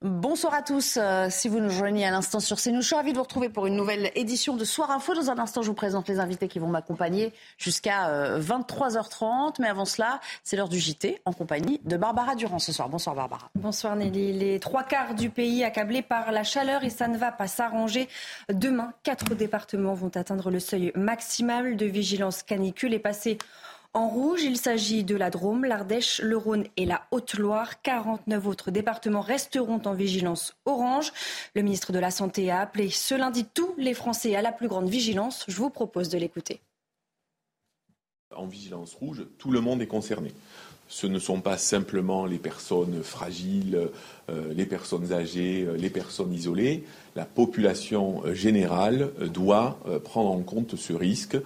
Bonsoir à tous. Euh, si vous nous joignez à l'instant sur CNews, je suis de vous retrouver pour une nouvelle édition de Soir Info. Dans un instant, je vous présente les invités qui vont m'accompagner jusqu'à euh, 23h30. Mais avant cela, c'est l'heure du JT en compagnie de Barbara Durand ce soir. Bonsoir Barbara. Bonsoir Nelly. Les trois quarts du pays accablés par la chaleur et ça ne va pas s'arranger. Demain, quatre départements vont atteindre le seuil maximal de vigilance canicule et passer en rouge, il s'agit de la Drôme, l'Ardèche, le Rhône et la Haute-Loire. 49 autres départements resteront en vigilance orange. Le ministre de la Santé a appelé ce lundi tous les Français à la plus grande vigilance. Je vous propose de l'écouter. En vigilance rouge, tout le monde est concerné. Ce ne sont pas simplement les personnes fragiles, euh, les personnes âgées, euh, les personnes isolées. La population euh, générale doit prendre en compte ce risque,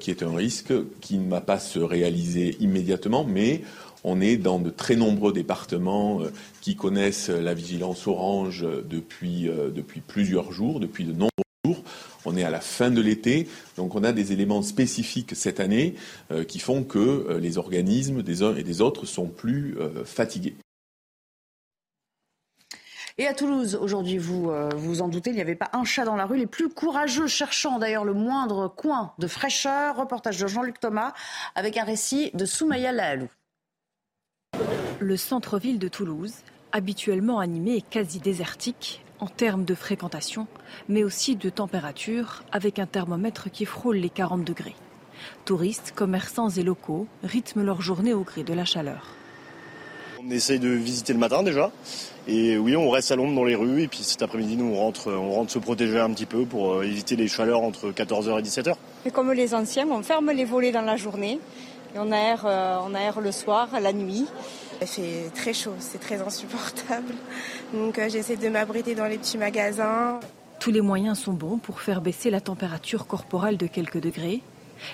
qui est un risque qui ne va pas se réaliser immédiatement, mais on est dans de très nombreux départements qui connaissent la vigilance orange depuis plusieurs jours, depuis de nombreux jours. On est à la fin de l'été, donc on a des éléments spécifiques cette année euh, qui font que euh, les organismes des uns et des autres sont plus euh, fatigués. Et à Toulouse, aujourd'hui, vous euh, vous en doutez, il n'y avait pas un chat dans la rue. Les plus courageux cherchant d'ailleurs le moindre coin de fraîcheur. Reportage de Jean-Luc Thomas avec un récit de Soumaya Lahalou. Le centre-ville de Toulouse, habituellement animé et quasi désertique en termes de fréquentation, mais aussi de température, avec un thermomètre qui frôle les 40 degrés. Touristes, commerçants et locaux rythment leur journée au gré de la chaleur. On essaye de visiter le matin déjà. Et oui, on reste à l'ombre dans les rues. Et puis cet après-midi, nous, on rentre, on rentre se protéger un petit peu pour euh, éviter les chaleurs entre 14h et 17h. Et comme les anciens, on ferme les volets dans la journée et on aère, euh, on aère le soir, la nuit. Il fait très chaud, c'est très insupportable. Donc euh, j'essaie de m'abriter dans les petits magasins. Tous les moyens sont bons pour faire baisser la température corporelle de quelques degrés.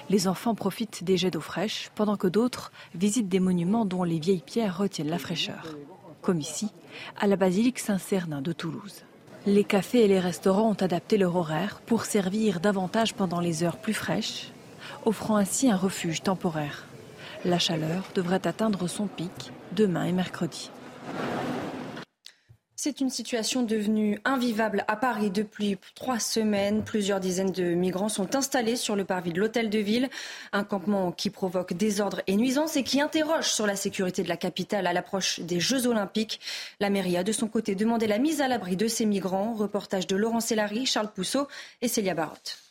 Les enfants profitent des jets d'eau fraîche, pendant que d'autres visitent des monuments dont les vieilles pierres retiennent la fraîcheur. Comme ici, à la basilique Saint-Cernin de Toulouse. Les cafés et les restaurants ont adapté leur horaire pour servir davantage pendant les heures plus fraîches, offrant ainsi un refuge temporaire. La chaleur devrait atteindre son pic demain et mercredi. C'est une situation devenue invivable à Paris depuis trois semaines. Plusieurs dizaines de migrants sont installés sur le parvis de l'hôtel de ville. Un campement qui provoque désordre et nuisance et qui interroge sur la sécurité de la capitale à l'approche des Jeux Olympiques. La mairie a de son côté demandé la mise à l'abri de ces migrants. Reportage de Laurent Sellary, Charles Pousseau et Célia Barotte.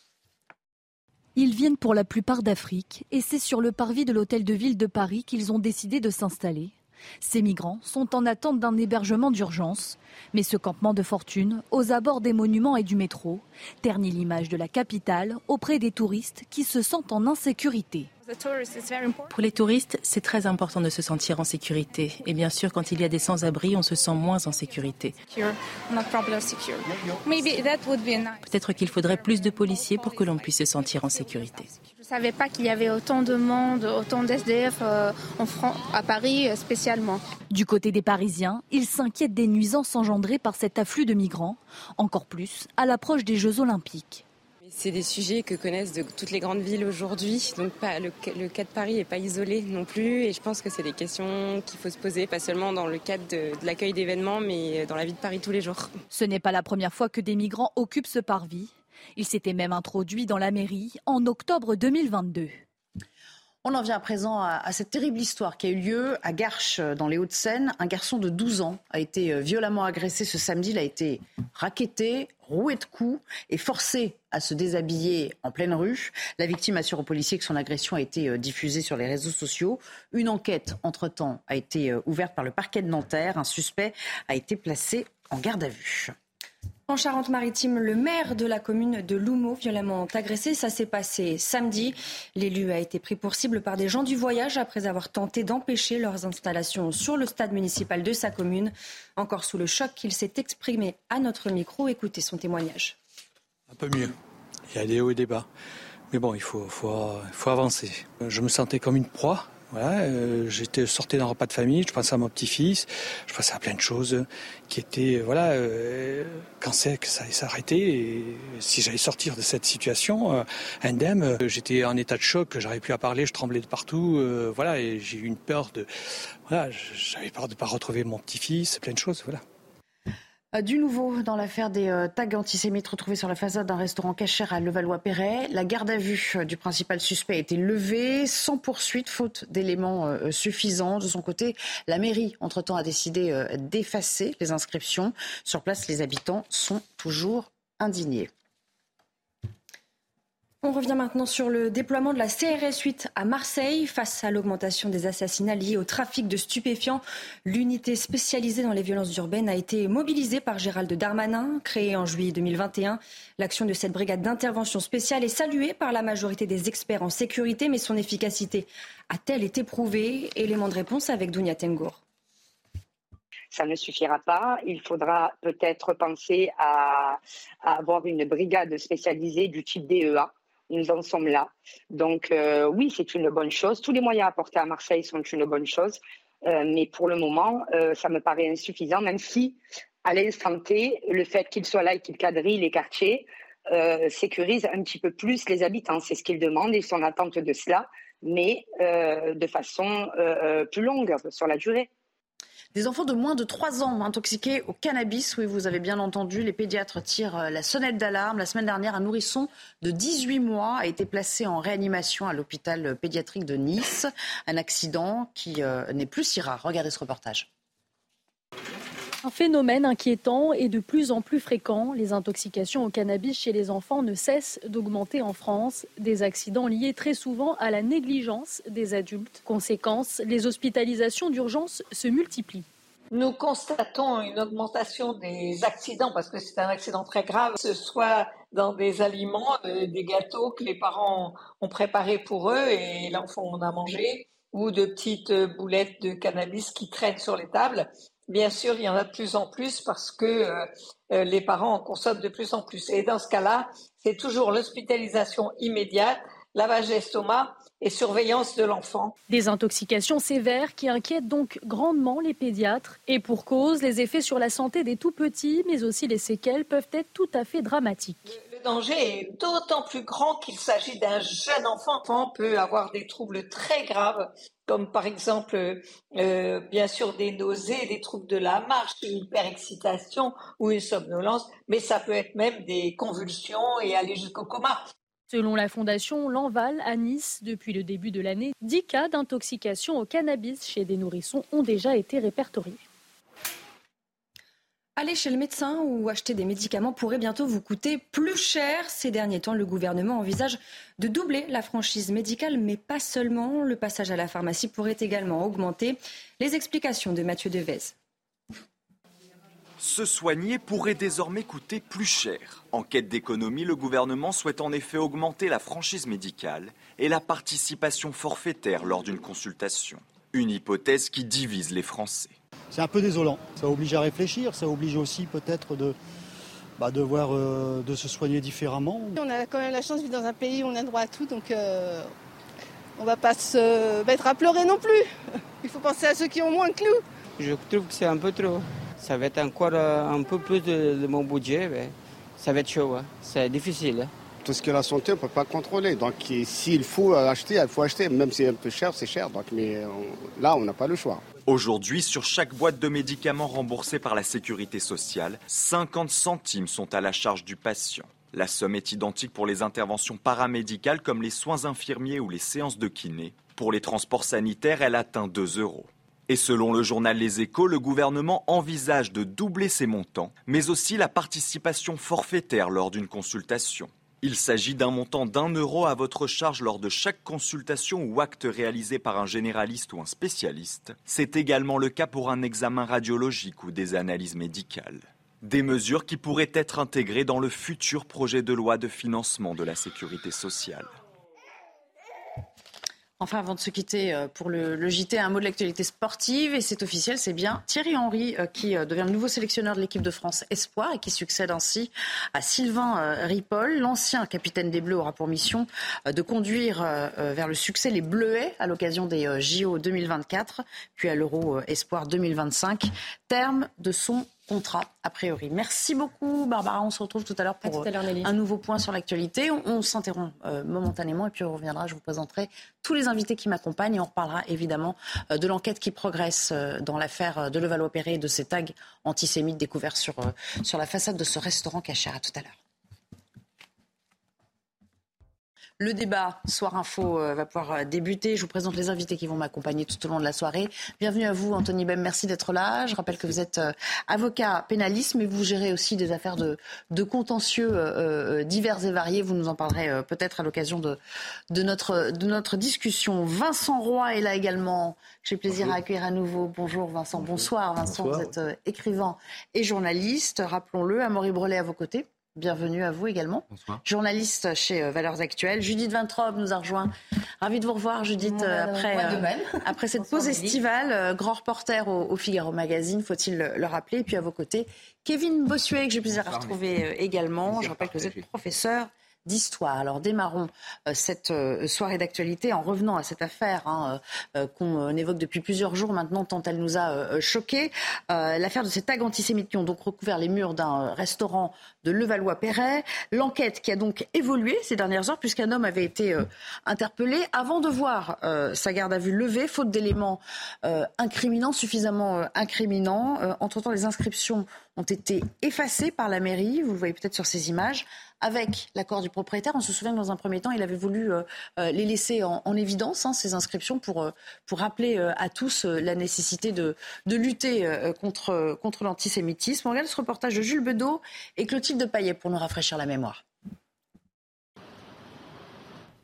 Ils viennent pour la plupart d'Afrique et c'est sur le parvis de l'hôtel de ville de Paris qu'ils ont décidé de s'installer. Ces migrants sont en attente d'un hébergement d'urgence. Mais ce campement de fortune, aux abords des monuments et du métro, ternit l'image de la capitale auprès des touristes qui se sentent en insécurité. Pour les touristes, c'est très important de se sentir en sécurité. Et bien sûr, quand il y a des sans-abri, on se sent moins en sécurité. Peut-être qu'il faudrait plus de policiers pour que l'on puisse se sentir en sécurité. Je ne savais pas qu'il y avait autant de monde, autant d'SDF euh, en France, à Paris euh, spécialement. Du côté des Parisiens, ils s'inquiètent des nuisances engendrées par cet afflux de migrants, encore plus à l'approche des Jeux olympiques. C'est des sujets que connaissent de toutes les grandes villes aujourd'hui, donc pas, le, le, cas de Paris n'est pas isolé non plus, et je pense que c'est des questions qu'il faut se poser, pas seulement dans le cadre de, de l'accueil d'événements, mais dans la vie de Paris tous les jours. Ce n'est pas la première fois que des migrants occupent ce parvis. Il s'était même introduit dans la mairie en octobre 2022. On en vient à présent à, cette terrible histoire qui a eu lieu à Garches, dans les Hauts-de-Seine. Un garçon de 12 ans a été violemment agressé ce samedi. Il a été raquetté, roué de coups et forcé à se déshabiller en pleine rue. La victime assure aux policiers que son agression a été diffusée sur les réseaux sociaux. Une enquête, entre-temps, a été ouverte par le parquet de Nanterre. Un suspect a été placé en garde à vue. En Charente-Maritime, le maire de la commune de Loumeau, violemment agressé, ça s'est passé samedi. L'élu a été pris pour cible par des gens du voyage après avoir tenté d'empêcher leurs installations sur le stade municipal de sa commune. Encore sous le choc, il s'est exprimé à notre micro. Écoutez son témoignage. Un peu mieux. Il y a des hauts et des bas. Mais bon, il faut, faut, faut avancer. Je me sentais comme une proie. Voilà, euh, j'étais sorti d'un repas de famille, je pensais à mon petit-fils, je pensais à plein de choses qui étaient, voilà, euh, quand c'est que ça allait s'arrêter, et si j'allais sortir de cette situation euh, indemne, euh, j'étais en état de choc, j'arrivais plus à parler, je tremblais de partout, euh, voilà, et j'ai eu une peur de, voilà, j'avais peur de pas retrouver mon petit-fils, plein de choses, voilà. Euh, Du nouveau dans l'affaire des euh, tags antisémites retrouvés sur la façade d'un restaurant cachère à Levallois-Perret. La garde à vue euh, du principal suspect a été levée sans poursuite, faute d'éléments suffisants. De son côté, la mairie, entre-temps, a décidé d'effacer les inscriptions. Sur place, les habitants sont toujours indignés. On revient maintenant sur le déploiement de la CRS 8 à Marseille. Face à l'augmentation des assassinats liés au trafic de stupéfiants, l'unité spécialisée dans les violences urbaines a été mobilisée par Gérald Darmanin. Créée en juillet 2021, l'action de cette brigade d'intervention spéciale est saluée par la majorité des experts en sécurité, mais son efficacité a-t-elle été prouvée? Élément de réponse avec Dounia Tengour. ça ne suffira pas. Il faudra peut-être penser à, à avoir une brigade spécialisée du type DEA. Nous en sommes là. Donc euh, oui, c'est une bonne chose. Tous les moyens apportés à Marseille sont une bonne chose. Euh, mais pour le moment, euh, ça me paraît insuffisant, même si à l'instant T, le fait qu'il soit là et qu'il quadrille les quartiers sécurise un petit peu plus les habitants. C'est ce qu'ils demandent, ils sont en attente de cela, mais de façon plus longue sur la durée. Des enfants de moins de 3 ans intoxiqués au cannabis. Oui, vous avez bien entendu, les pédiatres tirent euh, la sonnette d'alarme. La semaine dernière, un nourrisson de 18 mois a été placé en réanimation à l'hôpital pédiatrique de Nice. Un accident qui euh, n'est plus si rare. Regardez ce reportage. Un phénomène inquiétant et de plus en plus fréquent. Les intoxications au cannabis chez les enfants ne cessent d'augmenter en France. Des accidents liés très souvent à la négligence des adultes. Conséquence, les hospitalisations d'urgence se multiplient. Nous constatons une augmentation des accidents parce que c'est un accident très grave, que ce soit dans des aliments, euh, des gâteaux que les parents ont préparés pour eux et l'enfant en a mangé, ou de petites boulettes de cannabis qui traînent sur les tables. Bien sûr, il y en a de plus en plus parce que euh, euh, les parents en consomment de plus en plus. Et dans ce cas-là, c'est toujours l'hospitalisation immédiate, lavage d'estomac et surveillance de l'enfant. Des intoxications sévères qui inquiètent donc grandement les pédiatres. Et pour cause, les effets sur la santé des tout-petits, mais aussi les séquelles peuvent être tout à fait dramatiques. Danger est d'autant plus grand qu'il s'agit d'un jeune enfant. L'enfant peut avoir des troubles très graves, comme par exemple, euh, bien sûr, des nausées, des troubles de la marche, une hyperexcitation ou une somnolence, mais ça peut être même des convulsions et aller jusqu'au coma. Selon la fondation L'Enval à Nice, depuis le début de l'année, 10 cas d'intoxication au cannabis chez des nourrissons ont déjà été répertoriés. Aller chez le médecin ou acheter des médicaments pourrait bientôt vous coûter plus cher. Ces derniers temps, le gouvernement envisage de doubler la franchise médicale, mais pas seulement. Le passage à la pharmacie pourrait également augmenter. Les explications de Mathieu Devez. Se soigner pourrait désormais coûter plus cher. En quête d'économie, le gouvernement souhaite en effet augmenter la franchise médicale et la participation forfaitaire lors d'une consultation. Une hypothèse qui divise les Français. C'est un peu désolant. Ça oblige à réfléchir, ça oblige aussi peut-être de, bah, de, euh, de se soigner différemment. On a quand même la chance de vivre dans un pays où on a droit à tout, donc euh, on va pas se mettre à pleurer non plus. Il faut penser à ceux qui ont moins que nous. Je trouve que c'est un peu trop. Ça va être encore euh, un peu plus de, de mon budget, mais ça va être chaud. hein. C'est difficile. hein. Tout ce qui est la santé, on ne peut pas contrôler. Donc s'il faut acheter, il faut acheter. Même si c'est un peu cher, c'est cher. Donc, mais on- là, on n'a pas le choix. Aujourd'hui, sur chaque boîte de médicaments remboursée par la sécurité sociale, 50 centimes sont à la charge du patient. La somme est identique pour les interventions paramédicales comme les soins infirmiers ou les séances de kiné. Pour les transports sanitaires, elle atteint 2 euros. Et selon le journal Les Échos, le gouvernement envisage de doubler ces montants, mais aussi la participation forfaitaire lors d'une consultation. Il s'agit d'un montant d'un euro à votre charge lors de chaque consultation ou acte réalisé par un généraliste ou un spécialiste. C'est également le cas pour un examen radiologique ou des analyses médicales. Des mesures qui pourraient être intégrées dans le futur projet de loi de financement de la sécurité sociale. Enfin, avant de se quitter euh, pour le, JT, un mot de l'actualité sportive. Et c'est officiel, c'est bien Thierry Henry euh, qui euh, devient le nouveau sélectionneur de l'équipe de France Espoir et qui succède ainsi à Sylvain Ripoll. L'ancien capitaine des Bleus aura pour mission de conduire vers le succès les Bleuets à l'occasion des JO 2024, puis à l'Euro Espoir 2025. Terme de son contrat, a priori. Merci beaucoup, Barbara. On se retrouve tout à l'heure pour un nouveau point sur l'actualité. On, s'interrompt euh, momentanément et puis on reviendra. Je vous présenterai tous les invités qui m'accompagnent et on reparlera évidemment euh, de l'enquête qui progresse euh, dans l'affaire de Levallois-Perret et de ces tags antisémites découverts sur, sur la façade de ce restaurant caché. À tout à l'heure. Le débat Soir Info euh, va pouvoir euh, débuter. Je vous présente les invités qui vont m'accompagner tout au long de la soirée. Bienvenue à vous, Anthony Bem. Merci d'être là. Je rappelle que vous êtes euh, avocat pénaliste, mais vous gérez aussi des affaires de, contentieux divers et variés. Vous nous en parlerez peut-être à l'occasion de, notre, de notre discussion. Vincent Roy est là également. J'ai plaisir à accueillir à nouveau. Bonjour Vincent. Bonsoir Vincent. Vous êtes écrivain et journaliste. Rappelons-le. Amaury Brelet à vos côtés. Bienvenue à vous également. Bonsoir. Journaliste chez euh, Valeurs Actuelles. Judith Vintrobe nous a rejoint. Ravi de vous revoir, Judith, euh, après, euh, après cette pause estivale. grand reporter au, Figaro Magazine, faut-il le, rappeler. Et puis à vos côtés, Kevin Bossuet, que j'ai plaisir à retrouver également. Je rappelle que vous êtes professeur d'histoire. Alors démarrons euh, cette euh, soirée d'actualité en revenant à cette affaire hein, euh, qu'on évoque depuis plusieurs jours maintenant, tant elle nous a choqués. L'affaire de ces tags antisémites qui ont donc recouvert les murs d'un restaurant de Levallois-Perret. L'enquête qui a donc évolué ces dernières heures puisqu'un homme avait été interpellé avant de voir sa garde à vue levée, faute d'éléments incriminants, suffisamment incriminants. Entre-temps, les inscriptions ont été effacées par la mairie, vous le voyez peut-être sur ces images, avec l'accord du propriétaire. On se souvient que dans un premier temps, il avait voulu euh, euh, les laisser en, évidence, hein, ces inscriptions, pour, euh, pour rappeler à tous la nécessité de, de lutter contre, contre l'antisémitisme. On regarde ce reportage de Jules Bedeau et Clotilde Paillet pour nous rafraîchir la mémoire.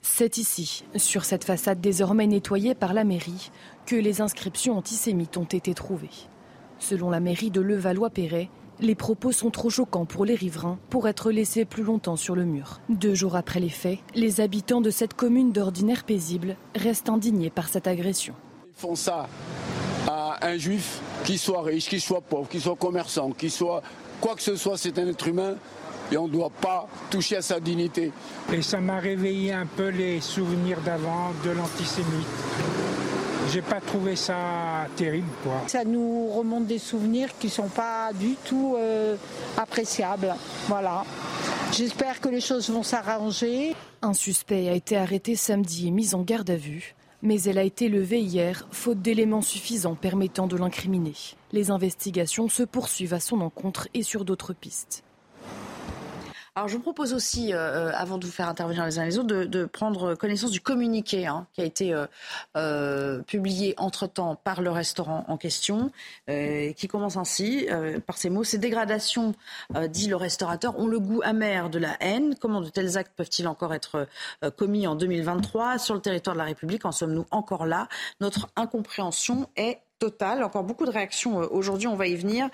C'est ici, sur cette façade désormais nettoyée par la mairie, que les inscriptions antisémites ont été trouvées. Selon la mairie de Levallois-Perret, les propos sont trop choquants pour les riverains pour être laissés plus longtemps sur le mur. Deux jours après les faits, les habitants de cette commune d'ordinaire paisible restent indignés par cette agression. Ils font ça à un juif, qui soit riche, qui soit pauvre, qui soit commerçant, qui soit quoi que ce soit, c'est un être humain et on ne doit pas toucher à sa dignité. Et ça m'a réveillé un peu les souvenirs d'avant de l'antisémite. J'ai pas trouvé ça terrible. Quoi. Ça nous remonte des souvenirs qui sont pas du tout euh, appréciables. Voilà. J'espère que les choses vont s'arranger. Un suspect a été arrêté samedi et mis en garde à vue. Mais elle a été levée hier, faute d'éléments suffisants permettant de l'incriminer. Les investigations se poursuivent à son encontre et sur d'autres pistes. Alors je vous propose aussi, euh, euh, avant de vous faire intervenir les uns les autres, de, prendre connaissance du communiqué hein, qui a été euh, publié entre-temps par le restaurant en question, qui commence ainsi, par ces mots. Ces dégradations, dit le restaurateur, ont le goût amer de la haine. Comment de tels actes peuvent-ils encore être commis en 2023 Sur le territoire de la République, en sommes-nous encore là? Notre incompréhension est totale. Encore beaucoup de réactions aujourd'hui, on va y venir.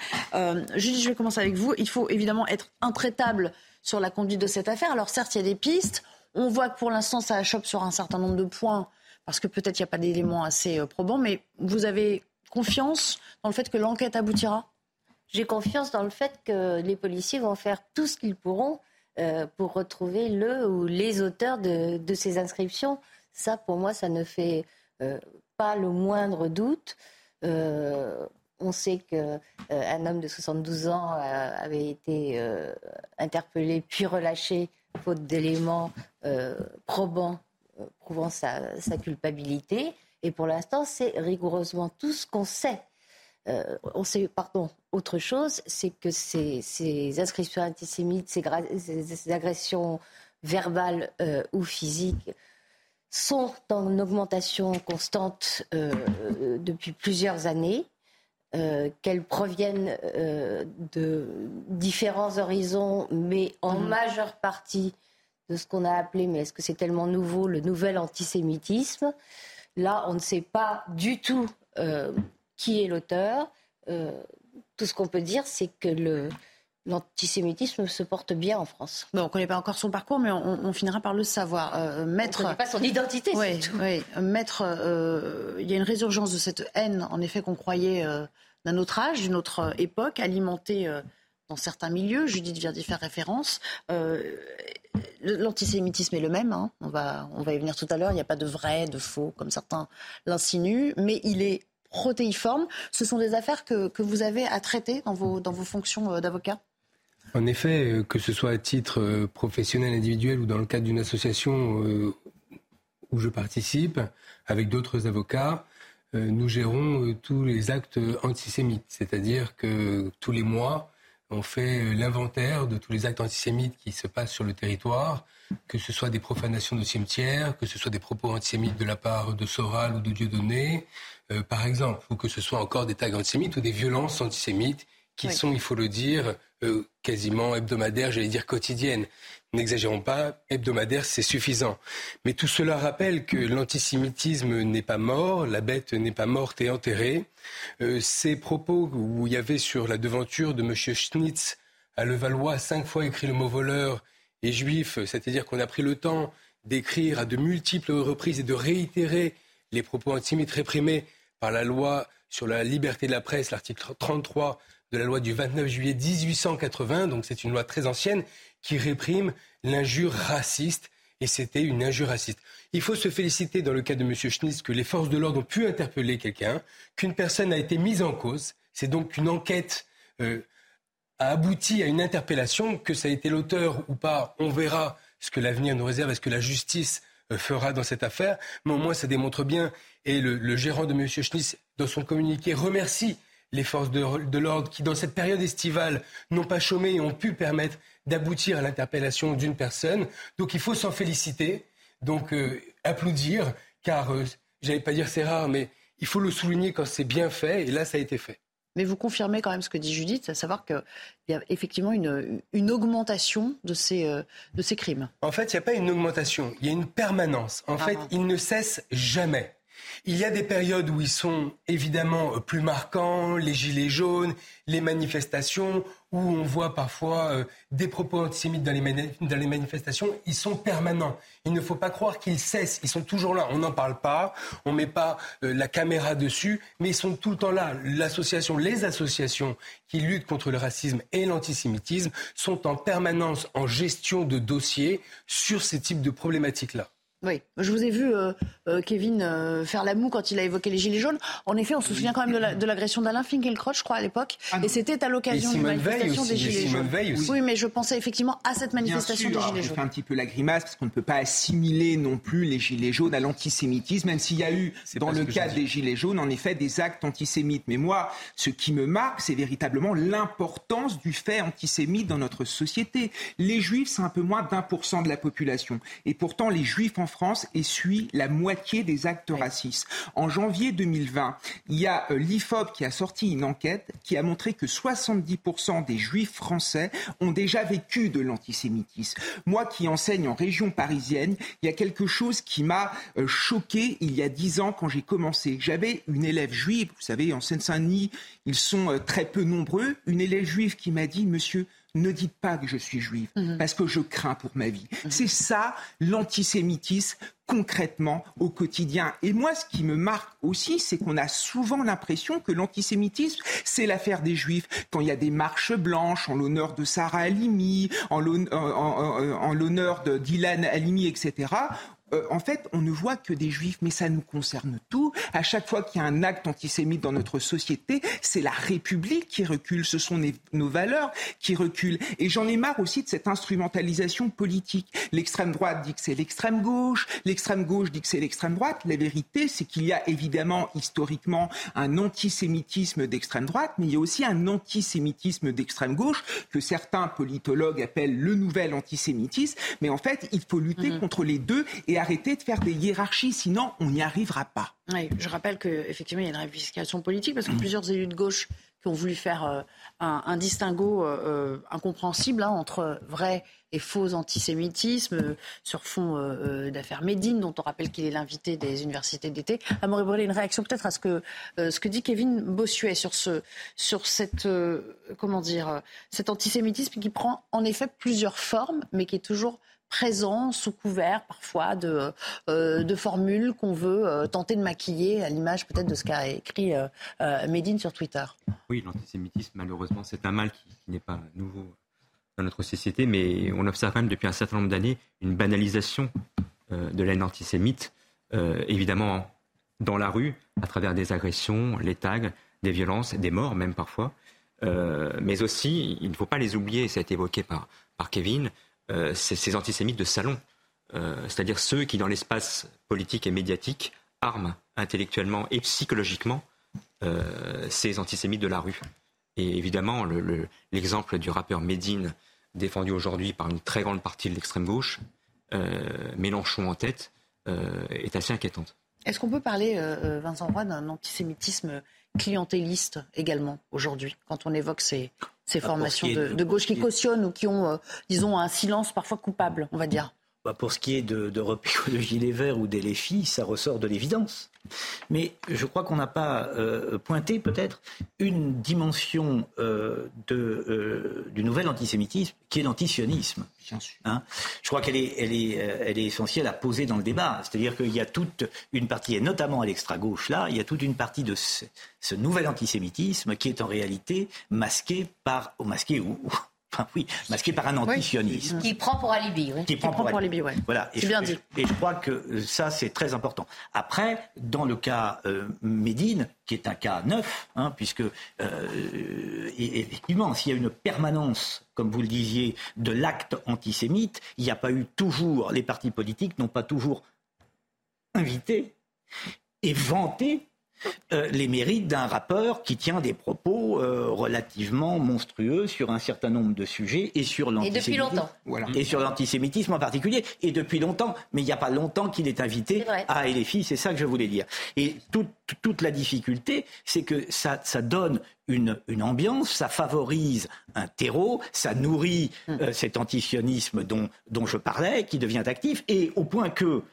Julie, je vais commencer avec vous. Il faut évidemment être intraitable sur la conduite de cette affaire. Alors certes, il y a des pistes. On voit que pour l'instant, ça achoppe sur un certain nombre de points, parce que peut-être il n'y a pas d'éléments assez euh, probants, mais vous avez confiance dans le fait que l'enquête aboutira? J'ai confiance dans le fait que les policiers vont faire tout ce qu'ils pourront euh, pour retrouver le ou les auteurs de, ces inscriptions. Ça, pour moi, ça ne fait euh, pas le moindre doute. On sait qu'un euh, homme de 72 ans euh, avait été euh, interpellé puis relâché faute d'éléments probants prouvant sa, culpabilité. Et pour l'instant, c'est rigoureusement tout ce qu'on sait. on sait, pardon, autre chose, c'est que ces, inscriptions antisémites, ces, agressions verbales ou physiques sont en augmentation constante depuis plusieurs années. Euh, qu'elles proviennent euh, de différents horizons, mais en mhm. majeure partie de ce qu'on a appelé, mais est-ce que c'est tellement nouveau, le nouvel antisémitisme. Là, on ne sait pas du tout euh, qui est l'auteur. tout ce qu'on peut dire, c'est que le, l'antisémitisme se porte bien en France. on ne connaît pas encore son parcours, mais on, finira par le savoir. Euh, maître, on ne connaît pas son identité. Oui, oui. Maître, euh, il y a une résurgence de cette haine, en effet, qu'on croyait euh, d'un autre âge, d'une autre époque, alimentée dans certains milieux. Judith vient d'y faire référence. L'antisémitisme est le même, hein. on, va, on va y venir tout à l'heure, il n'y a pas de vrai, de faux, comme certains l'insinuent, mais il est protéiforme. Ce sont des affaires que, que vous avez à traiter dans vos, dans vos fonctions d'avocat? En effet, euh, que ce soit à titre euh, professionnel, individuel ou dans le cadre d'une association euh, où je participe avec d'autres avocats, nous gérons tous les actes antisémites. C'est-à-dire que tous les mois, on fait l'inventaire de tous les actes antisémites qui se passent sur le territoire, que ce soit des profanations de cimetières, que ce soit des propos antisémites de la part de Soral ou de Dieudonné, par exemple, ou que ce soit encore des tags antisémites ou des violences antisémites qui sont, il faut le dire, euh, quasiment hebdomadaires, j'allais dire quotidiennes. N'exagérons pas, hebdomadaire, c'est suffisant. Mais tout cela rappelle que l'antisémitisme n'est pas mort, la bête n'est pas morte et enterrée. Euh, ces propos où il y avait sur la devanture de M. Schnitz à Levallois cinq fois écrit le mot voleur et juif, c'est-à-dire qu'on a pris le temps d'écrire à de multiples reprises et de réitérer les propos antisémites réprimés par la loi sur la liberté de la presse, l'article 33 de la loi du 29 juillet 1880, donc c'est une loi très ancienne, qui réprime l'injure raciste, et c'était une injure raciste. Il faut se féliciter dans le cas de M. Schnitz que les forces de l'ordre ont pu interpeller quelqu'un, qu'une personne a été mise en cause, c'est donc qu'une enquête euh, a abouti à une interpellation, que ça a été l'auteur ou pas, on verra ce que l'avenir nous réserve, est-ce que la justice euh, fera dans cette affaire, mais au moins ça démontre bien, et le, le gérant de M. Schnitz, dans son communiqué, remercie les forces de, l'ordre qui, dans cette période estivale, n'ont pas chômé et ont pu permettre d'aboutir à l'interpellation d'une personne. Donc il faut s'en féliciter, donc euh, applaudir, car, euh, j'allais pas dire c'est rare, mais il faut le souligner quand c'est bien fait, et là ça a été fait. Mais vous confirmez quand même ce que dit Judith, à savoir qu'il y a effectivement une, une augmentation de ces, euh, de ces crimes. En fait, il n'y a pas une augmentation, il y a une permanence. En ah fait, ils ne cessent jamais. Il y a des périodes où ils sont évidemment euh, plus marquants, les gilets jaunes, les manifestations, où on voit parfois euh, des propos antisémites dans les, manifestations, ils sont permanents. Il ne faut pas croire qu'ils cessent, ils sont toujours là. On n'en parle pas, on ne met pas euh, la caméra dessus, mais ils sont tout le temps là. L'association, les associations qui luttent contre le racisme et l'antisémitisme sont en permanence en gestion de dossiers sur ces types de problématiques-là. Oui, je vous ai vu, euh, euh, Kevin, euh, faire la moue quand il a évoqué les Gilets jaunes. En effet, on se souvient quand même de l'agression d'Alain Finkielkraut, je crois, à l'époque. Ah et c'était à l'occasion d'une manifestation des Gilets jaunes. Oui, mais je pensais effectivement à cette manifestation des Gilets jaunes. Je fais un petit peu la grimace parce qu'on ne peut pas assimiler non plus les Gilets jaunes à l'antisémitisme, même s'il y a eu, dans le cas des Gilets jaunes, en effet, des actes antisémites. Mais moi, ce qui me marque, c'est véritablement l'importance du fait antisémite dans notre société. Les Juifs, c'est un peu moins d'un pour cent de la population. Et pourtant, les Juifs en France essuie la moitié des actes racistes. En janvier 2020, il y a euh, l'IFOP qui a sorti une enquête qui a montré que 70% des juifs français ont déjà vécu de l'antisémitisme. Moi qui enseigne en région parisienne, il y a quelque chose qui m'a euh, choqué il y a dix ans quand j'ai commencé. J'avais une élève juive, vous savez, en Seine-Saint-Denis, ils sont euh, très peu nombreux, une élève juive qui m'a dit, monsieur, ne dites pas que je suis juive, mhm. parce que je crains pour ma vie. Mhm. C'est ça l'antisémitisme concrètement au quotidien. Et moi, ce qui me marque aussi, c'est qu'on a souvent l'impression que l'antisémitisme, c'est l'affaire des juifs. Quand il y a des marches blanches en l'honneur de Sarah Halimi, en l'honneur de Dylan Halimi, etc., euh, en fait, on ne voit que des juifs, mais ça nous concerne tout. À chaque fois qu'il y a un acte antisémite dans notre société, c'est la République qui recule, ce sont nos valeurs qui reculent. Et j'en ai marre aussi de cette instrumentalisation politique. L'extrême droite dit que c'est l'extrême gauche, l'extrême gauche dit que c'est l'extrême droite. La vérité, c'est qu'il y a évidemment historiquement un antisémitisme d'extrême droite, mais il y a aussi un antisémitisme d'extrême gauche que certains politologues appellent le nouvel antisémitisme. Mais en fait, il faut lutter mmh contre les deux et arrêter de faire des hiérarchies, sinon on n'y arrivera pas. Oui, je rappelle qu'effectivement, il y a une réplication politique parce que plusieurs élus de gauche qui ont voulu faire euh, un, distinguo euh, euh, incompréhensible hein, entre vrai et faux antisémitisme sur fond d'affaires Médine, dont on rappelle qu'il est l'invité des universités d'été. Amaury Brûlé, une réaction peut-être à ce que, ce que dit Kevin Bossuet sur, ce, sur cette, comment dire, cet antisémitisme qui prend en effet plusieurs formes, mais qui est toujours présent sous couvert parfois de, euh, formules qu'on veut euh, tenter de maquiller à l'image peut-être de ce qu'a écrit euh, Médine sur Twitter. Oui, l'antisémitisme, malheureusement, c'est un mal qui, n'est pas nouveau dans notre société, mais on observe même depuis un certain nombre d'années une banalisation de la haine antisémite, évidemment dans la rue, à travers des agressions, les tags, des violences, des morts même parfois. mais aussi, il ne faut pas les oublier, ça a été évoqué par Kevin, euh, ces antisémites de salon, euh, c'est-à-dire ceux qui, dans l'espace politique et médiatique, arment intellectuellement et psychologiquement euh, ces antisémites de la rue. Et évidemment, l'exemple du rappeur Medine, défendu aujourd'hui par une très grande partie de l'extrême gauche, Mélenchon en tête, est assez inquiétante. Est-ce qu'on peut parler, Vincent Roy, d'un antisémitisme clientéliste également aujourd'hui, quand on évoque ces, ces formations de, gauche qui cautionnent ou qui ont, euh, disons, un silence parfois coupable, on va dire bah, Pour ce qui est de, de de Gilets Verts ou des LFI, ça ressort de l'évidence. Mais je crois qu'on n'a pas euh, pointé peut-être une dimension euh, de, euh, du nouvel antisémitisme qui est l'antisionisme. Hein je crois qu'elle est, elle est, elle est essentielle à poser dans le débat. C'est-à-dire qu'il y a toute une partie, et notamment à l'extra-gauche là, il y a toute une partie de ce, ce, nouvel antisémitisme qui est en réalité masqué par, ou masqué ou, oui, masqué par un antisionisme. Qui prend pour alibi, oui. Qui, prend, pour, alibi, oui. Voilà. C'est bien dit. Et je crois que euh, ça, c'est très important. Après, dans le cas euh, Médine, qui est un cas neuf, hein, puisque euh, effectivement, s'il y a une permanence, comme vous le disiez, de l'acte antisémite, il n'y a pas eu toujours, les partis politiques n'ont pas toujours invité et vanté euh, les mérites d'un rappeur qui tient des propos euh, relativement monstrueux sur un certain nombre de sujets et sur l'antisémitisme. Et depuis longtemps. Voilà. Et sur l'antisémitisme en particulier. Et depuis longtemps. Mais il n'y a pas longtemps qu'il est invité à LFI, c'est ça que je voulais dire. Et toute, la difficulté, c'est que ça, donne une, ambiance, ça favorise un terreau, ça nourrit hum. euh, cet antisionisme dont, dont je parlais, qui devient actif, et au point que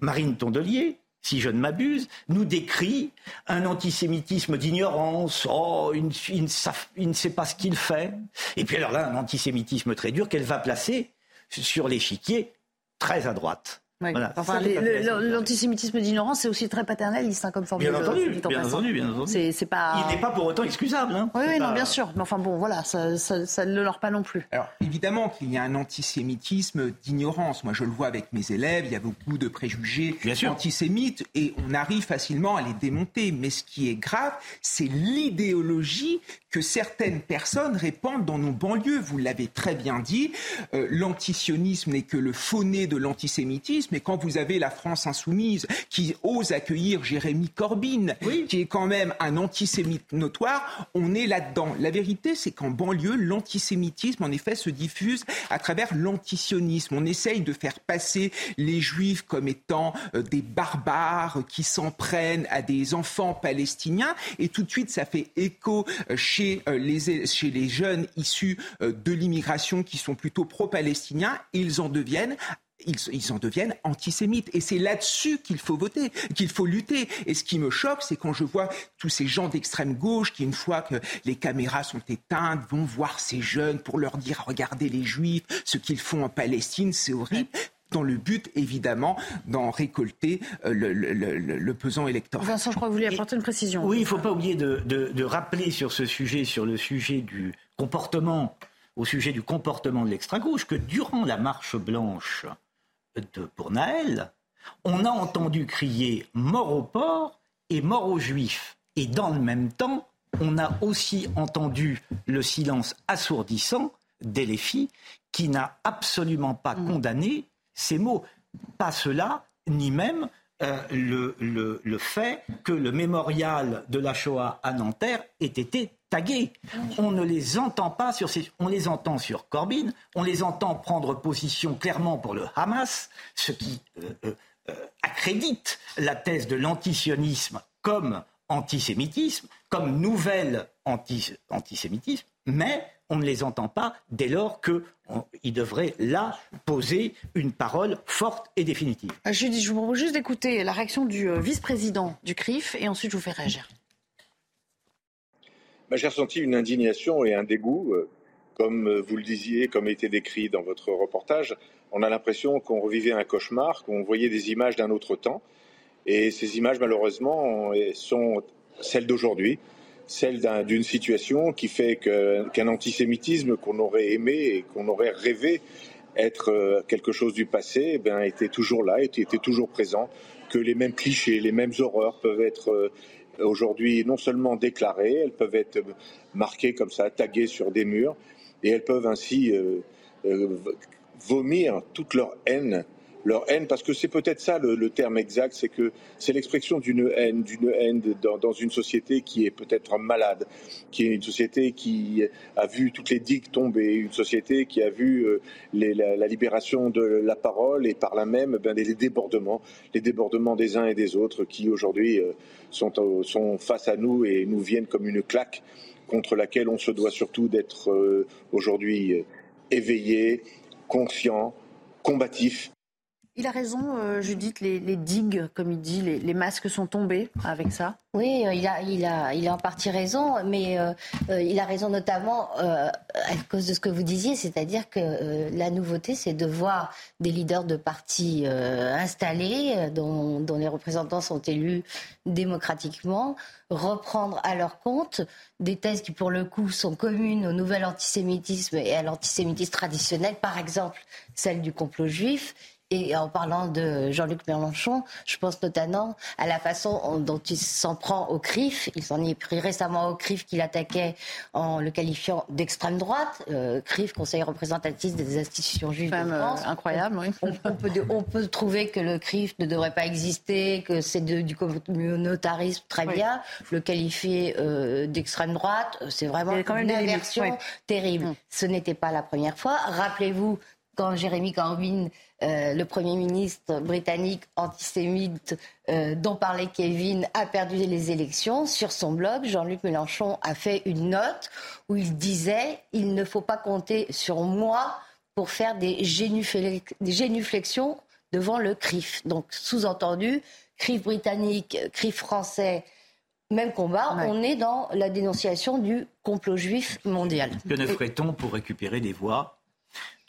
Marine Tondelier, si je ne m'abuse, nous décrit un antisémitisme d'ignorance. Oh, il, ne sait pas ce qu'il fait. Et puis alors là, un antisémitisme très dur qu'elle va placer sur l'échiquier très à droite. L'antisémitisme d'ignorance, c'est aussi très paternaliste hein, comme formule. Bien entendu, bien entendu, bien entendu. C'est, pas... Il n'est pas pour autant excusable. Hein. Oui, non, bien sûr. Mais enfin bon, voilà, ça, ça, ne leur pas non plus. Alors évidemment qu'il y a un antisémitisme d'ignorance. Moi, je le vois avec mes élèves. Il y a beaucoup de préjugés antisémites et on arrive facilement à les démonter. Mais ce qui est grave, c'est l'idéologie que certaines personnes répandent dans nos banlieues. Vous l'avez très bien dit. Euh, l'antisionisme n'est que le faux-nez de l'antisémitisme mais quand vous avez la France insoumise qui ose accueillir Jérémy Corbyn, qui est quand même un antisémite notoire, on est là-dedans. La vérité, c'est qu'en banlieue, l'antisémitisme, en effet, se diffuse à travers l'antisionisme. On essaye de faire passer les juifs comme étant euh, des barbares qui s'en prennent à des enfants palestiniens, et tout de suite, ça fait écho euh, chez, euh, les, chez les jeunes issus de l'immigration qui sont plutôt pro-palestiniens, ils en deviennent ils, en deviennent antisémites. Et c'est là-dessus qu'il faut voter, qu'il faut lutter. Et ce qui me choque, c'est quand je vois tous ces gens d'extrême gauche qui, une fois que les caméras sont éteintes, vont voir ces jeunes pour leur dire regardez les juifs, ce qu'ils font en Palestine, c'est horrible dans le but, évidemment, d'en récolter euh, le, pesant électoral. Vincent, je crois que vous vouliez apporter une précision. Oui, il ne faut pas oublier de, de, rappeler sur ce sujet, sur le sujet du comportement, au sujet du comportement de l'extrême-gauche, que durant la marche blanche de, pour Naël, on a entendu crier mort aux porcs et mort aux juifs. Et dans le même temps, on a aussi entendu le silence assourdissant d'Elefi qui n'a absolument pas mm. condamné ces mots. Pas cela, ni même euh, le, le, fait que le mémorial de la Shoah à Nanterre ait été On ne les entend pas sur. On les entend sur Corbyn, on les entend prendre position clairement pour le Hamas, ce qui euh, euh, accrédite la thèse de l'antisionisme comme antisémitisme, comme nouvelle antisémitisme, mais on ne les entend pas dès lors qu'ils devraient là poser une parole forte et définitive. Euh, je, vous propose juste d'écouter la réaction du euh, vice-président du CRIF et ensuite je vous fais réagir. Bah, j'ai ressenti une indignation et un dégoût, euh, comme vous le disiez, comme été décrit dans votre reportage. On a l'impression qu'on revivait un cauchemar, qu'on voyait des images d'un autre temps. Et ces images, malheureusement, sont celles d'aujourd'hui celle d'une situation qui fait qu'un antisémitisme qu'on aurait aimé et qu'on aurait rêvé être euh, quelque chose du passé, eh était toujours là, était, était, toujours présent, que les mêmes clichés, les mêmes horreurs peuvent être euh, aujourd'hui non seulement déclarées, elles peuvent être marquées comme ça, taguées sur des murs, et elles peuvent ainsi euh, vomir toute leur haine leur haine, parce que c'est peut-être ça le, terme exact, c'est que c'est l'expression d'une haine, d'une haine dans, une société qui est peut-être malade, qui est une société qui a vu toutes les digues tomber, une société qui a vu euh, la, libération de la parole et par là même ben, les débordements, les débordements des uns et des autres qui aujourd'hui euh, sont, sont face à nous et nous viennent comme une claque contre laquelle on se doit surtout d'être euh, aujourd'hui éveillé, conscient, combatif il a raison, euh, Judith, les, digues, comme il dit, les, masques sont tombés avec ça. Oui, euh, il a, il a, il en partie raison, mais euh, il a raison notamment à cause de ce que vous disiez, c'est-à-dire que la nouveauté, c'est de voir des leaders de partis installés, dont, les représentants sont élus démocratiquement, reprendre à leur compte des thèses qui, pour le coup, sont communes au nouvel antisémitisme et à l'antisémitisme traditionnel, par exemple celle du complot juif et en parlant de Jean-Luc Mélenchon, je pense notamment à la façon dont il s'en prend au CRIF. Il s'en est pris récemment au CRIF qu'il attaquait en le qualifiant d'extrême droite. Euh, CRIF, Conseil représentatif des institutions juives de euh, France. incroyable, oui. On, peut, on, peut, trouver que le CRIF ne devrait pas exister, que c'est du communautarisme, très bien. Le qualifier euh, d'extrême droite, c'est vraiment une aversion terrible. Mm. Ce n'était pas la première fois. Rappelez-vous quand Jérémy Corbyn euh, le Premier ministre britannique antisémite euh, dont parlait Kevin a perdu les élections, sur son blog, Jean-Luc Mélenchon a fait une note où il disait il ne faut pas compter sur moi pour faire des, génuflexions devant le CRIF. Donc, sous-entendu, CRIF britannique, CRIF français, même combat, on est dans la dénonciation du complot juif mondial. Que ne ferait-on pour récupérer des voix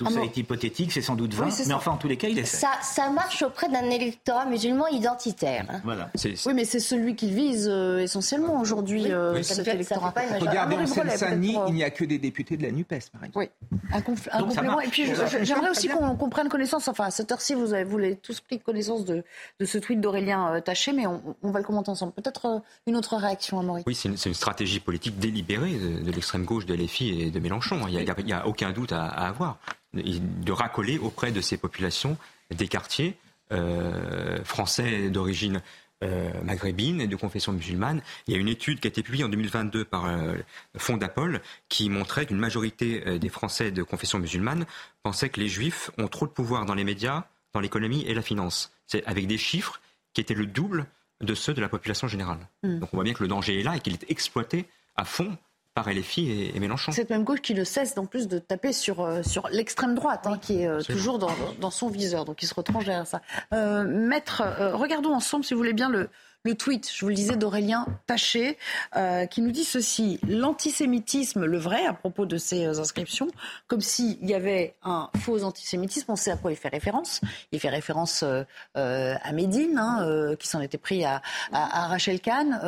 tout ça est hypothétique, c'est sans doute vrai, mais enfin, en tous les cas, il est ça, ça marche auprès d'un électorat musulman identitaire. Hein. Voilà. Oui, mais c'est celui qu'il vise euh, essentiellement aujourd'hui, euh, cet électorat. Regardez en Seine-Saint-Denis, il n'y a que des députés de la NUPES, par exemple. Oui, un, complément. Et puis, j'aimerais aussi qu'on prenne connaissance, enfin, à cette heure-ci, vous avez, vous avez tous pris connaissance de, de ce tweet d'Aurélien euh, Taché, mais on, va le commenter ensemble. Peut-être une autre réaction, à Maurice Oui, c'est une, stratégie politique délibérée de, l'extrême gauche de LFI et de Mélenchon. Il n'y a, aucun doute à avoir de racoler auprès de ces populations des quartiers euh, français d'origine euh, maghrébine et de confession musulmane. Il y a une étude qui a été publiée en 2022 par euh, Fondapol qui montrait qu'une majorité des Français de confession musulmane pensaient que les Juifs ont trop de pouvoir dans les médias, dans l'économie et la finance. C'est avec des chiffres qui étaient le double de ceux de la population générale. Hmm. Donc on voit bien que le danger est là et qu'il est exploité à fond par LFI et, et Mélenchon. Cette même gauche qui ne cesse en plus de taper sur, euh, sur l'extrême droite, hein, qui est euh, toujours dans, dans, son viseur, donc il se retranche derrière ça. Euh, maître, regardons ensemble, si vous voulez bien, le, le tweet, je vous le disais, d'Aurélien Taché, euh, qui nous dit ceci l'antisémitisme, le vrai, à propos de ces euh, inscriptions, comme s'il y avait un faux antisémitisme. On sait à quoi il fait référence. Il fait référence euh, à Médine, hein, qui s'en était pris à, Rachel Kahn.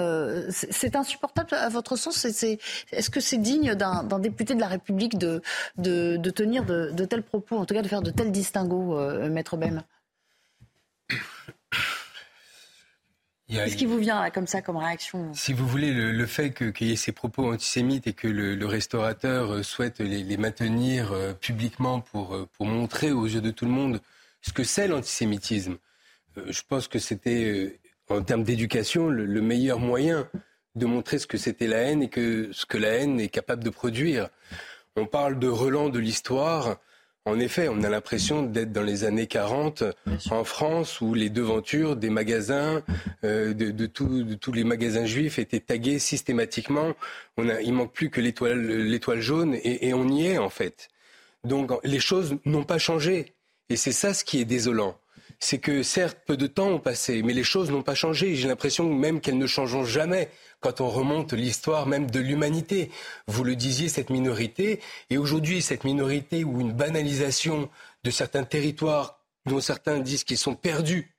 c'est insupportable à votre sens Est-ce que c'est digne d'un député de la République de, tenir de, de, tels propos, en tout cas de faire de tels distinguos, Maître Bem? Qu'est-ce qui vous vient comme ça comme réaction? Si vous voulez, le, fait qu'il y ait ces propos antisémites et que le, restaurateur euh, souhaite les, maintenir euh, publiquement pour, euh, pour montrer aux yeux de tout le monde ce que c'est l'antisémitisme, je pense que c'était, en termes d'éducation, le, meilleur moyen de montrer ce que c'était la haine et que ce que la haine est capable de produire. On parle de relent de l'histoire En effet, on a l'impression d'être dans les années 40 en France où les devantures des magasins, euh, de, tous les magasins juifs étaient tagués systématiquement. On a, il manque plus que l'étoile jaune et, et on y est en fait. Donc les choses n'ont pas changé. Et c'est ça ce qui est désolant c'est que certes, peu de temps ont passé, mais les choses n'ont pas changé. J'ai l'impression même qu'elles ne changeront jamais quand on remonte l'histoire même de l'humanité. Vous le disiez, cette minorité, et aujourd'hui, cette minorité ou une banalisation de certains territoires dont certains disent qu'ils sont perdus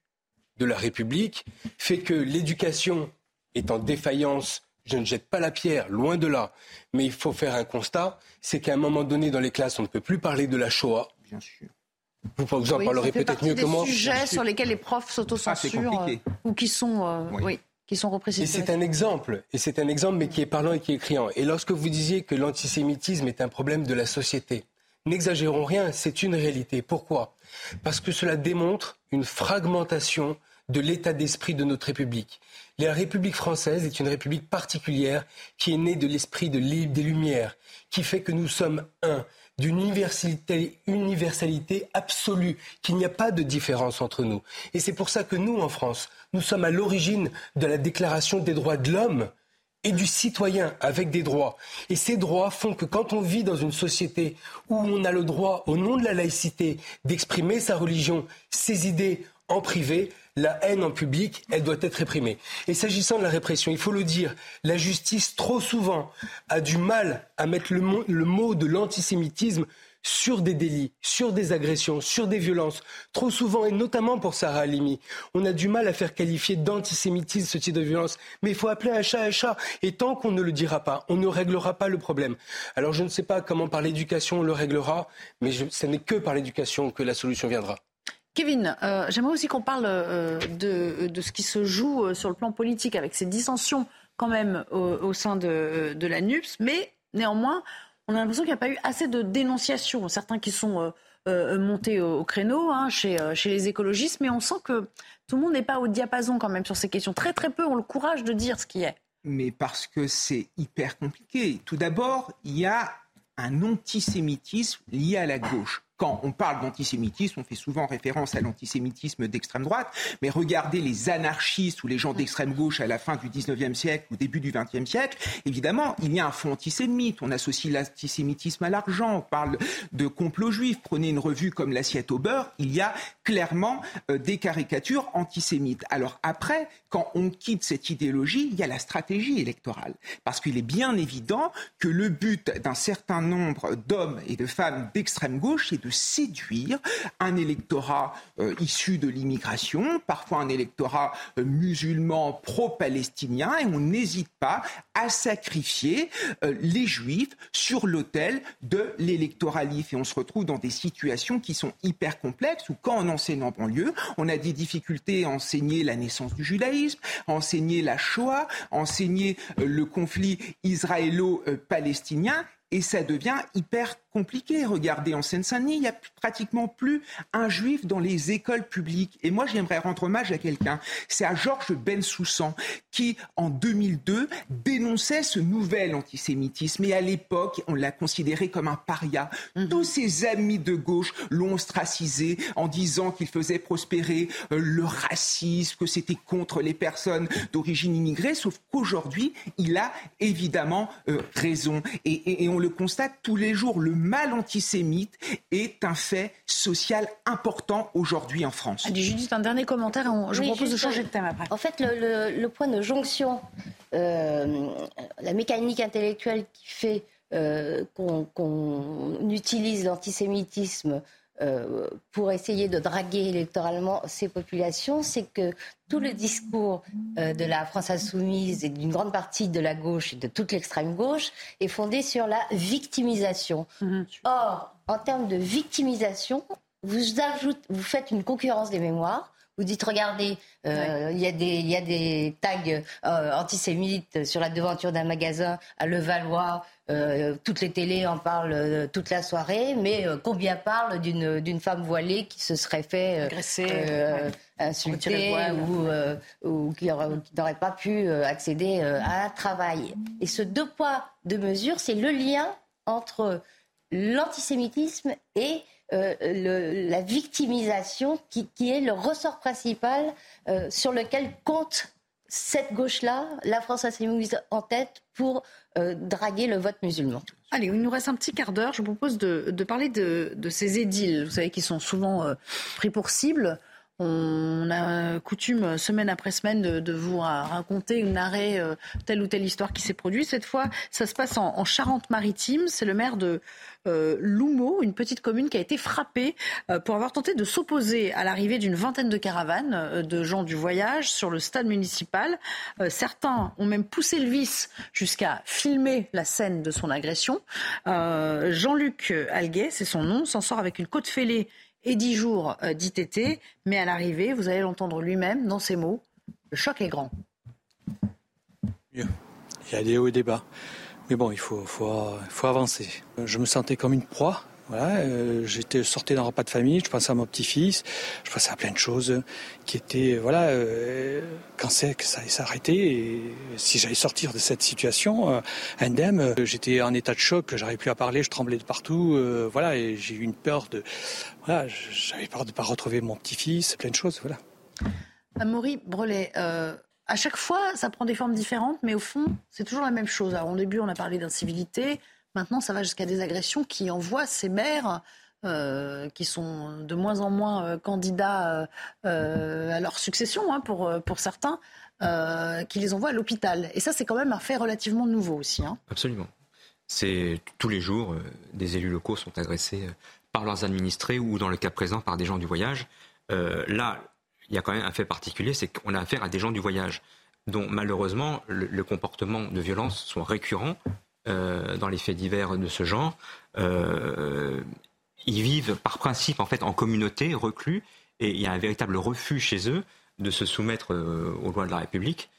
de la République, fait que l'éducation est en défaillance. Je ne jette pas la pierre, loin de là. Mais il faut faire un constat, c'est qu'à un moment donné, dans les classes, on ne peut plus parler de la Shoah. Bien sûr. Vous, en parlerez peut-être mieux que moi. des sujets sur lesquels les profs s'autocensurent ah, ou qui sont, euh, oui qui sont Et c'est un exemple, et c'est un exemple, mais qui est parlant et qui est criant. Et lorsque vous disiez que l'antisémitisme est un problème de la société, n'exagérons rien, c'est une réalité. Pourquoi? Parce que cela démontre une fragmentation de l'état d'esprit de notre République. La République française est une République particulière qui est née de l'esprit de des Lumières, qui fait que nous sommes un d'une universalité, absolue, qu'il n'y a pas de différence entre nous. Et c'est pour ça que nous, en France, nous sommes à l'origine de la déclaration des droits de l'homme et du citoyen avec des droits. Et ces droits font que quand on vit dans une société où on a le droit, au nom de la laïcité, d'exprimer sa religion, ses idées en privé, la haine en public, elle doit être réprimée. Et s'agissant de la répression, il faut le dire, la justice, trop souvent, a du mal à mettre le mot, de l'antisémitisme sur des délits, sur des agressions, sur des violences. Trop souvent, et notamment pour Sarah Halimi, on a du mal à faire qualifier d'antisémitisme ce type de violence. Mais il faut appeler un chat un chat. Et tant qu'on ne le dira pas, on ne réglera pas le problème. Alors je ne sais pas comment par l'éducation on le réglera, mais ce n'est que par l'éducation que la solution viendra. Kevin, euh, j'aimerais aussi qu'on parle euh, de, ce qui se joue euh, sur le plan politique avec ces dissensions quand même au, sein de, la NUPS, mais néanmoins, on a l'impression qu'il n'y a pas eu assez de dénonciations. Certains qui sont montés au, créneau hein, chez, chez les écologistes, mais on sent que tout le monde n'est pas au diapason quand même sur ces questions. Très très peu ont le courage de dire ce qui est. Mais parce que c'est hyper compliqué. Tout d'abord, il y a un antisémitisme lié à la gauche quand on parle d'antisémitisme, on fait souvent référence à l'antisémitisme d'extrême droite, mais regardez les anarchistes ou les gens d'extrême gauche à la fin du 19e siècle ou début du 20e siècle, évidemment, il y a un fond antisémite. On associe l'antisémitisme à l'argent, on parle de complot juif. Prenez une revue comme L'assiette au beurre, il y a clairement euh, des caricatures antisémites. Alors après, quand on quitte cette idéologie, il y a la stratégie électorale. Parce qu'il est bien évident que le but d'un certain nombre d'hommes et de femmes d'extrême gauche, c'est de séduire un électorat euh, issu de l'immigration, parfois un électorat euh, musulman pro-palestinien, et on n'hésite pas à sacrifier euh, les juifs sur l'autel de l'électoralisme. Et on se retrouve dans des situations qui sont hyper complexes, où quand on enseigne en banlieue, on a des difficultés à enseigner la naissance du judaïsme, à enseigner la Shoah, à enseigner le conflit israélo-palestinien, et ça devient hyper compliqué. Regardez, en Seine-Saint-Denis, il n'y a pratiquement plus un juif dans les écoles publiques. Et moi, j'aimerais rendre hommage à quelqu'un. C'est à Georges Bensoussan, qui, en 2002, dénonçait ce nouvel antisémitisme. Et à l'époque, on l'a considéré comme un paria. Mhm. Tous ses amis de gauche l'ont ostracisé en disant qu'il faisait prospérer euh, le racisme, que c'était contre les personnes d'origine immigrée. Sauf qu'aujourd'hui, il a évidemment euh, raison. Et, et on le constate tous les jours. Le mal antisémite est un fait social important aujourd'hui en France. Allez, Judith, un dernier commentaire. Je vous propose de changer de thème après. En fait, le, point de jonction, euh, la mécanique intellectuelle qui fait euh, qu'on utilise l'antisémitisme euh, pour essayer de draguer électoralement ces populations, c'est que tout le discours euh, de la France insoumise et d'une grande partie de la gauche et de toute l'extrême gauche est fondé sur la victimisation. Mhm. Or, en termes de victimisation, vous, faites une concurrence des mémoires vous dites, regardez, euh, il y, y, a des tags euh, antisémites sur la devanture d'un magasin à Levallois. Euh, toutes les télés en parlent toute la soirée, mais combien parlent d'une femme voilée qui se serait fait agresser, insulter ou, ou, qui n'aurait pas pu accéder à un travail. Et ce deux poids, deux mesures, c'est le lien entre l'antisémitisme et la victimisation qui, est le ressort principal sur lequel compte cette gauche-là, la France a s'est mise en tête pour draguer le vote musulman. Allez, il nous reste un petit quart d'heure. Je vous propose de, parler de, de, ces édiles, vous savez, qui sont souvent pris pour cible. On a coutume, semaine après semaine, de, vous raconter une arrêt, euh, telle ou telle histoire qui s'est produite. Cette fois, ça se passe en, Charente-Maritime. C'est le maire de euh, Loumeau, une petite commune qui a été frappée euh, pour avoir tenté de s'opposer à l'arrivée d'une vingtaine de caravanes de gens du voyage sur le stade municipal. certains ont même poussé le vice jusqu'à filmer la scène de son agression. Jean-Luc Alguet, c'est son nom, s'en sort avec une côte fêlée et 10 jours euh, d'ITT. Mais à l'arrivée, vous allez l'entendre lui-même dans ses mots, le choc est grand. Il y a des hauts et des bas. Mais bon, il faut, avancer. Je me sentais comme une proie. Voilà, euh, j'étais sorti d'un repas de famille, je pensais à mon petit-fils, je pensais à plein de choses qui étaient, voilà, euh, quand c'est que ça allait s'arrêter, et si j'allais sortir de cette situation euh, indemne, euh, j'étais en état de choc, j'arrivais plus à parler, je tremblais de partout, euh, voilà, j'ai eu une peur de, voilà, j'avais peur de pas retrouver mon petit-fils, plein de choses, voilà. Amaury Brelet, à chaque fois, ça prend des formes différentes, mais au fond, c'est toujours la même chose. Au début, on a parlé d'incivilité. Maintenant, ça va jusqu'à des agressions qui envoient ces maires euh, qui sont de moins en moins euh, candidats euh, à leur succession hein, pour, pour certains, qui les envoient à l'hôpital. Et ça, c'est quand même un fait relativement nouveau aussi. Hein. Absolument. C'est tous les jours, des élus locaux sont agressés par leurs administrés ou, dans le cas présent, par des gens du voyage. là, il y a quand même un fait particulier, c'est qu'on a affaire à des gens du voyage dont malheureusement le comportement de violence sont récurrents euh, dans les faits divers de ce genre. Euh, ils vivent par principe en fait en communauté, reclus, et il y a un véritable refus chez eux de se soumettre euh, aux lois de la République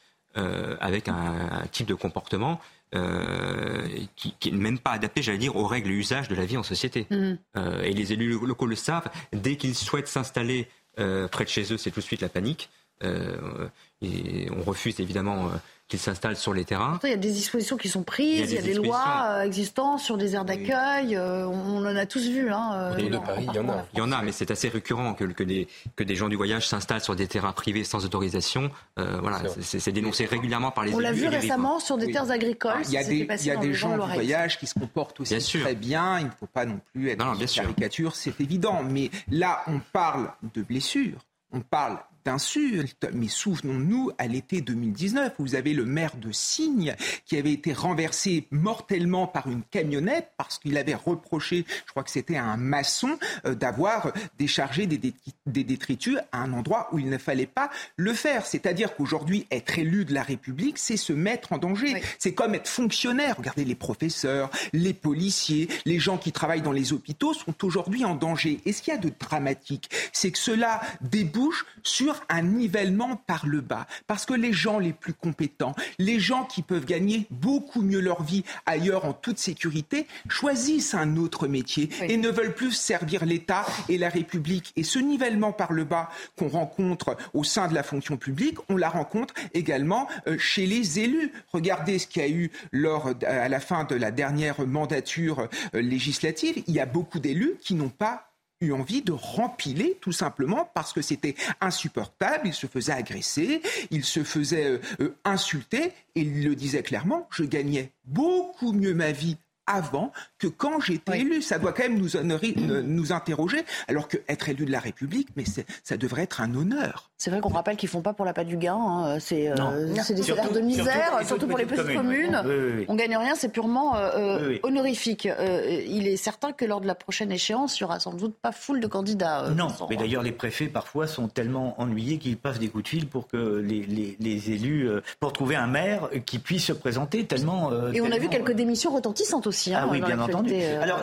avec un, type de comportement qui, qui n'est même pas adapté, j'allais dire, aux règles et usages de la vie en société. Mmh. et les élus locaux le savent. Dès qu'ils souhaitent s'installer près de chez eux, c'est tout de suite la panique. et on refuse évidemment qu'ils s'installent sur les terrains. il y a des dispositions qui sont prises, il y a des, lois euh, existantes sur des aires d'accueil, euh, on, en a tous vu. Hein, euh, de Paris, il y en a. Il y en a, mais c'est assez récurrent que, que, des, que des gens du voyage s'installent sur des terrains privés sans autorisation. voilà, c'est dénoncé régulièrement par les On l'a vu récemment sur des terres agricoles. Il y a des, il y a des gens du voyage qui se comportent aussi très bien, il ne faut pas non plus être non, caricature, c'est évident. Mais là, on parle de blessures, on parle d'insultes. Mais souvenons-nous, à l'été 2019, vous avez le maire de Signe qui avait été renversé mortellement par une camionnette parce qu'il avait reproché, je crois que c'était à un maçon, euh, d'avoir déchargé des, détritus à un endroit où il ne fallait pas le faire. C'est-à-dire qu'aujourd'hui, être élu de la République, c'est se mettre en danger. C'est comme être fonctionnaire. Regardez, les professeurs, les policiers, les gens qui travaillent dans les hôpitaux sont aujourd'hui en danger. Et ce qu'il y a de dramatique, c'est que cela débouche sur un nivellement par le bas. Parce que les gens les plus compétents, les gens qui peuvent gagner beaucoup mieux leur vie ailleurs en toute sécurité, choisissent un autre métier et ne veulent plus servir l'État et la République. Et ce nivellement par le bas qu'on rencontre au sein de la fonction publique, on la rencontre également euh, chez les élus. Regardez ce qu'il y a eu lors, à la fin de la dernière mandature euh, législative. Il y a beaucoup d'élus qui n'ont pas eu envie de rempiler tout simplement parce que c'était insupportable, il se faisait agresser, il se faisait euh, euh, insulter et il le disait clairement, je gagnais beaucoup mieux ma vie avant que quand j'étais élu. Ça doit quand même nous, honorer, nous interroger, alors que être élu de la République, mais ça devrait être un honneur. C'est vrai qu'on rappelle qu'ils font pas pour la pas du gain. Hein. C'est euh, des salaires de misère, surtout, pour les petites communes. On gagne rien, c'est purement euh, euh, honorifique. il est certain que lors de la prochaine échéance, il y aura sans doute pas foule de candidats. non, mais d'ailleurs les préfets parfois sont tellement ennuyés qu'ils passent des coups de fil pour que les, les, élus, pour trouver un maire qui puisse se présenter tellement. Et on a vu quelques démissions retentissantes aussi. Hein, ah oui, bien entendu. Alors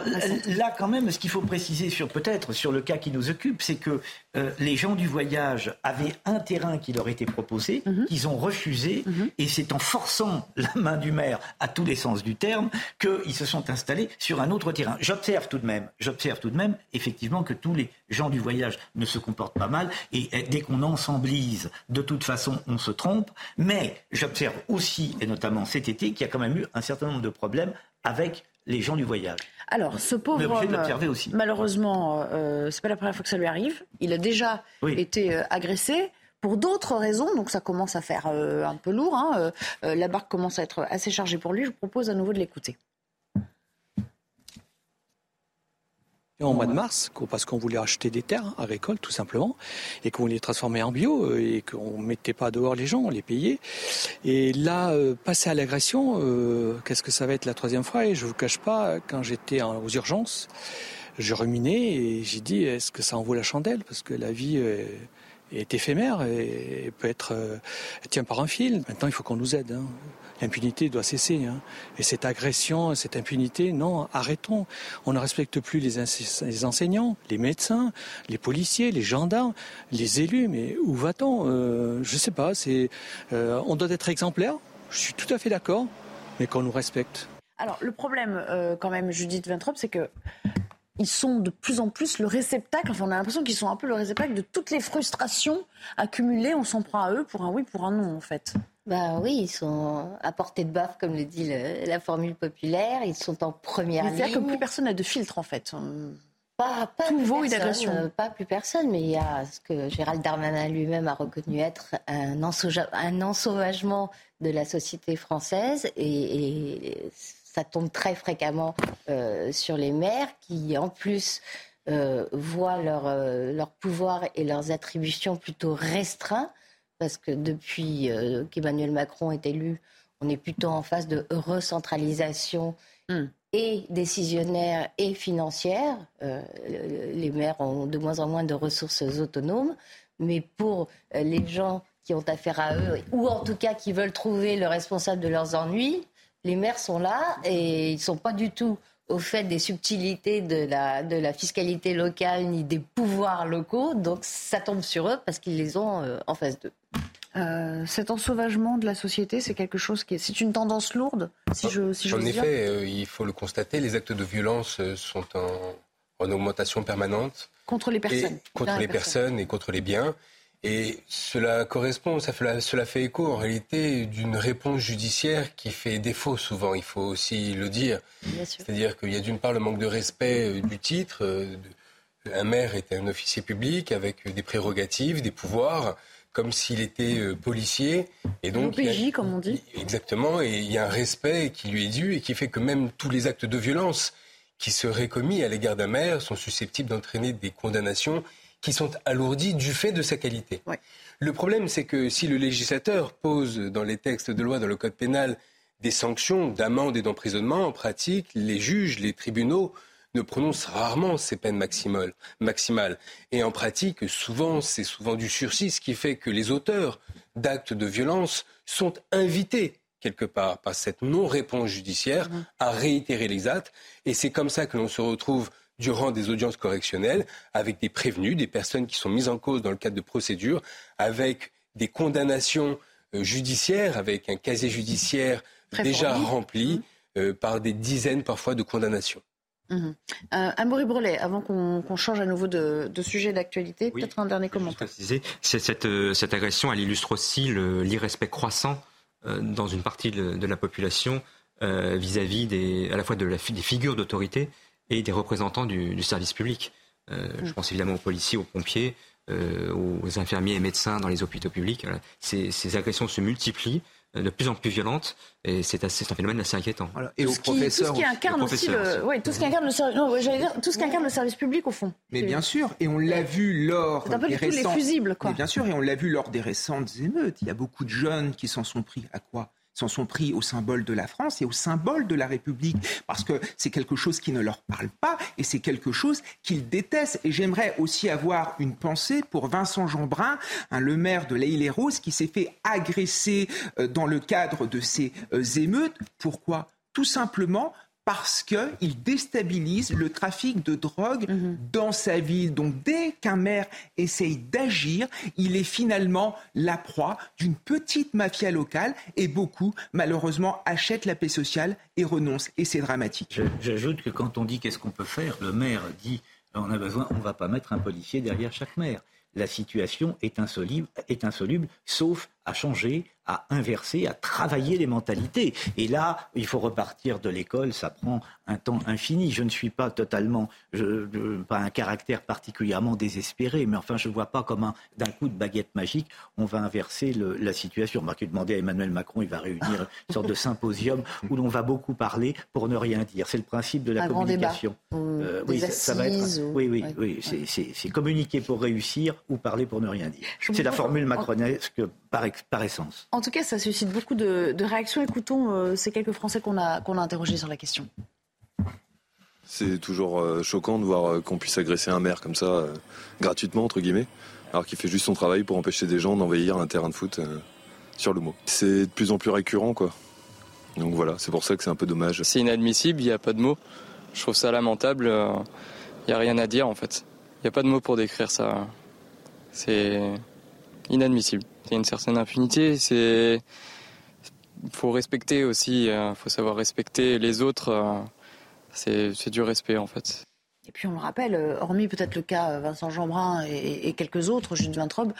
là, quand même, ce qu'il faut préciser sur peut-être sur le cas qui nous occupe, c'est que les gens du voyage avaient un terrain qui leur était proposé, mhm. qu'ils ont refusé, mhm. et c'est en forçant la main du maire à tous les sens du terme qu'ils se sont installés sur un autre terrain. J'observe tout de même, j'observe tout de même, effectivement, que tous les gens du voyage ne se comportent pas mal, et dès qu'on ensemblise, de toute façon, on se trompe. Mais j'observe aussi, et notamment cet été, qu'il y a quand même eu un certain nombre de problèmes avec les gens du voyage. Alors, ce pauvre homme, aussi. malheureusement, euh, c'est pas la première fois que ça lui arrive. Il a déjà été euh, agressé pour d'autres raisons, donc ça commence à faire euh, un peu lourd. Hein. Euh, la barque commence à être assez chargée pour lui. Je vous propose à nouveau de l'écouter. En mois de mars, parce qu'on voulait acheter des terres agricoles tout simplement, et qu'on les transformer en bio, euh, et qu'on ne mettait pas dehors les gens, on les payait. Et là, euh, passer à l'agression, euh, qu'est-ce que ça va être la troisième fois? Et je vous cache pas, quand j'étais aux urgences, je ruminais et j'ai dit, est-ce que ça en vaut la chandelle? Parce que la vie est éphémère et peut être tient par un fil. Maintenant, il faut qu'on nous aide. Hein l'impunité doit cesser. Hein. Et cette agression, cette impunité, non, arrêtons. On ne respecte plus les, enseignants, les médecins, les policiers, les gendarmes, les élus. Mais où va-t-on euh, Je ne sais pas. Euh, on doit être exemplaire. Je suis tout à fait d'accord, mais qu'on nous respecte. Alors le problème, euh, quand même, Judith Ventrop, c'est que ils sont de plus en plus le réceptacle, enfin on a l'impression qu'ils sont un peu le réceptacle de toutes les frustrations accumulées, on s'en prend à eux pour un oui, pour un non en fait. Bah oui, ils sont à portée de baffe, comme le dit la formule populaire. Ils sont en première ligne. C'est-à-dire que plus personne n'a de filtre, en fait. Pas, pas Tout vaut une agression. Euh, pas plus personne, mais il y a ce que Gérald Darmanin lui-même a reconnu être un, un, ensauvagement de la société française. Et, ça tombe très fréquemment euh, sur les maires qui, en plus, euh, voient leur, leur pouvoir et leurs attributions plutôt restreints parce que depuis euh, qu'Emmanuel Macron est élu, on est plutôt en phase de recentralisation hmm. et décisionnaire et financière. Euh, les maires ont de moins en moins de ressources autonomes, mais pour euh, les gens qui ont affaire à eux, ou en tout cas qui veulent trouver le responsable de leurs ennuis, les maires sont là et ils ne sont pas du tout au fait des subtilités de la, de la fiscalité locale ni des pouvoirs locaux. Donc ça tombe sur eux parce qu'ils les ont euh, en face d'eux. Euh, cet ensauvagement de la société, c'est quelque chose qui est, c'est une tendance lourde, si je, si En effet, euh, il faut le constater, les actes de violence sont en, en augmentation permanente. Contre les personnes. contre les personnes et contre les biens. Et cela correspond, ça fait, cela fait écho en réalité d'une réponse judiciaire qui fait défaut souvent, il faut aussi le dire. C'est-à-dire qu'il y a d'une part le manque de respect euh, du titre. Euh, un maire est un officier public avec des prérogatives, des pouvoirs, comme s'il était euh, policier. Et donc, OPJ, comme on dit. Exactement, et il y a un respect qui lui est dû et qui fait que même tous les actes de violence qui seraient commis à l'égard d'un maire sont susceptibles d'entraîner des condamnations qui sont alourdis du fait de sa qualité. Le problème, c'est que si le législateur pose dans les textes de loi, dans le code pénal, des sanctions d'amende et d'emprisonnement, en pratique, les juges, les tribunaux ne prononcent rarement ces peines maximales. maximales. Et en pratique, souvent, c'est souvent du sursis, ce qui fait que les auteurs d'actes de violence sont invités quelque part par cette non-réponse judiciaire mmh. à réitérer les actes. Et c'est comme ça que l'on se retrouve durant des audiences correctionnelles avec des prévenus, des personnes qui sont mises en cause dans le cadre de procédures, avec des condamnations euh, judiciaires, avec un casier judiciaire déjà rempli mmh. euh, par des dizaines parfois de condamnations. Mmh. Euh, Amaury Brelet, avant qu'on change à nouveau de, sujet d'actualité, peut-être un dernier commentaire. Cette, cette, agression, elle illustre aussi l'irrespect croissant dans une partie de, la population vis-à-vis à la fois de la, des figures d'autorité et des représentants du, service public. Euh, je pense évidemment aux policiers, aux pompiers, euh, aux infirmiers et médecins dans les hôpitaux publics. Ces, agressions se multiplient euh, de plus en plus violentes et c'est un phénomène assez inquiétant. Et aux professeurs, tout ce qui incarne aussi le, tout ce qui incarne le, tout ce qui incarne le service public au fond. Mais bien sûr, et on l'a vu lors des récentes, fusibles, quoi. bien sûr, et on l'a vu lors des récentes émeutes. Il y a beaucoup de jeunes qui s'en sont pris à quoi? S'en sont pris au symbole de la France et au symbole de la République, parce que c'est quelque chose qui ne leur parle pas et c'est quelque chose qu'ils détestent. Et j'aimerais aussi avoir une pensée pour Vincent Jeanbrun, un le maire de l'Aïle et Rose, qui s'est fait agresser euh, dans le cadre de ces euh, émeutes. Pourquoi? Tout simplement parce qu'il déstabilise le trafic de drogue mhm. dans sa ville. Donc dès qu'un maire essaye d'agir, il est finalement la proie d'une petite mafia locale et beaucoup, malheureusement, achètent la paix sociale et renoncent. Et c'est dramatique. J'ajoute que quand on dit qu'est-ce qu'on peut faire, le maire dit on a besoin, on ne va pas mettre un policier derrière chaque maire. La situation est insoluble, est insoluble sauf à changer, à inverser, à travailler les mentalités. Et là, il faut repartir de l'école, ça prend un temps infini. Je ne suis pas totalement, je, pas un caractère particulièrement désespéré, mais enfin, je ne vois pas comment d'un coup de baguette magique, on va inverser le, la situation. On va demander à Emmanuel Macron, il va réunir une sorte de symposium où l'on va beaucoup parler pour ne rien dire. C'est le principe de la communication. Euh, oui, ça, va être. Oui, oui, oui. C'est communiquer pour réussir ou parler pour ne rien dire. C'est la formule macronesque par, par essence. En tout cas, ça suscite beaucoup de, réactions. Écoutons euh, ces quelques Français qu'on a, qu'on a interrogés sur la question. C'est toujours euh, choquant de voir euh, qu'on puisse agresser un maire comme ça, gratuitement, entre guillemets, alors qu'il fait juste son travail pour empêcher des gens d'envahir un terrain de foot sur le mot. C'est de plus en plus récurrent, quoi. Donc voilà, c'est pour ça que c'est un peu dommage. C'est inadmissible, il n'y a pas de mots. Je trouve ça lamentable. Il n'y a rien à dire, en fait. Il n'y a pas de mots pour décrire ça. C'est inadmissible. Il y a une certaine impunité. C'est faut respecter aussi. Il euh, faut savoir respecter les autres. Euh, c'est du respect en fait. Et puis on le rappelle, euh, hormis peut-être le cas Vincent Jeanbrun et, quelques autres, Jules Vintrobe,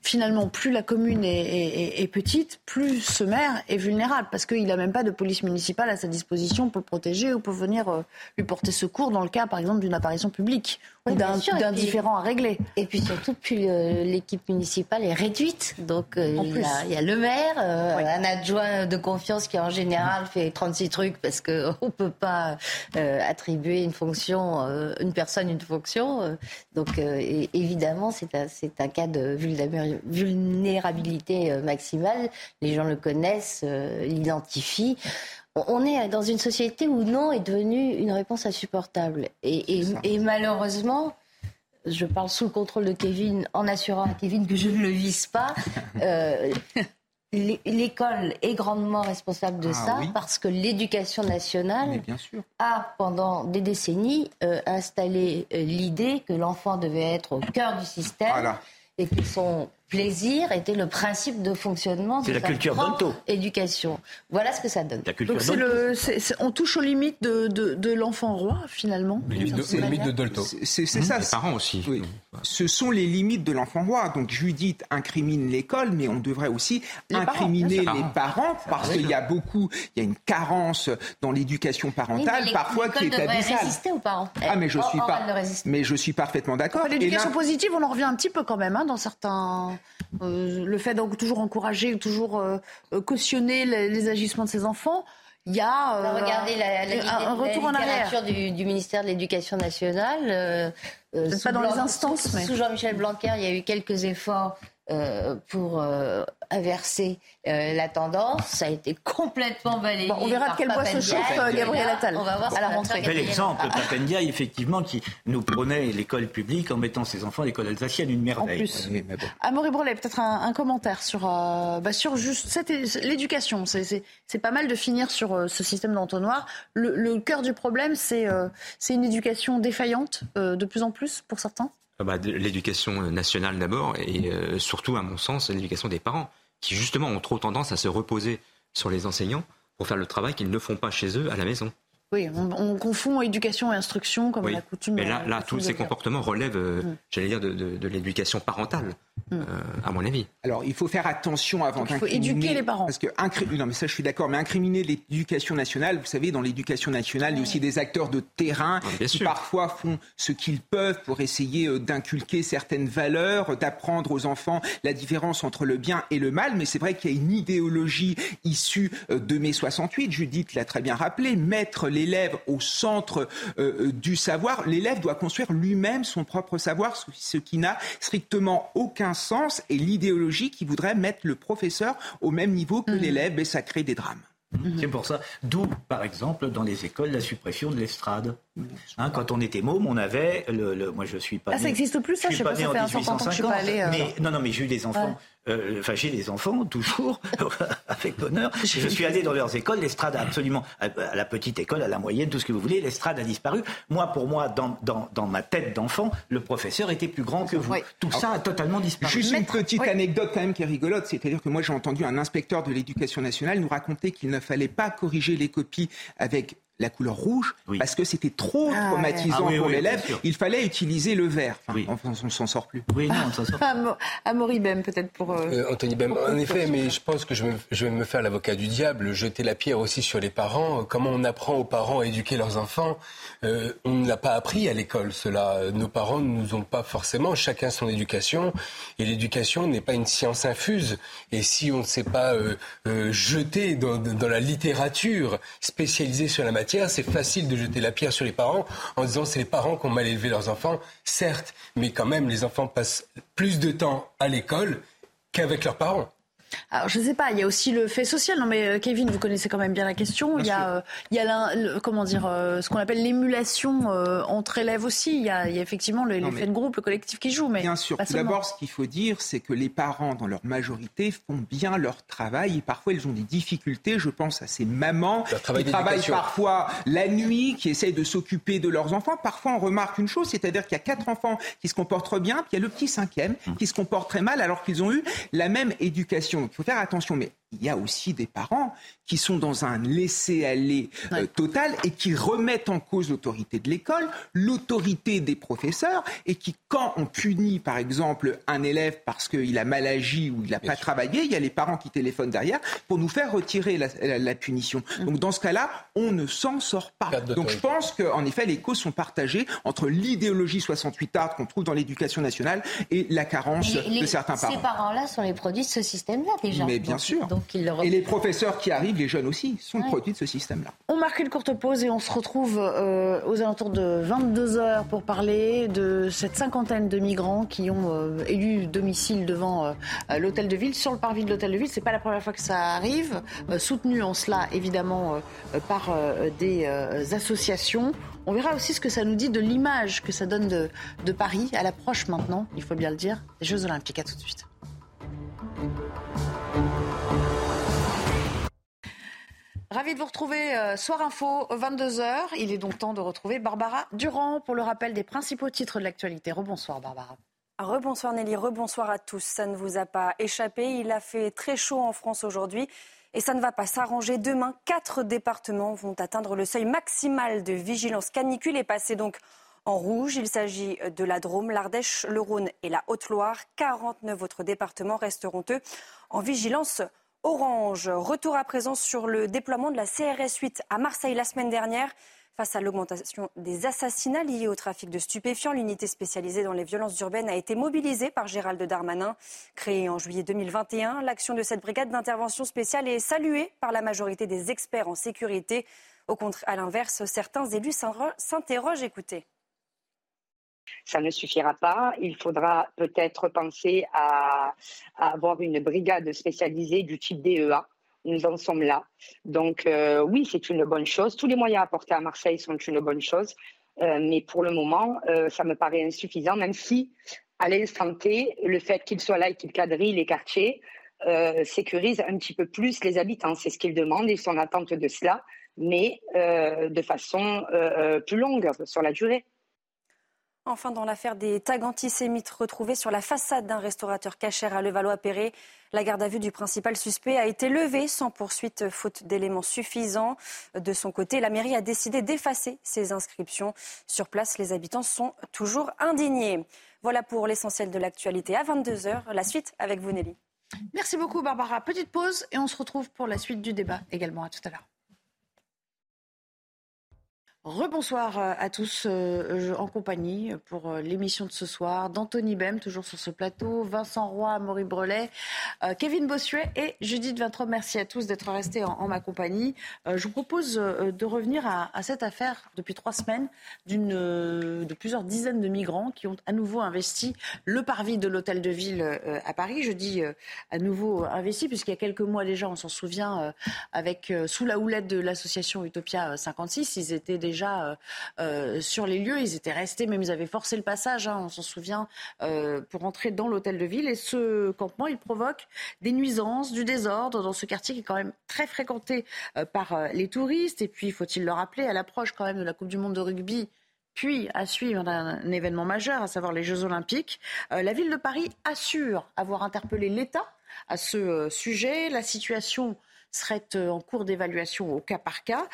finalement, plus la commune est, petite, plus ce maire est vulnérable parce qu'il n'a même pas de police municipale à sa disposition pour le protéger ou pour venir lui porter secours dans le cas, par exemple, d'une apparition publique d'un différent à régler. Et puis surtout, plus euh, l'équipe municipale est réduite. Donc euh, il, y a, le maire, un adjoint de confiance qui en général fait 36 trucs parce qu'on ne peut pas attribuer une fonction, une personne une fonction. donc évidemment, c'est un, un cas de vulnérabilité euh, maximale. Les gens le connaissent, euh, l'identifient. On est dans une société où non est devenu une réponse insupportable. Et, malheureusement, je parle sous le contrôle de Kevin en assurant à Kevin que je ne le vise pas. Euh, l'école est grandement responsable de ah ça parce que l'éducation nationale a, pendant des décennies, installé l'idée que l'enfant devait être au cœur du système et que son plaisir était le principe de fonctionnement de la culture éducation. Voilà ce que ça donne. Donc le, on touche aux limites de, de, l'enfant roi finalement. Les limites de, Dolto. C'est ça. Les parents aussi. Ce sont les limites de l'enfant roi. Donc Judith incrimine l'école, mais on devrait aussi incriminer les parents parce qu'il y a beaucoup, il y a une carence dans l'éducation parentale parfois qui est abyssale. résister aux parents. Ah mais je suis pas, mais je suis parfaitement d'accord. L'éducation positive, on en revient un petit peu quand même hein, dans certains euh, le fait de toujours encourager, toujours euh, cautionner les, agissements de ses enfants, il y a euh, regardez la, un retour en arrière du, du, ministère de l'Éducation nationale. pas dans les instances, mais sous Jean-Michel Blanquer, il y a eu quelques efforts pour inverser la tendance. Ça a été complètement balayé. on verra de quel bois se chauffe Gabriel Attal. On va voir à la rentrée. Bel exemple, Papendia, effectivement, qui nous prenait l'école publique en mettant ses enfants à l'école alsacienne, une merveille. En plus. Oui, Amaury Brelet, peut-être un, commentaire sur, euh, bah sur juste l'éducation. C'est pas mal de finir sur euh, ce système d'entonnoir. Le, le cœur du problème, c'est euh, c'est une éducation défaillante de plus en plus pour certains? Bah, L'éducation nationale d'abord et surtout, à mon sens, l'éducation des parents qui justement ont trop tendance à se reposer sur les enseignants pour faire le travail qu'ils ne font pas chez eux à la maison. Oui, on, confond éducation et instruction comme on a coutume. Mais là, là tous ces comportements relèvent, euh, mm. j'allais dire, de, l'éducation parentale, mm. euh, à mon avis. Alors, il faut faire attention avant d'incriminer. Il faut éduquer les parents. Parce que non, mais ça, je suis d'accord. Mais incriminer l'éducation nationale, vous savez, dans l'éducation nationale, il y a aussi des acteurs de terrain qui parfois font ce qu'ils peuvent pour essayer euh, d'inculquer certaines valeurs, d'apprendre aux enfants la différence entre le bien et le mal. Mais c'est vrai qu'il y a une idéologie issue de mai 68. Judith l'a très bien rappelé. Mettre les l'élève au centre euh, euh, du savoir, l'élève doit construire lui-même son propre savoir, ce qui n'a strictement aucun sens. Et l'idéologie qui voudrait mettre le professeur au même niveau que mmh. l'élève, et ça crée des drames. Mmh. C'est pour ça. D'où, par exemple, dans les écoles, la suppression de l'estrade. Hein, quand on était môme, on avait le, moi je suis pas. Ah, ça n'existe plus, ça. Je, sais pas, temps que je suis pas allé. Euh. Mais non, non, mais j'ai eu des enfants. Euh, enfin, j'ai des enfants toujours avec bonheur. Je suis allé dans leurs écoles. L'estrade a absolument, à la petite école, à la moyenne, tout ce que vous voulez, l'estrade a disparu. Moi, pour moi, dans, dans, dans ma tête d'enfant, le professeur était plus grand que vous. Tout ça a totalement disparu. Juste une petite anecdote quand même qui est rigolote, c'est-à-dire que moi j'ai entendu un inspecteur de l'éducation nationale nous raconter qu'il ne fallait pas corriger les copies avec la couleur rouge parce que c'était trop Ah, traumatisant Ah oui, pour oui, l'élève. Il fallait utiliser le vert. Enfin, on, on s'en sort plus. Oui, non, on s'en sort. Amo- Amaury Bem, peut-être pour. euh, Euh, Anthony Bem, en effet, mais je pense que je, me- je vais me faire l'avocat du diable, jeter la pierre aussi sur les parents. Comment on apprend aux parents à éduquer leurs enfants Euh, On ne l'a pas appris à l'école, cela. Nos parents ne nous ont pas forcément, chacun son éducation. Et l'éducation n'est pas une science infuse. Et si on ne s'est pas euh, euh, jeté dans, dans la littérature spécialisée sur la matière, c'est facile de jeter la pierre sur les parents en disant c'est les parents qui ont mal élevé leurs enfants. Certes, mais quand même, les enfants passent plus de temps à l'école qu'avec leurs parents. Alors, je ne sais pas, il y a aussi le fait social. Non, mais euh, Kevin, vous connaissez quand même bien la question. il y a, euh, il y a le- comment dire, euh, ce qu'on appelle l'émulation euh, entre élèves aussi. Il y a, il y a effectivement l'effet de groupe, le collectif qui joue. Mais Bien sûr. d'abord, ce qu'il faut dire, c'est que les parents, dans leur majorité, font bien leur travail et parfois ils ont des difficultés. Je pense à ces mamans travail qui travaillent parfois la nuit, qui essayent de s'occuper de leurs enfants. Parfois, on remarque une chose, c'est-à-dire qu'il y a quatre enfants qui se comportent très bien, puis il y a le petit cinquième qui se comporte très mal alors qu'ils ont eu la même éducation. Donc, il faut faire attention. Mais il y a aussi des parents qui sont dans un laisser-aller euh, total et qui remettent en cause l'autorité de l'école, l'autorité des professeurs et qui, quand on punit, par exemple, un élève parce qu'il a mal agi ou il n'a pas travaillé, il y a les parents qui téléphonent derrière pour nous faire retirer la, la- la punition. Donc, dans ce cas-là, on ne s'en sort pas. Donc, je pense qu'en effet, les causes sont partagées entre l'idéologie 68 art qu'on trouve dans l'éducation nationale et la carence Les- de certains Ces parents. parents-là sont les produits de ce système-là déjà. Mais bien Donc- sûr. Donc ils le Et les professeurs qui arrivent, les jeunes aussi, sont le Ouais. produit de ce système-là. On marque une courte pause et on se retrouve euh, aux alentours de 22 heures pour parler de cette cinquantaine de migrants qui ont euh, élu domicile devant euh, l'hôtel de ville, sur le parvis de l'hôtel de ville. C'est pas la première fois que ça arrive, euh, soutenu en cela évidemment par euh, des euh, associations. On verra aussi ce que ça nous dit de l'image que ça donne de, de Paris à l'approche maintenant, il faut bien le dire, des Jeux Olympiques. À tout de suite. Ravi de vous retrouver euh, Soir Info, 22h. Il est donc temps de retrouver Barbara Durand pour le rappel des principaux titres de l'actualité. Rebonsoir Barbara. Rebonsoir Nelly, rebonsoir à tous. Ça ne vous a pas échappé. Il a fait très chaud en France aujourd'hui et ça ne va pas s'arranger. Demain, quatre départements vont atteindre le seuil maximal de vigilance canicule et passer donc en rouge. Il s'agit de la Drôme, l'Ardèche, le Rhône et la Haute-Loire. 49 autres départements resteront eux en vigilance orange. Retour à présent sur le déploiement de la CRS 8 à Marseille la semaine dernière. Face à l'augmentation des assassinats liés au trafic de stupéfiants, l'unité spécialisée dans les violences urbaines a été mobilisée par Gérald Darmanin. Créée en juillet 2021, l'action de cette brigade d'intervention spéciale est saluée par la majorité des experts en sécurité. Au contraire, l'inverse, certains élus s'interrogent. Écoutez. Ça ne suffira pas. Il faudra peut-être penser à, avoir une brigade spécialisée du type DEA. Nous en sommes là. Donc euh, oui, c'est une bonne chose. Tous les moyens apportés à Marseille sont une bonne chose. Euh, mais pour le moment, euh, ça me paraît insuffisant, même si, à l'instant T, le fait qu'il soit là et qu'il quadrille les quartiers sécurise un petit peu plus les habitants. C'est ce qu'ils demandent, ils sont en attente de cela, mais de façon plus longue, sur la durée. Enfin, dans l'affaire des tags antisémites retrouvés sur la façade d'un restaurateur cachère à Levallois-Perret, la garde à vue du principal suspect a été levée sans poursuite faute d'éléments suffisants. De son côté, la mairie a décidé d'effacer ces inscriptions. Sur place, les habitants sont toujours indignés. Voilà pour l'essentiel de l'actualité à 22h. La suite avec vous, Nelly. Merci beaucoup Barbara. Petite pause et on se retrouve pour la suite du débat également. À tout à l'heure. Rebonsoir à tous euh, en compagnie pour euh, l'émission de ce soir d'Anthony Bem, toujours sur ce plateau, Vincent Roy, Maurice Brelet, euh, Kevin Bossuet et Judith Vintrop. Merci à tous d'être restés en, en, ma compagnie. je vous propose de revenir à, à, cette affaire depuis trois semaines d'une, de plusieurs dizaines de migrants qui ont à nouveau investi le parvis de l'hôtel de ville à Paris. Je dis à nouveau investi puisqu'il y a quelques mois déjà, on s'en souvient, avec sous la houlette de l'association Utopia 56, ils étaient déjà déjà euh, sur les lieux. Ils étaient restés, même ils avaient forcé le passage, hein, on s'en souvient, euh, pour entrer dans l'hôtel de ville. Et ce campement, il provoque des nuisances, du désordre dans ce quartier qui est quand même très fréquenté euh, par les touristes. Et puis, faut-il le rappeler, à l'approche quand même de la Coupe du Monde de rugby, puis à suivre un événement majeur, à savoir les Jeux Olympiques, la ville de Paris assure avoir interpellé l'État à ce sujet. La situation serait en cours d'évaluation au cas par cas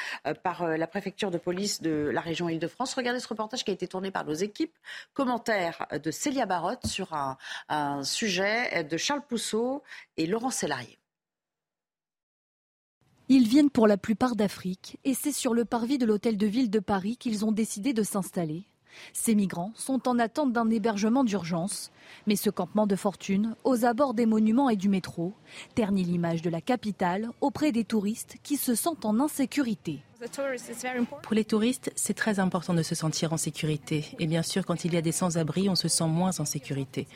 par la préfecture de police de la région Île-de-France. Regardez ce reportage qui a été tourné par nos équipes. Commentaire de Célia Barotte sur un, un sujet de Charles Pousseau et Laurent Sélarié. Ils viennent pour la plupart d'Afrique et c'est sur le parvis de l'hôtel de ville de Paris qu'ils ont décidé de s'installer. Ces migrants sont en attente d'un hébergement d'urgence, mais ce campement de fortune, aux abords des monuments et du métro, ternit l'image de la capitale auprès des touristes qui se sentent en insécurité. Pour les touristes, c'est très important de se sentir en sécurité. Et bien sûr, quand il y a des sans-abri, on se sent moins en sécurité.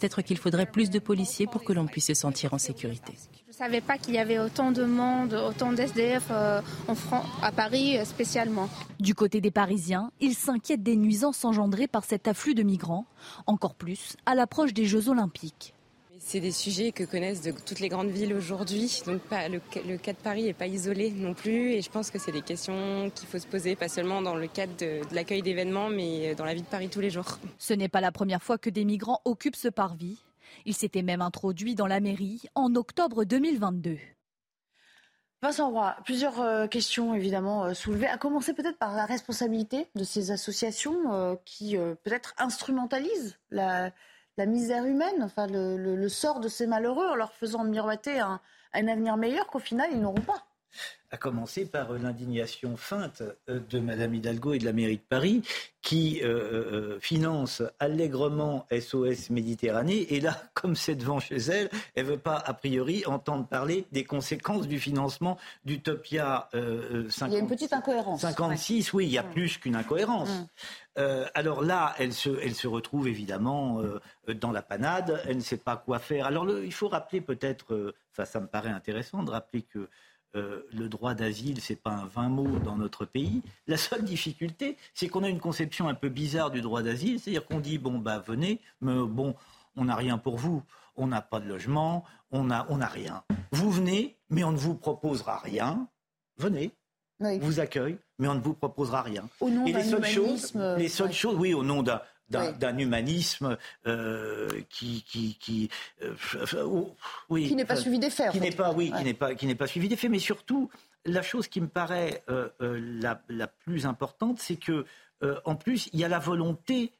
Peut-être qu'il faudrait plus de policiers pour que l'on puisse se sentir en sécurité. Je ne savais pas qu'il y avait autant de monde, autant d'SDF euh, en France, à Paris euh, spécialement. Du côté des Parisiens, ils s'inquiètent des nuisances engendrées par cet afflux de migrants, encore plus à l'approche des Jeux olympiques. C'est des sujets que connaissent de toutes les grandes villes aujourd'hui. Donc le, le, cas de Paris n'est pas isolé non plus. Et je pense que c'est des questions qu'il faut se poser, pas seulement dans le cadre de, l'accueil d'événements, mais dans la vie de Paris tous les jours. Ce n'est pas la première fois que des migrants occupent ce parvis. Il s'était même introduit dans la mairie en octobre 2022. Vincent Roy, plusieurs euh, questions évidemment euh, soulevées, à commencer peut-être par la responsabilité de ces associations euh, qui peut-être instrumentalisent la, misère humaine, enfin le, sort de ces malheureux en leur faisant miroiter un, un avenir meilleur qu'au final ils n'auront pas à commencer par l'indignation feinte euh, de Mme Hidalgo et de la mairie de Paris, qui euh, euh, finance allègrement SOS Méditerranée. Et là, comme c'est devant chez elle, elle ne veut pas, a priori, entendre parler des conséquences du financement d'Utopia il y a une petite incohérence. 56, oui, il y a mm. plus qu'une incohérence. Mm. alors là, elle se, elle se retrouve évidemment dans la panade, elle ne sait pas quoi faire. Alors il faut rappeler peut-être, ça, ça me paraît intéressant de rappeler que euh, le droit d'asile, c'est pas un vain mot dans notre pays. La seule difficulté, c'est qu'on a une conception un peu bizarre du droit d'asile, c'est-à-dire qu'on dit bon bah venez, mais bon, on n'a rien pour vous, on n'a pas de logement, on n'a on a rien. Vous venez, mais on ne vous proposera rien. Venez, on vous accueille, mais on ne vous proposera rien. Au nom Et les seules choses, les seules choses, oui, au nom d'un d'un humanisme euh, qui qui qui, euh, oui, qui n'est pas suivi des faits. Qui n'est pas oui, qui n'est pas qui n'est pas suivi des faits, mais surtout la chose qui me paraît euh, la, la, plus importante, c'est que en plus il y a la volonté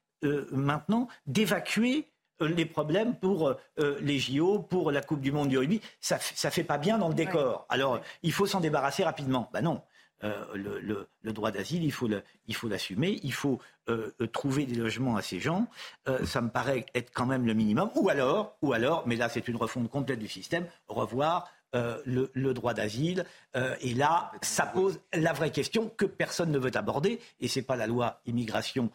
maintenant d'évacuer les problèmes pour les JO, pour la Coupe du Monde du rugby. Ça ça fait pas bien dans le décor. Alors il faut s'en débarrasser rapidement. Ben non. Le, le, droit d'asile, il faut l'assumer, il faut euh, euh, trouver des logements à ces gens, euh, ça me paraît être quand même le minimum. Ou alors, ou alors, mais là c'est une refonte complète du système, revoir le, droit d'asile. et là, ça pose la vraie question que personne ne veut aborder. Et c'est pas la loi immigration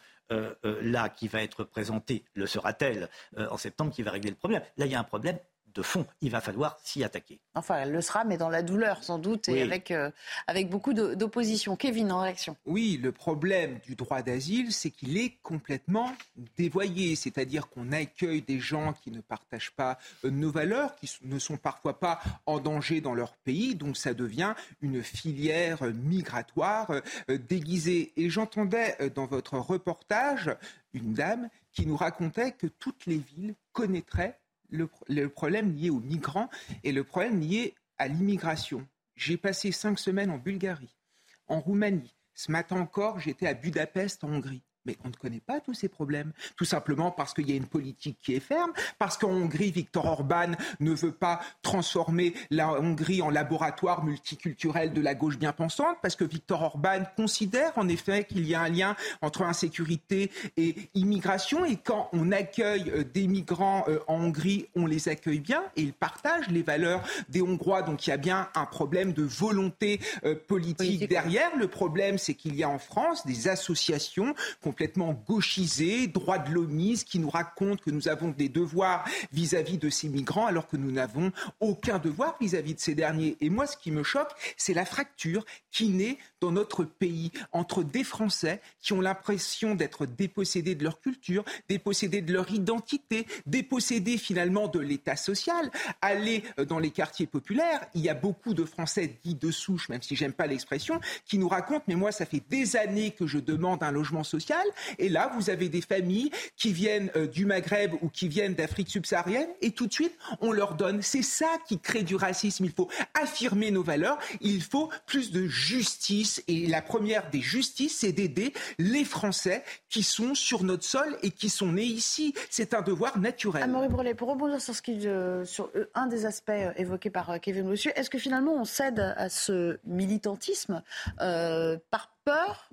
là qui va être présentée, le sera-t-elle en septembre, qui va régler le problème. Là, il y a un problème de fond. Il va falloir s'y attaquer. Enfin, elle le sera, mais dans la douleur, sans doute, et avec, euh, avec beaucoup d'opposition. Kevin, en réaction. Oui, le problème du droit d'asile, c'est qu'il est complètement dévoyé. C'est-à-dire qu'on accueille des gens qui ne partagent pas euh, nos valeurs, qui ne sont parfois pas en danger dans leur pays. Donc, ça devient une filière migratoire euh, déguisée. Et j'entendais dans votre reportage une dame qui nous racontait que toutes les villes connaîtraient le, problème lié aux migrants et le problème lié à l'immigration. J'ai passé cinq semaines en Bulgarie, en Roumanie. Ce matin encore, j'étais à Budapest, en Hongrie. Mais on ne connaît pas tous ces problèmes, tout simplement parce qu'il y a une politique qui est ferme, parce qu'en Hongrie, Viktor Orban ne veut pas transformer la Hongrie en laboratoire multiculturel de la gauche bien pensante, parce que Viktor Orban considère en effet qu'il y a un lien entre insécurité et immigration, et quand on accueille euh, des migrants euh, en Hongrie, on les accueille bien, et il partage les valeurs des Hongrois, donc il y a bien un problème de volonté euh, politique, derrière. Le problème, c'est qu'il y a en France des associations complètement gauchisés, droit de l'homisme, qui nous racontent que nous avons des devoirs vis-à-vis de ces migrants alors que nous n'avons aucun devoir vis-à-vis de ces derniers. Et moi, ce qui me choque, c'est la fracture qui naît dans notre pays entre des Français qui ont l'impression d'être dépossédés de leur culture, dépossédés de leur identité, dépossédés finalement de l'état social. Aller euh, dans les quartiers populaires, il y a beaucoup de Français dits de souche, même si j'aime pas l'expression, qui nous racontent, mais moi, ça fait des années que je demande un logement social Et là, vous avez des familles qui viennent euh, du Maghreb ou qui viennent d'Afrique subsaharienne et tout de suite, on leur donne. C'est ça qui crée du racisme. Il faut affirmer nos valeurs. Il faut plus de justice. Et la première des justices, c'est d'aider les Français qui sont sur notre sol et qui sont nés ici. C'est un devoir naturel. Amaury Brelet, pour rebondir sur, euh, euh, un des aspects évoqués par Kevin Monsieur, est-ce que finalement on cède à ce militantisme par peur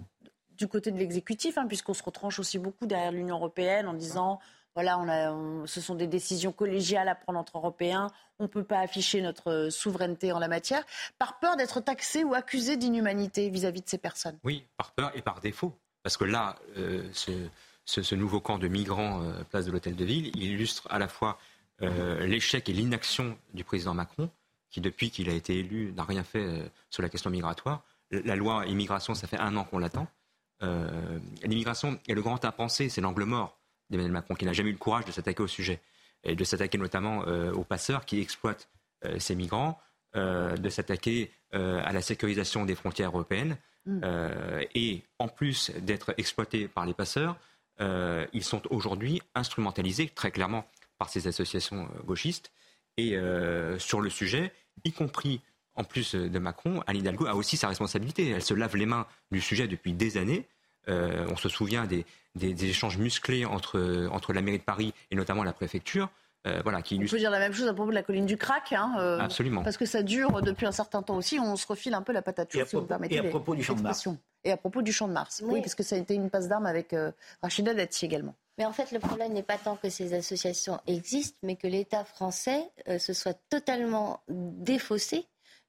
du côté de l'exécutif, hein, puisqu'on se retranche aussi beaucoup derrière l'Union européenne en disant voilà, ce sont des décisions collégiales à prendre entre Européens, on ne peut pas afficher notre souveraineté en la matière, par peur d'être taxé ou accusé d'inhumanité vis-à-vis de ces personnes. Oui, par peur et par défaut. Parce que là, euh, ce, nouveau camp de migrants, euh, place de l'Hôtel de Ville, il illustre à la fois euh, l'échec et l'inaction du président Macron, qui depuis qu'il a été élu n'a rien fait sur la question migratoire. La loi immigration, ça fait un an qu'on l'attend. L'immigration est le grand impensé, c'est l'angle mort d'Emmanuel Macron, qui n'a jamais eu le courage de s'attaquer au sujet, et de s'attaquer notamment euh, aux passeurs qui exploitent euh, ces migrants, euh, de s'attaquer à la sécurisation des frontières européennes, mm. et en plus d'être exploités par les passeurs, ils sont aujourd'hui instrumentalisés très clairement par ces associations gauchistes. Et sur le sujet, y compris en plus de Macron, Anne Hidalgo a aussi sa responsabilité. Elle se lave les mains du sujet depuis des années. on se souvient des, des, échanges musclés entre, entre la mairie de Paris et notamment la préfecture. Euh, voilà, qui On peut dire la même chose à propos de la colline du Crac. Hein, euh, Absolument. Parce que ça dure depuis un certain temps aussi. On se refile un peu la patate chaude, si vous permettez. Et à propos du Champ de Mars. Et à propos du Champ de Mars. Oui, parce que ça a été une passe d'armes avec euh, Rachida Dati également. Mais en fait, le problème n'est pas tant que ces associations existent, mais que l'État français se soit totalement défaussé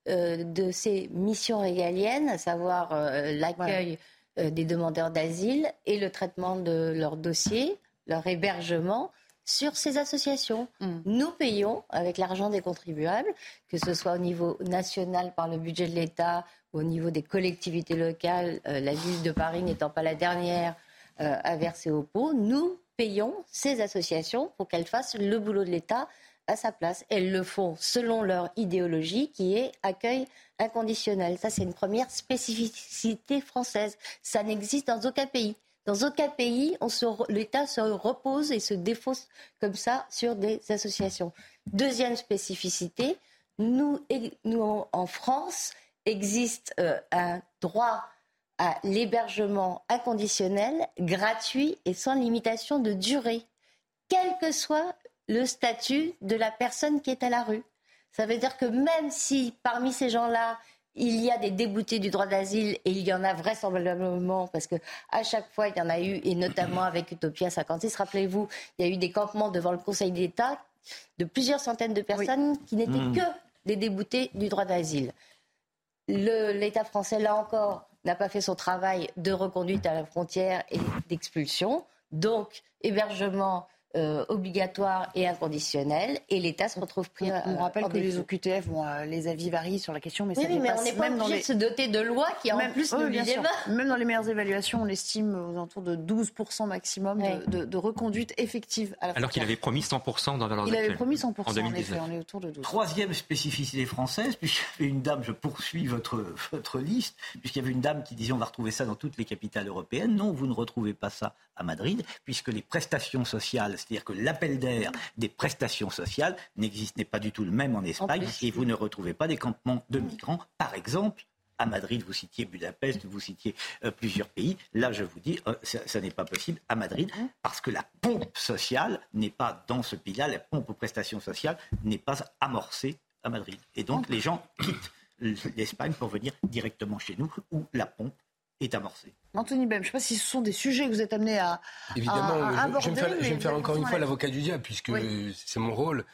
de ses missions régaliennes, à savoir l'accueil. Euh, des demandeurs d'asile et le traitement de leurs dossiers, leur hébergement sur ces associations. Mm. Nous payons avec l'argent des contribuables, que ce soit au niveau national par le budget de l'État ou au niveau des collectivités locales, euh, la ville de Paris n'étant pas la dernière euh, à verser au pot, nous payons ces associations pour qu'elles fassent le boulot de l'État à sa place. Elles le font selon leur idéologie qui est accueil inconditionnel. Ça, c'est une première spécificité française. Ça n'existe dans aucun pays. Dans aucun pays, l'État se repose et se défausse comme ça sur des associations. Deuxième spécificité, nous, en France, existe euh, un droit à l'hébergement inconditionnel, gratuit et sans limitation de durée, quel que soit le statut de la personne qui est à la rue. Ça veut dire que même si parmi ces gens-là, il y a des déboutés du droit d'asile et il y en a vraisemblablement parce que à chaque fois il y en a eu et notamment avec Utopia 56 rappelez-vous il y a eu des campements devant le Conseil d'État de plusieurs centaines de personnes qui n'étaient mmh. que des déboutés du droit d'asile l'État français là encore n'a pas fait son travail de reconduite à la frontière et d'expulsion donc hébergement euh, obligatoire et inconditionnel, et l'État se retrouve pris. On, rappelle que les OQTF, euh, les avis varient sur la question, mais ça mais on n'est pas obligé de se doter de lois qui en plus nous Même dans les meilleures évaluations, on estime aux alentours de 12% maximum de, reconduite effective. Alors qu'il avait promis 100% dans la Il avait promis 100% en, en effet, on est autour de 12. Troisième spécificité française, puisqu'il y avait une dame, je poursuis votre, votre liste, puisqu'il y avait une dame qui disait on va retrouver ça dans toutes les capitales européennes. Non, vous ne retrouvez pas ça à Madrid, puisque les prestations sociales c'est-à-dire que l'appel d'air des prestations sociales n'existait pas du tout le même en Espagne et vous ne retrouvez pas des campements de migrants, par exemple. À Madrid, vous citiez Budapest, vous citiez euh, plusieurs pays. Là, je vous dis, euh, ça, n'est pas possible à Madrid hein parce que la pompe sociale n'est pas dans ce pays-là. La pompe aux prestations sociales n'est pas amorcée à Madrid. Et donc, les gens quittent l'Espagne pour venir directement chez nous où la pompe est amorcé. Anthony Bem, je ne sais pas si ce sont des sujets que vous êtes amené à, Évidemment, je, vais me faire, encore une fois l'avocat du diable, puisque c'est mon rôle.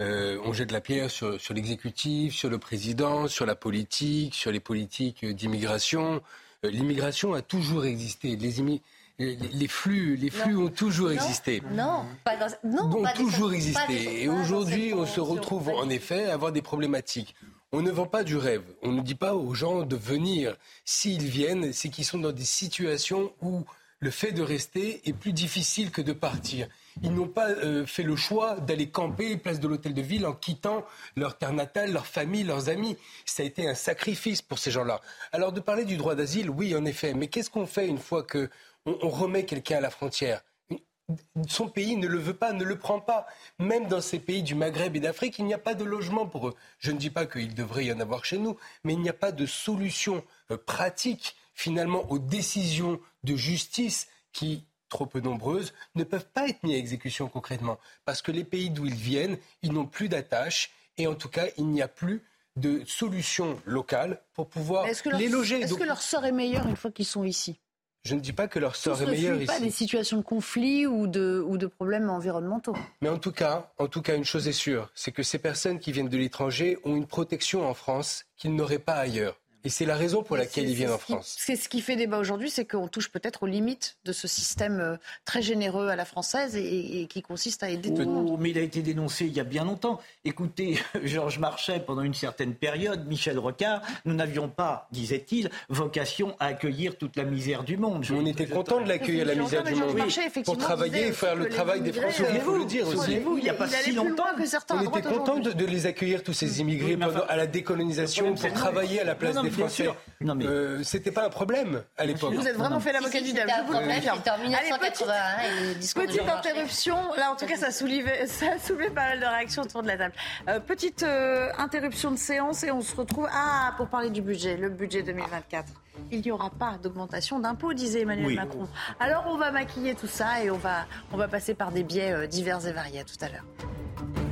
Euh, on jette la pierre sur, l'exécutif, sur le président, sur la politique, sur les politiques d'immigration. Euh, l'immigration a toujours existé. Les, les, flux, les flux ont toujours existé. Non, pas dans, non, ont toujours existé. Et aujourd'hui, on se retrouve en effet à avoir des problématiques. On ne vend pas du rêve. On ne dit pas aux gens de venir. S'ils viennent, c'est qu'ils sont dans des situations où le fait de rester est plus difficile que de partir. Ils n'ont pas euh, fait le choix d'aller camper place de l'hôtel de ville en quittant leur terre natale, leur famille, leurs amis. Ça a été un sacrifice pour ces gens-là. Alors de parler du droit d'asile, oui, en effet. Mais qu'est-ce qu'on fait une fois que on remet quelqu'un à la frontière? Son pays ne le veut pas, ne le prend pas. Même dans ces pays du Maghreb et d'Afrique, il n'y a pas de logement pour eux. Je ne dis pas qu'il devrait y en avoir chez nous, mais il n'y a pas de solution euh, pratique finalement aux décisions de justice qui, trop peu nombreuses, ne peuvent pas être mises à exécution concrètement. Parce que les pays d'où ils viennent, ils n'ont plus d'attache et en tout cas, il n'y a plus de solution locale pour pouvoir les loger. Est-ce que leur sort est meilleur une fois qu'ils sont ici? Je ne dis pas que leur sort est meilleur ici. pas des situations de conflit ou de, ou de problèmes environnementaux. Mais en tout cas, en tout cas, une chose est sûre, c'est que ces personnes qui viennent de l'étranger ont une protection en France qu'ils n'auraient pas ailleurs. Et c'est la raison pour laquelle ils viennent en France. C'est ce qui fait débat aujourd'hui, c'est qu'on touche peut-être aux limites de ce système euh, très généreux à la française et, qui consiste à aider tout le monde. Mais il a été dénoncé il y a bien longtemps. Écoutez, Georges Marchais, pendant une certaine période, Michel Rocard, nous n'avions pas, disait-il, vocation à accueillir toute la misère du monde. on était content de l'accueillir, la misère du monde. pour travailler et faire le travail des Français, il faut le dire aussi. Il n'y a pas si longtemps que certains On était content de, les accueillir, tous ces immigrés, à la décolonisation, pour travailler à la place des Français. Non, mais... Euh, c'était pas un problème à l'époque. Vous êtes vraiment fait l'avocat du diable. C'était en 1981 Petite interruption. Là, en tout cas, ça a, soulevé, ça a soulevé pas mal de réactions autour de la table. Euh, petite euh, interruption de séance et on se retrouve ah, pour parler du budget, le budget 2024. Il n'y aura pas d'augmentation d'impôts, disait Emmanuel Macron. Alors on va maquiller tout ça et on va, on va passer par des biais divers et variés. À tout à l'heure.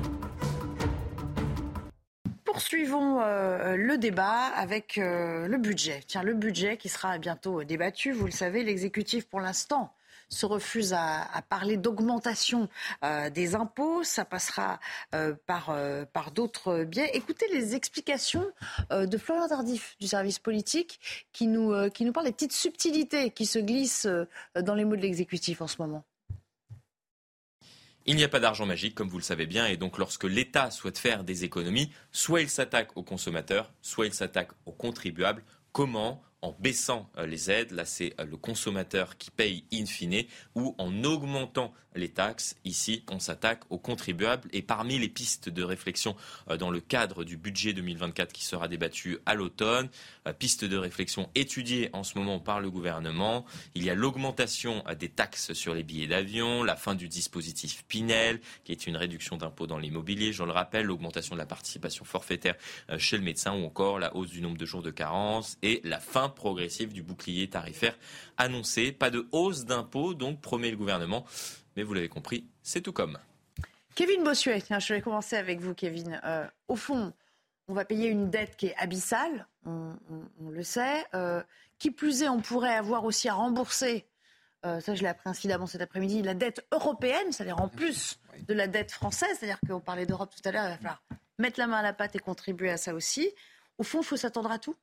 Poursuivons euh, le débat avec euh, le budget. Tiens, le budget qui sera bientôt débattu. Vous le savez, l'exécutif, pour l'instant, se refuse à, parler d'augmentation euh, des impôts. Ça passera par, par d'autres biais. Écoutez les explications de Florian Tardif du service politique qui nous, qui nous parle des petites subtilités qui se glissent dans les mots de l'exécutif en ce moment. Il n'y a pas d'argent magique, comme vous le savez bien, et donc lorsque l'État souhaite faire des économies, soit il s'attaque aux consommateurs, soit il s'attaque aux contribuables. Comment en baissant euh, les aides, là c'est euh, le consommateur qui paye in fine, ou en augmentant les taxes. Ici, on s'attaque aux contribuables. Et parmi les pistes de réflexion euh, dans le cadre du budget 2024 qui sera débattu à l'automne, piste de réflexion étudiée en ce moment par le gouvernement, il y a l'augmentation des taxes sur les billets d'avion, la fin du dispositif Pinel, qui est une réduction d'impôt dans l'immobilier, je le rappelle, l'augmentation de la participation forfaitaire chez le médecin, ou encore la hausse du nombre de jours de carence et la fin progressive du bouclier tarifaire annoncé. Pas de hausse d'impôts, donc promet le gouvernement. Mais vous l'avez compris, c'est tout comme. Kevin Bossuet, tiens, je vais commencer avec vous, Kevin. Euh, au fond, on va payer une dette qui est abyssale, on, le sait. Euh, qui plus est, on pourrait avoir aussi à rembourser, euh, ça je l'ai appris incidemment cet après-midi, la dette européenne, c'est-à-dire en plus de la dette française, c'est-à-dire qu'on parlait d'Europe tout à l'heure, il va falloir mettre la main à la pâte et contribuer à ça aussi. Au fond, il faut s'attendre à tout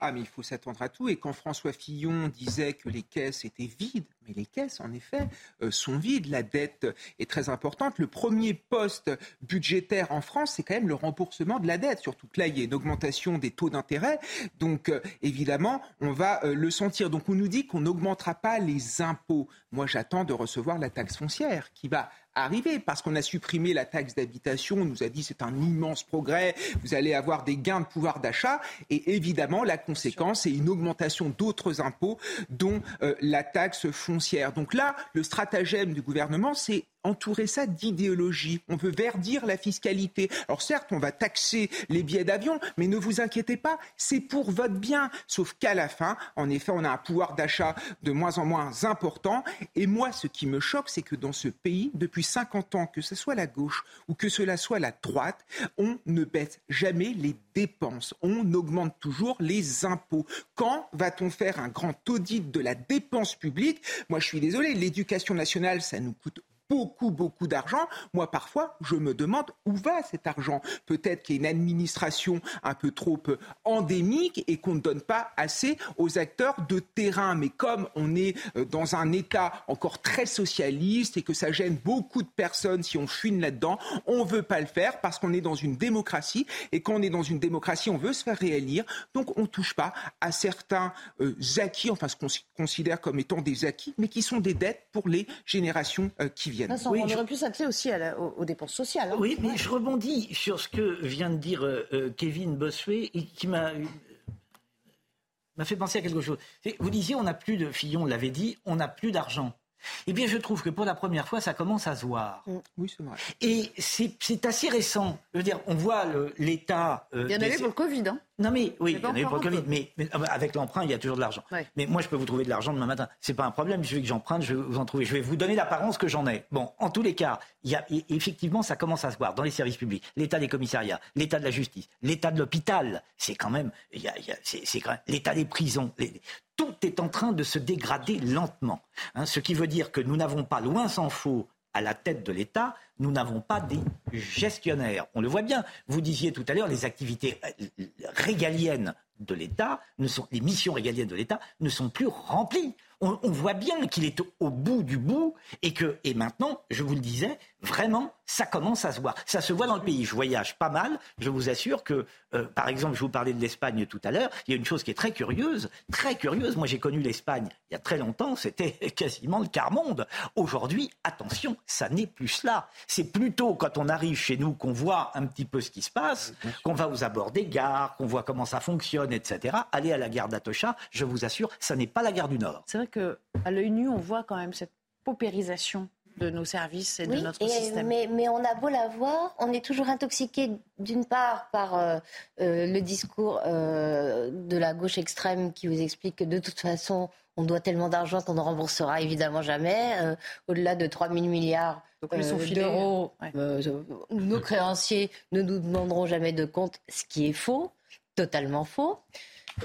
ah, mais il faut s'attendre à tout. Et quand François Fillon disait que les caisses étaient vides, mais les caisses, en effet, euh, sont vides. La dette est très importante. Le premier poste budgétaire en France, c'est quand même le remboursement de la dette. Surtout que là, il y a une augmentation des taux d'intérêt. Donc, euh, évidemment, on va euh, le sentir. Donc, on nous dit qu'on n'augmentera pas les impôts. Moi, j'attends de recevoir la taxe foncière qui va arriver parce qu'on a supprimé la taxe d'habitation. On nous a dit c'est un immense progrès, vous allez avoir des gains de pouvoir d'achat. Et évidemment, la conséquence, c'est une augmentation d'autres impôts, dont euh, la taxe foncière. Donc là, le stratagème du gouvernement, c'est entourer ça d'idéologie. On veut verdir la fiscalité. Alors certes, on va taxer les billets d'avion, mais ne vous inquiétez pas, c'est pour votre bien. Sauf qu'à la fin, en effet, on a un pouvoir d'achat de moins en moins important. Et moi, ce qui me choque, c'est que dans ce pays, depuis 50 ans, que ce soit la gauche ou que cela soit la droite, on ne baisse jamais les dépenses. On augmente toujours les impôts. Quand va-t-on faire un grand audit de la dépense publique? Moi, je suis désolé, l'éducation nationale, ça nous coûte beaucoup, beaucoup d'argent. Moi, parfois, je me demande où va cet argent. Peut-être qu'il y a une administration un peu trop euh, endémique et qu'on ne donne pas assez aux acteurs de terrain. Mais comme on est euh, dans un État encore très socialiste et que ça gêne beaucoup de personnes si on fuine là-dedans, on ne veut pas le faire parce qu'on est dans une démocratie. Et quand on est dans une démocratie, on veut se faire réélire. Donc, on ne touche pas à certains euh, acquis, enfin ce qu'on considère comme étant des acquis, mais qui sont des dettes pour les générations qui viennent. Viennent. on aurait pu s'atteler aussi aux, dépenses sociales. Hein. Oui, mais je rebondis sur ce que vient de dire euh, Kevin Bossuet, qui m'a m'a fait penser à quelque chose. Vous disiez, on n'a plus de, Fillon l'avait dit, on n'a plus d'argent. Eh bien, je trouve que pour la première fois, ça commence à se voir. Mm. Oui, c'est vrai. Et c'est assez récent. Je veux dire, on voit l'État. Euh, il y en avait pour le Covid. Hein. Non, mais oui, il y en avait pour le Covid. Mais, ah bah, avec l'emprunt, il y a toujours de l'argent. Mais moi, je peux vous trouver de l'argent demain matin. C'est pas un problème. Je veux que j'emprunte, je vais vous en trouver. Je vais vous donner l'apparence que j'en ai. Bon, en tous les cas, il y a, effectivement, ça commence à se voir dans les services publics. L'état des commissariats, l'état de la justice, l'état de l'hôpital. C'est quand même. C'est quand même l'état des prisons. Tout est en train de se dégrader lentement. Hein, ce qui veut dire que nous n'avons pas, loin s'en faut, à la tête de l'État, nous n'avons pas des gestionnaires. On le voit bien. Vous disiez tout à l'heure, les activités euh, régaliennes de l'État, les missions régaliennes de l'État ne sont plus remplies. On, voit bien qu'il est au, bout du bout et que, et maintenant, je vous le disais, vraiment, ça commence à se voir. Ça se voit dans le pays. Je voyage pas mal. Je vous assure que, euh, par exemple, je vous parlais de l'Espagne tout à l'heure. Il y a une chose qui est très curieuse, très curieuse. Moi, j'ai connu l'Espagne il y a très longtemps. C'était quasiment le quart monde. Aujourd'hui, attention, ça n'est plus cela. C'est plutôt quand on arrive chez nous qu'on voit un petit peu ce qui se passe, qu'on va aux abords des gares, qu'on voit comment ça fonctionne, etc. Aller à la gare d'Atocha, je vous assure, ça n'est pas la gare du Nord. C'est vrai qu'à l'œil nu, on voit quand même cette paupérisation de nos services et de notre système. Mais, mais, on a beau la voir, on est toujours intoxiqué d'une part par euh, euh, le discours euh, de la gauche extrême qui vous explique que de toute façon, on doit tellement d'argent qu'on ne remboursera évidemment jamais, au-delà de 3 000 milliards d'euros. Nos créanciers ne nous demanderont jamais de compte, ce qui est faux, totalement faux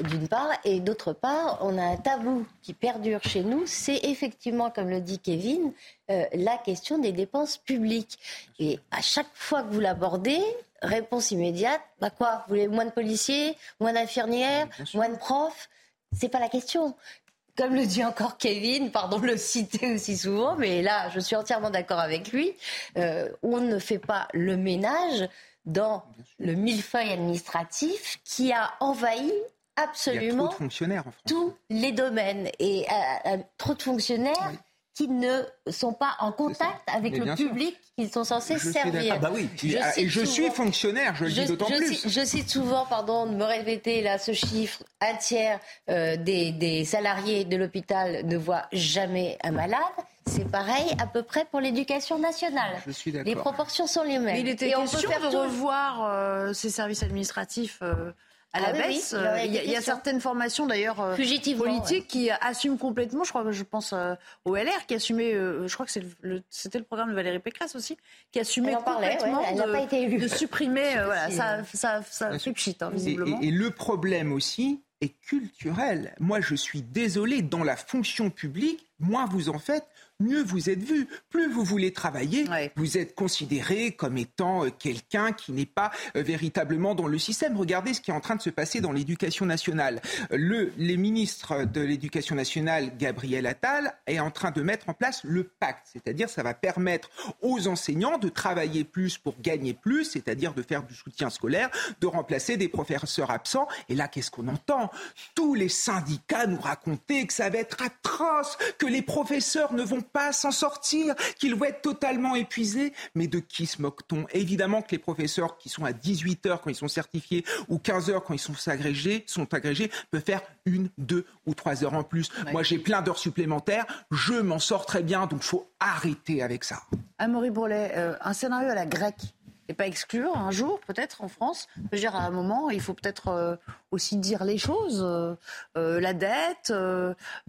d'une part, et d'autre part, on a un tabou qui perdure chez nous, c'est effectivement, comme le dit Kevin, euh, la question des dépenses publiques. Et à chaque fois que vous l'abordez, réponse immédiate, bah quoi, vous voulez moins de policiers, moins d'infirmières, moins de profs? C'est pas la question. Comme le dit encore Kevin, pardon de le citer aussi souvent, mais là, je suis entièrement d'accord avec lui, euh, on ne fait pas le ménage dans le millefeuille administratif qui a envahi absolument tous les domaines et euh, euh, trop de fonctionnaires. qui ne sont pas en contact avec le public qu'ils sont censés servir. Ah bah oui, je ah, et je suis fonctionnaire, je le dis d'autant plus. je cite souvent, pardon de me répéter là ce chiffre, un tiers euh, des, des, salariés de l'hôpital ne voient jamais un malade. C'est pareil à peu près pour l'éducation nationale. Je suis les proportions sont les mêmes. il était et on peut faire de revoir ces services administratifs à la ah baisse. Euh, il, y a, certaines formations d'ailleurs euh, politiques qui assument complètement. Je crois que je pense euh, au LR qui assumait, je crois que c'était le, programme de Valérie Pécresse aussi, qui assumait complètement de, de, supprimer. voilà, ça, ça, ça fait pchit, hein, visiblement. et le problème aussi est culturel. Moi, je suis désolé, dans la fonction publique, moins vous en faites, mieux vous êtes vu. Plus vous voulez travailler, vous êtes considéré comme étant euh, quelqu'un qui n'est pas euh, véritablement dans le système. Regardez ce qui est en train de se passer dans l'éducation nationale. Le, les ministres de l'éducation nationale, Gabriel Attal, est en train de mettre en place le pacte, c'est-à-dire ça va permettre aux enseignants de travailler plus pour gagner plus, c'est-à-dire de faire du soutien scolaire, de remplacer des professeurs absents. Et là, qu'est-ce qu'on entend? Tous les syndicats nous racontaient que ça va être atroce, que les professeurs ne vont pas s'en sortir, qu'ils vont être totalement épuisés. Mais de qui se moque-t-on? Évidemment que les professeurs qui sont à 18 heures quand ils sont certifiés ou 15 heures quand ils sont agrégés, sont agrégés peuvent faire une, deux ou trois heures en plus. Moi, j'ai plein d'heures supplémentaires. Je m'en sors très bien, donc il faut arrêter avec ça. Amaury Bourlet, euh, un scénario à la grecque et pas exclure un jour, peut-être en France. Je veux dire, à un moment, il faut peut-être euh, aussi dire les choses. Euh, euh, la dette,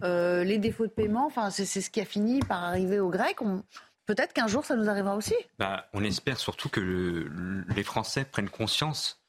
les défauts de paiement, enfin, c'est ce qui a fini par arriver aux Grecs. Peut-être qu'un jour, ça nous arrivera aussi. Bah, on espère surtout que les Français prennent conscience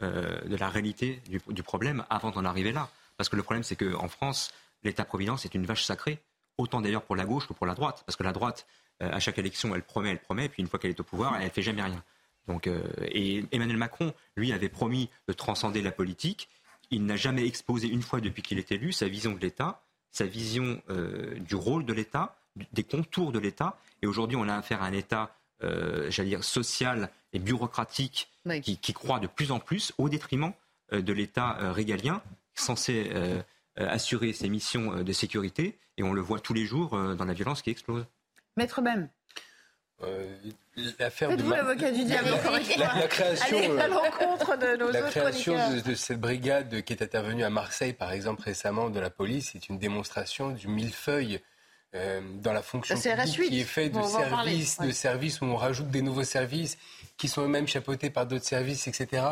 de la réalité du, problème avant d'en arriver là. Parce que le problème, c'est qu'en France, l'État-providence est une vache sacrée, autant d'ailleurs pour la gauche que pour la droite. Parce que la droite, à chaque élection, elle promet, elle promet, et puis une fois qu'elle est au pouvoir, elle ne fait jamais rien. Donc, euh, et Emmanuel Macron, lui, avait promis de transcender la politique. Il n'a jamais exposé une fois depuis qu'il est élu sa vision de l'État, sa vision euh, du rôle de l'État, des contours de l'État. Et aujourd'hui, on a affaire à un État, euh, j'allais dire, social et bureaucratique qui, qui, croît de plus en plus au détriment de l'État régalien, censé assurer ses missions de sécurité. Et on le voit tous les jours dans la violence qui explose. Maître même. L'affaire Faites-vous l'avocat du diable la, création, Allez à l'encontre de nos la autres création chroniqueurs. de, de cette brigade qui est intervenue à Marseille, par exemple, récemment, de la police, c'est une démonstration du millefeuille euh, dans la fonction La publique qui est fait de en services, de services où on rajoute des nouveaux services qui sont eux-mêmes chapeautés par d'autres services, etc.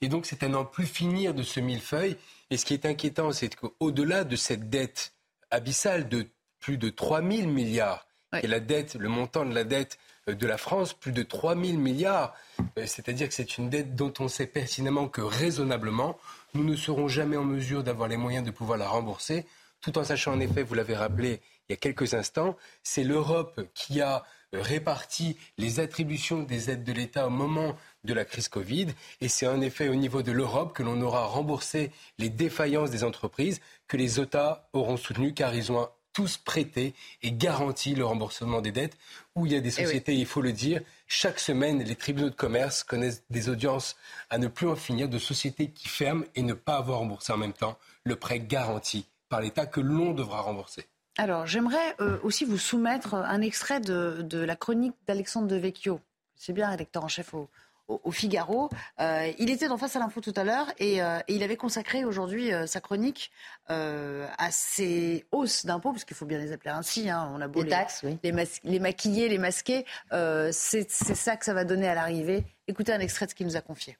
Et donc c'est à n'en plus finir de ce millefeuille. Et ce qui est inquiétant, c'est qu'au-delà de cette dette abyssale de plus de 3 000 milliards, est la dette, le montant de la dette euh, de la France, plus de 3 000 milliards, euh, c'est-à-dire que c'est une dette dont on sait pertinemment que raisonnablement, nous ne serons jamais en mesure d'avoir les moyens de pouvoir la rembourser, tout en sachant en effet, vous l'avez rappelé il y a quelques instants, c'est l'Europe qui a euh, réparti les attributions des aides de l'État au moment de la crise Covid. Et c'est en effet au niveau de l'Europe que l'on aura remboursé les défaillances des entreprises que les États auront soutenues car ils ont tous prêté et garanti le remboursement des dettes, où il y a des Eh oui. sociétés, il faut le dire, chaque semaine, les tribunaux de commerce connaissent des audiences à ne plus en finir de sociétés qui ferment et ne pas avoir remboursé en même temps le prêt garanti par l'État que l'on devra rembourser. Alors, j'aimerais euh, aussi vous soumettre un extrait de, de la chronique d'Alexandre Devecchio. C'est bien, rédacteur en chef au, au- au Figaro. Euh, il était dans Face à l'info tout à l'heure et, euh, et il avait consacré aujourd'hui euh, sa chronique euh, à ces hausses d'impôts, parce qu'il faut bien les appeler ainsi. hein. On a beau Les taxes, oui. les, mas- les maquiller, les masquer. Euh, c'est c'est ça que ça va donner à l'arrivée. Écoutez un extrait de ce qu'il nous a confié.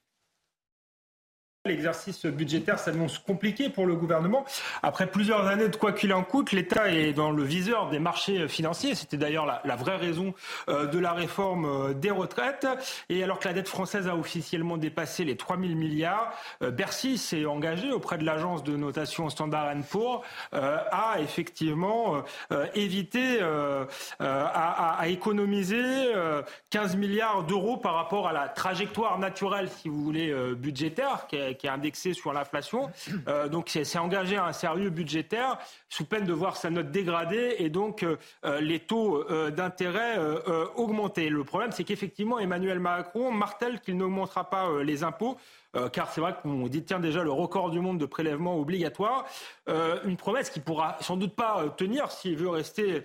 L'exercice budgétaire s'annonce compliqué pour le gouvernement. Après plusieurs années de quoi qu'il en coûte, l'État est dans le viseur des marchés financiers. C'était d'ailleurs la, vraie raison euh, de la réforme euh, des retraites. Et alors que la dette française a officiellement dépassé les 3 000 milliards, euh, Bercy s'est engagé auprès de l'agence de notation Standard Poor's à effectivement éviter à, à- économiser euh, 15 milliards d'euros par rapport à la trajectoire naturelle, si vous voulez, budgétaire, qui est indexée sur l'inflation. Euh, donc c'est engagé à un sérieux budgétaire sous peine de voir sa note dégradée et donc euh, euh, les taux d'intérêt augmenter. Le problème, c'est qu'effectivement, Emmanuel Macron martèle qu'il n'augmentera pas les impôts. Euh, car c'est vrai qu'on détient déjà le record du monde de prélèvements obligatoires. Euh, une promesse qui pourra sans doute pas euh, tenir s'il veut rester,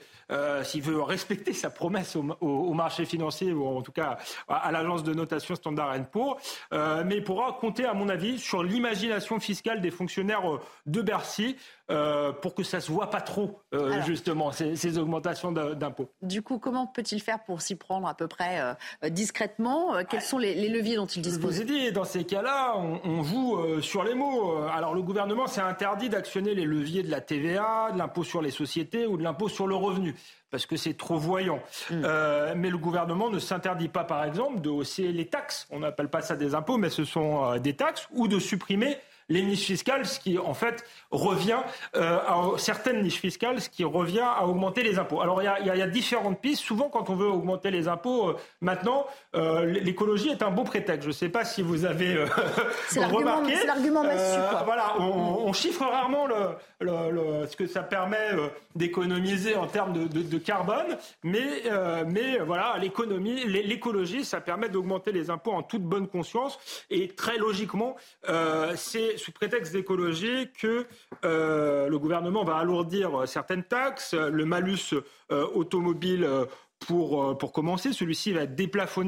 s'il veut respecter sa promesse au, au- au marché financier ou en tout cas à, à l'agence de notation Standard Poor's. Mais il pourra compter, à mon avis, sur l'imagination fiscale des fonctionnaires de Bercy euh, pour que ça se voit pas trop euh, Alors. justement ces, ces augmentations d'impôts. Du coup, comment peut-il faire pour s'y prendre à peu près euh, discrètement Quels sont les, les leviers dont il Je dispose vous ai dit, dans ces cas-là, on, on joue sur les mots. Alors le gouvernement s'est interdit d'actionner les leviers de la TVA, de l'impôt sur les sociétés ou de l'impôt sur le revenu, parce que c'est trop voyant. Euh, mais le gouvernement ne s'interdit pas, par exemple, de hausser les taxes. On n'appelle pas ça des impôts, mais ce sont euh, des taxes, ou de supprimer les niches fiscales, ce qui en fait revient euh, à certaines niches fiscales, ce qui revient à augmenter les impôts. Alors il y a, y y différentes pistes. Souvent, quand on veut augmenter les impôts, euh, maintenant, euh, l'écologie est un bon prétexte. Je ne sais pas si vous avez C'est remarqué. c'est l'argument massue, quoi. Voilà, on, on chiffre rarement le, le- le- ce que ça permet d'économiser en termes de, de- de carbone, mais, mais voilà, l'économie, l'é- l'écologie, ça permet d'augmenter les impôts en toute bonne conscience. Et très logiquement, euh, sous prétexte d'écologie que euh, le gouvernement va alourdir certaines taxes, le malus euh, automobile. Pour, euh, pour commencer, celui-ci va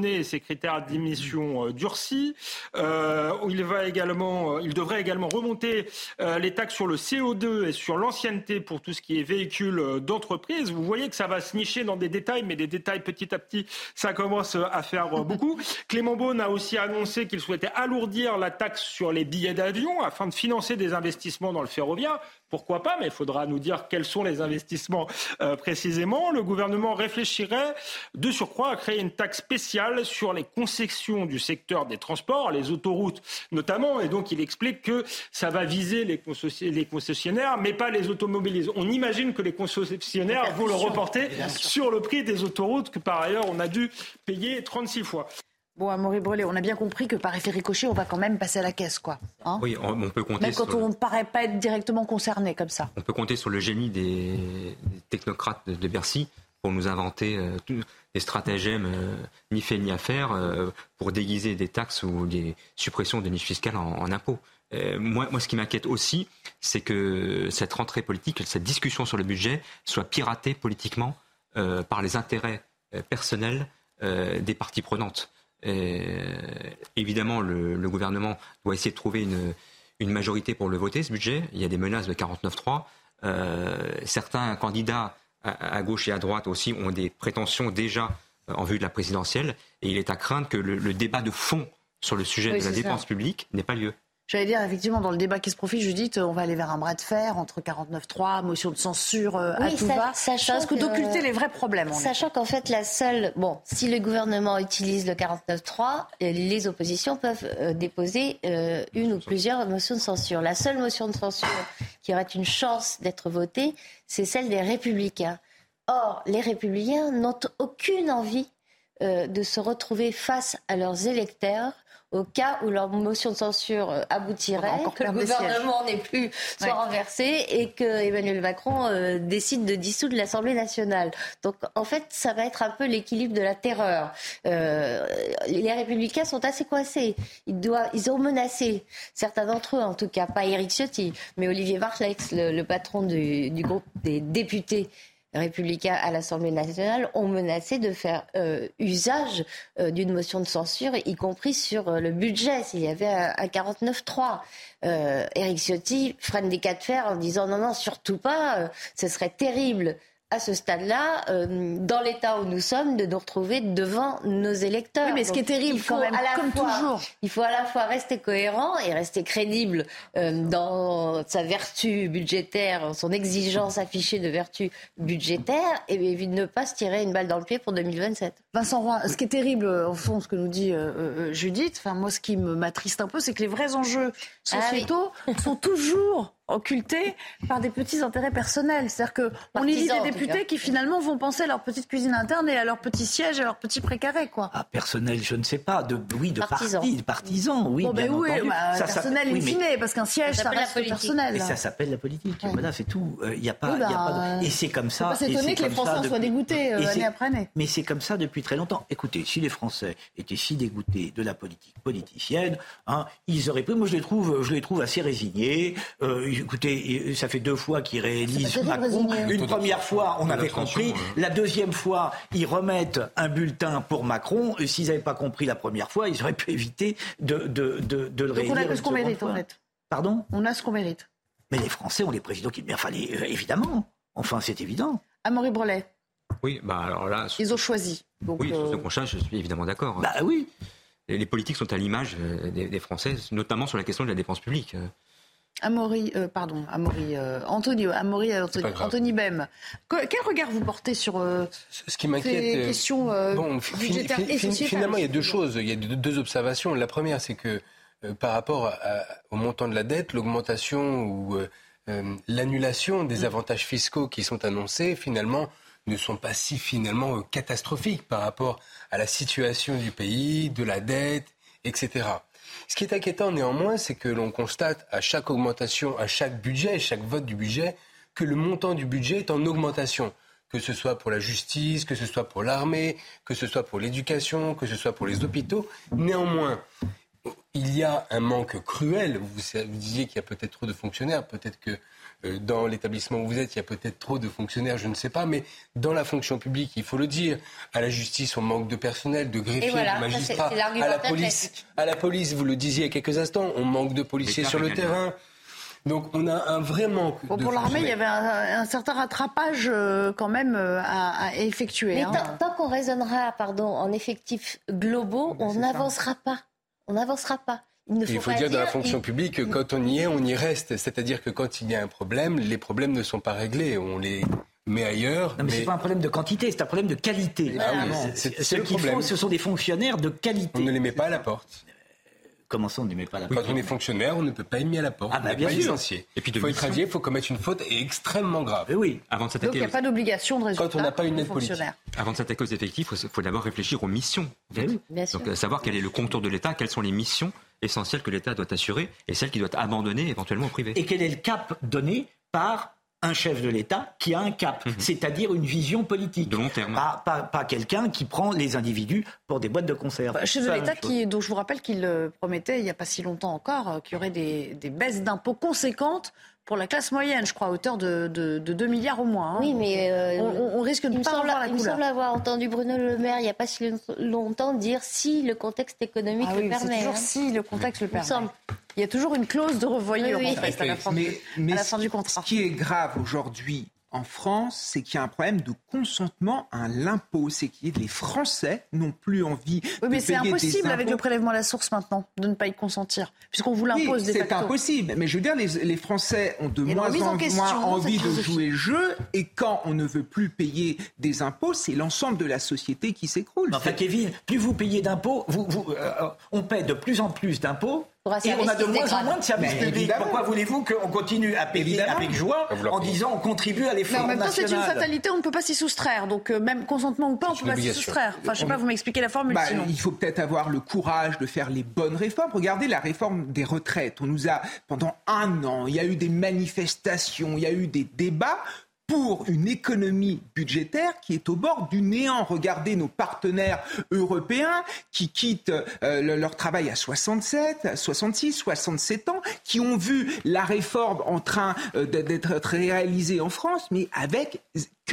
et ses critères d'émission euh, durcis. Euh, il, va également, euh, il devrait également remonter euh, les taxes sur le CO2 et sur l'ancienneté pour tout ce qui est véhicule d'entreprise. Vous voyez que ça va se nicher dans des détails, mais des détails petit à petit, ça commence à faire beaucoup. Clément Beaune a aussi annoncé qu'il souhaitait alourdir la taxe sur les billets d'avion afin de financer des investissements dans le ferroviaire. Pourquoi pas Mais il faudra nous dire quels sont les investissements euh, précisément. Le gouvernement réfléchirait de surcroît à créer une taxe spéciale sur les concessions du secteur des transports, les autoroutes notamment. Et donc il explique que ça va viser les, les concessionnaires, mais pas les automobilistes. On imagine que les concessionnaires vont le reporter sur le prix des autoroutes que par ailleurs on a dû payer 36 fois. Bon, on a bien compris que par effet ricochet, on va quand même passer à la caisse, quoi. Hein Oui, on, on peut compter Même quand sur, on ne paraît pas être directement concerné comme ça. on peut compter sur le génie des, des technocrates de, de Bercy pour nous inventer euh, des stratagèmes euh, ni fait ni à faire euh, pour déguiser des taxes ou des suppressions de niches fiscales en, en impôts. Euh, moi, moi, ce qui m'inquiète aussi, c'est que cette rentrée politique, cette discussion sur le budget soit piratée politiquement par les intérêts personnels des parties prenantes. Évidemment, le, gouvernement doit essayer de trouver une, une, majorité pour le voter, ce budget. Il y a des menaces de 49-3. certains candidats à, gauche et à droite aussi ont des prétentions déjà en vue de la présidentielle. Et il est à craindre que le, débat de fond sur le sujet de la dépense publique n'ait pas lieu. J'allais dire, effectivement, dans le débat qui se profile, Judith, on va aller vers un bras de fer entre 49.3, motion de censure euh, à tout va. Ça risque d'occulter les vrais problèmes. Sachant qu'en fait, la seule. Bon, si le gouvernement utilise le 49.3, les oppositions peuvent euh, déposer euh, une ou plusieurs motions de censure. La seule motion de censure qui aurait une chance d'être votée, c'est celle des Républicains. Or, les Républicains n'ont aucune envie de se retrouver face à leurs électeurs au cas où leur motion de censure euh, aboutirait, que le gouvernement n'est plus soit renversé et que Emmanuel Macron euh, décide de dissoudre l'Assemblée nationale. Donc en fait, ça va être un peu l'équilibre de la terreur. Euh, les Républicains sont assez coincés. Ils, doivent, ils ont menacé certains d'entre eux, en tout cas pas Éric Ciotti, mais Olivier Marlex, le, le patron du, du groupe des députés républicains à l'Assemblée nationale ont menacé de faire euh, usage euh, d'une motion de censure, y compris sur euh, le budget, s'il y avait un, un 49-3. Éric Ciotti freine des cas de fer en disant non, non, surtout pas, ce serait terrible à ce stade-là, euh, dans l'état où nous sommes, de nous retrouver devant nos électeurs. Oui, mais ce qui est terrible, quand même, comme toujours, il faut à la fois rester cohérent et rester crédible euh, dans sa vertu budgétaire, son exigence affichée de vertu budgétaire, et, ne pas se tirer une balle dans le pied pour 2027. Vincent Roy, ce qui est terrible, au fond, ce que nous dit euh, Judith, enfin moi, ce qui m'attriste un peu, c'est que les vrais enjeux ah sociétaux sont toujours occultés par des petits intérêts personnels. C'est-à-dire qu'on élit des députés qui finalement vont penser à leur petite cuisine interne et à leur petit siège, à leur petit précaré. Quoi. Ah, personnel, je ne sais pas. De, oui, de partisans. Parti, de partisans, oui, bon, ben oui, bah, ça, personnel in fine, parce qu'un siège, ça, reste personnel. Et ça s'appelle la politique. Voilà, c'est tout. Il euh, n'y a pas, y a pas de... Bah, et c'est comme ça. On peut s'étonner que les Français en soient dégoûtés euh, année après année. Mais c'est comme ça depuis très longtemps. Écoutez, si les Français étaient si dégoûtés de la politique politicienne, hein, ils auraient pu. Moi, je les trouve, je les trouve assez résignés. Euh, écoutez, ça fait deux fois qu'ils réalisent Macron. Une première fois, on avait compris. La deuxième fois, ils remettent un bulletin pour Macron. S'ils n'avaient pas compris la première fois, ils auraient pu éviter de, de, de, de le Donc on a ce qu'on mérite, en fait. Pardon? On a ce qu'on mérite. Mais les Français ont les présidents qui... Euh, évidemment. Enfin, c'est évident. Amaury Brelet. Oui, bah alors là... Ils ont choisi. oui, sur ce prochain, euh, je suis évidemment d'accord. Bah oui les politiques sont à l'image euh, des, Français, notamment sur la question de la dépense publique. Amaury, euh, pardon, Amaury, euh, Antonio, Amaury, Anthony, Anthony Bem. quel regard vous portez sur ce qui m'inquiète, ces questions bon, budgétaires et Finalement, il y a deux choses, il y a deux observations. La première, c'est que par rapport au montant de la dette, l'augmentation ou l'annulation des avantages fiscaux qui sont annoncés, finalement, ne sont pas si finalement catastrophiques par rapport à la situation du pays, de la dette, etc. Ce qui est inquiétant néanmoins, c'est que l'on constate à chaque augmentation, à chaque budget, chaque vote du budget, que le montant du budget est en augmentation. Que ce soit pour la justice, que ce soit pour l'armée, que ce soit pour l'éducation, que ce soit pour les hôpitaux. Néanmoins, il y a un manque cruel. Vous, vous disiez qu'il y a peut-être trop de fonctionnaires, peut-être que dans l'établissement où vous êtes, il y a peut-être trop de fonctionnaires, je ne sais pas, mais dans la fonction publique, il faut le dire, à la justice, on manque de personnel, de greffiers, de magistrats, à la police, à la police, vous le disiez il y a quelques instants, on manque de policiers sur le terrain. Donc on a un vrai manque. pour l'armée, il y avait un, certain rattrapage euh, quand même euh, à, effectuer. Mais hein. tant, qu'on raisonnera pardon, en effectifs globaux, on n'avancera pas. On n'avancera pas. Il, faut, dire, dans la fonction publique que quand on y est, on y reste. C'est-à-dire que quand il y a un problème, les problèmes ne sont pas réglés. On les met ailleurs. Non, mais, c'est pas un problème de quantité, c'est un problème de qualité. Ah ce qu'il faut, ce sont des fonctionnaires de qualité. On ne les met pas à la porte. Comment ça, on ne les met pas à la porte Quand on est fonctionnaire, on ne peut pas être mis à la porte. Ah, bah, bien sûr. Et puis, il faut être il faut commettre une faute extrêmement grave. Et oui. Avant de s'attaquer. Donc, il n'y a pas d'obligation de résultat. Quand on n'a pas une aide politique. Avant de s'attaquer aux effectifs, il faut, d'abord réfléchir aux missions. Oui, bien sûr. Donc, savoir quel est le contour de l'État, quelles sont les missions essentielles que l'État doit assurer et celles qu'il doit abandonner éventuellement au privé. Et quel est le cap donné par un chef de l'État qui a un cap, mhm. c'est-à-dire une vision politique. De long terme. Pas, quelqu'un qui prend les individus pour des boîtes de conserve. Bah, chef de l'État qui, dont je vous rappelle qu'il promettait il n'y a pas si longtemps encore euh, qu'il y aurait des, baisses d'impôts conséquentes pour la classe moyenne, je crois, à hauteur de, de, 2 milliards au moins. Hein. Oui, mais euh, on, risque de ne pas avoir la Il me semble avoir entendu Bruno Le Maire il n'y a pas si longtemps dire si le contexte économique ah le permet. Toujours hein. si le contexte le permet. Il y a toujours une clause de revoyure en fait, à la fin, à la fin du contrat. Ce qui est grave aujourd'hui, en France, c'est qu'il y a un problème de consentement à l'impôt. C'est que les Français n'ont plus envie oui, mais c'est impossible avec le prélèvement à la source maintenant de ne pas y consentir, puisqu'on vous l'impose oui, C'est impossible. Mais je veux dire, les, Français ont de moins en, moins envie de jouer le jeu. Et quand on ne veut plus payer des impôts, c'est l'ensemble de la société qui s'écroule. Enfin, Kevin, plus vous payez d'impôts, vous, euh, on paie de plus en plus d'impôts et on a de moins en moins de services publics. Pourquoi voulez-vous qu'on continue à payer avec joie en disant on contribue à l'effort national En même temps, c'est une fatalité, on ne peut pas s'y soustraire. Donc, euh, même consentement ou pas, on ne peut pas s'y soustraire. Enfin, je ne sais pas, vous m'expliquez la formule bah, Il faut peut-être avoir le courage de faire les bonnes réformes. Regardez la réforme des retraites. On nous a, pendant un an, il y a eu des manifestations, il y a eu des débats pour une économie budgétaire qui est au bord du néant. Regardez nos partenaires européens qui quittent euh, leur travail à 67, 66, 67 ans, qui ont vu la réforme en train euh, d'être réalisée en France, mais avec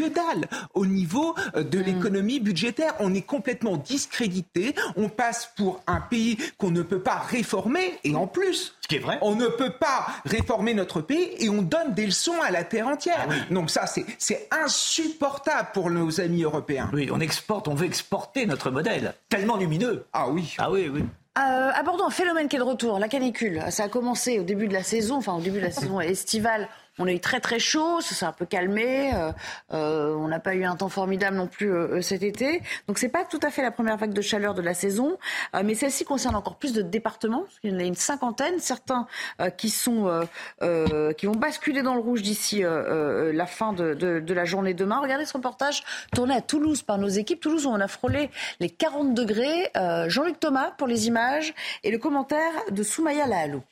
que dalle au niveau euh, de hmm. l'économie budgétaire. On est complètement discrédité. On passe pour un pays qu'on ne peut pas réformer. Et en plus, Ce qui est vrai. on ne peut pas réformer notre pays et on donne des leçons à la terre entière. Ah Donc ça, c'est insupportable pour nos amis européens. Oui, on exporte, on veut exporter notre modèle. Tellement lumineux. Ah oui. Ah oui, oui. Euh, abordons un phénomène qui est de retour, la canicule. Ça a commencé au début de la saison, enfin au début de la saison estivale. On a eu très très chaud, ça s'est un peu calmé. Euh, euh, on n'a pas eu un temps formidable non plus euh, cet été. Donc c'est pas tout à fait la première vague de chaleur de la saison, mais celle-ci concerne encore plus de départements. Il y en a une cinquantaine, certains qui sont qui vont basculer dans le rouge d'ici la fin de, de, la journée demain. Regardez ce reportage tourné à Toulouse par nos équipes. Toulouse où on a frôlé les 40 degrés. Jean-Luc Thomas pour les images et le commentaire de Soumaya Lahalou.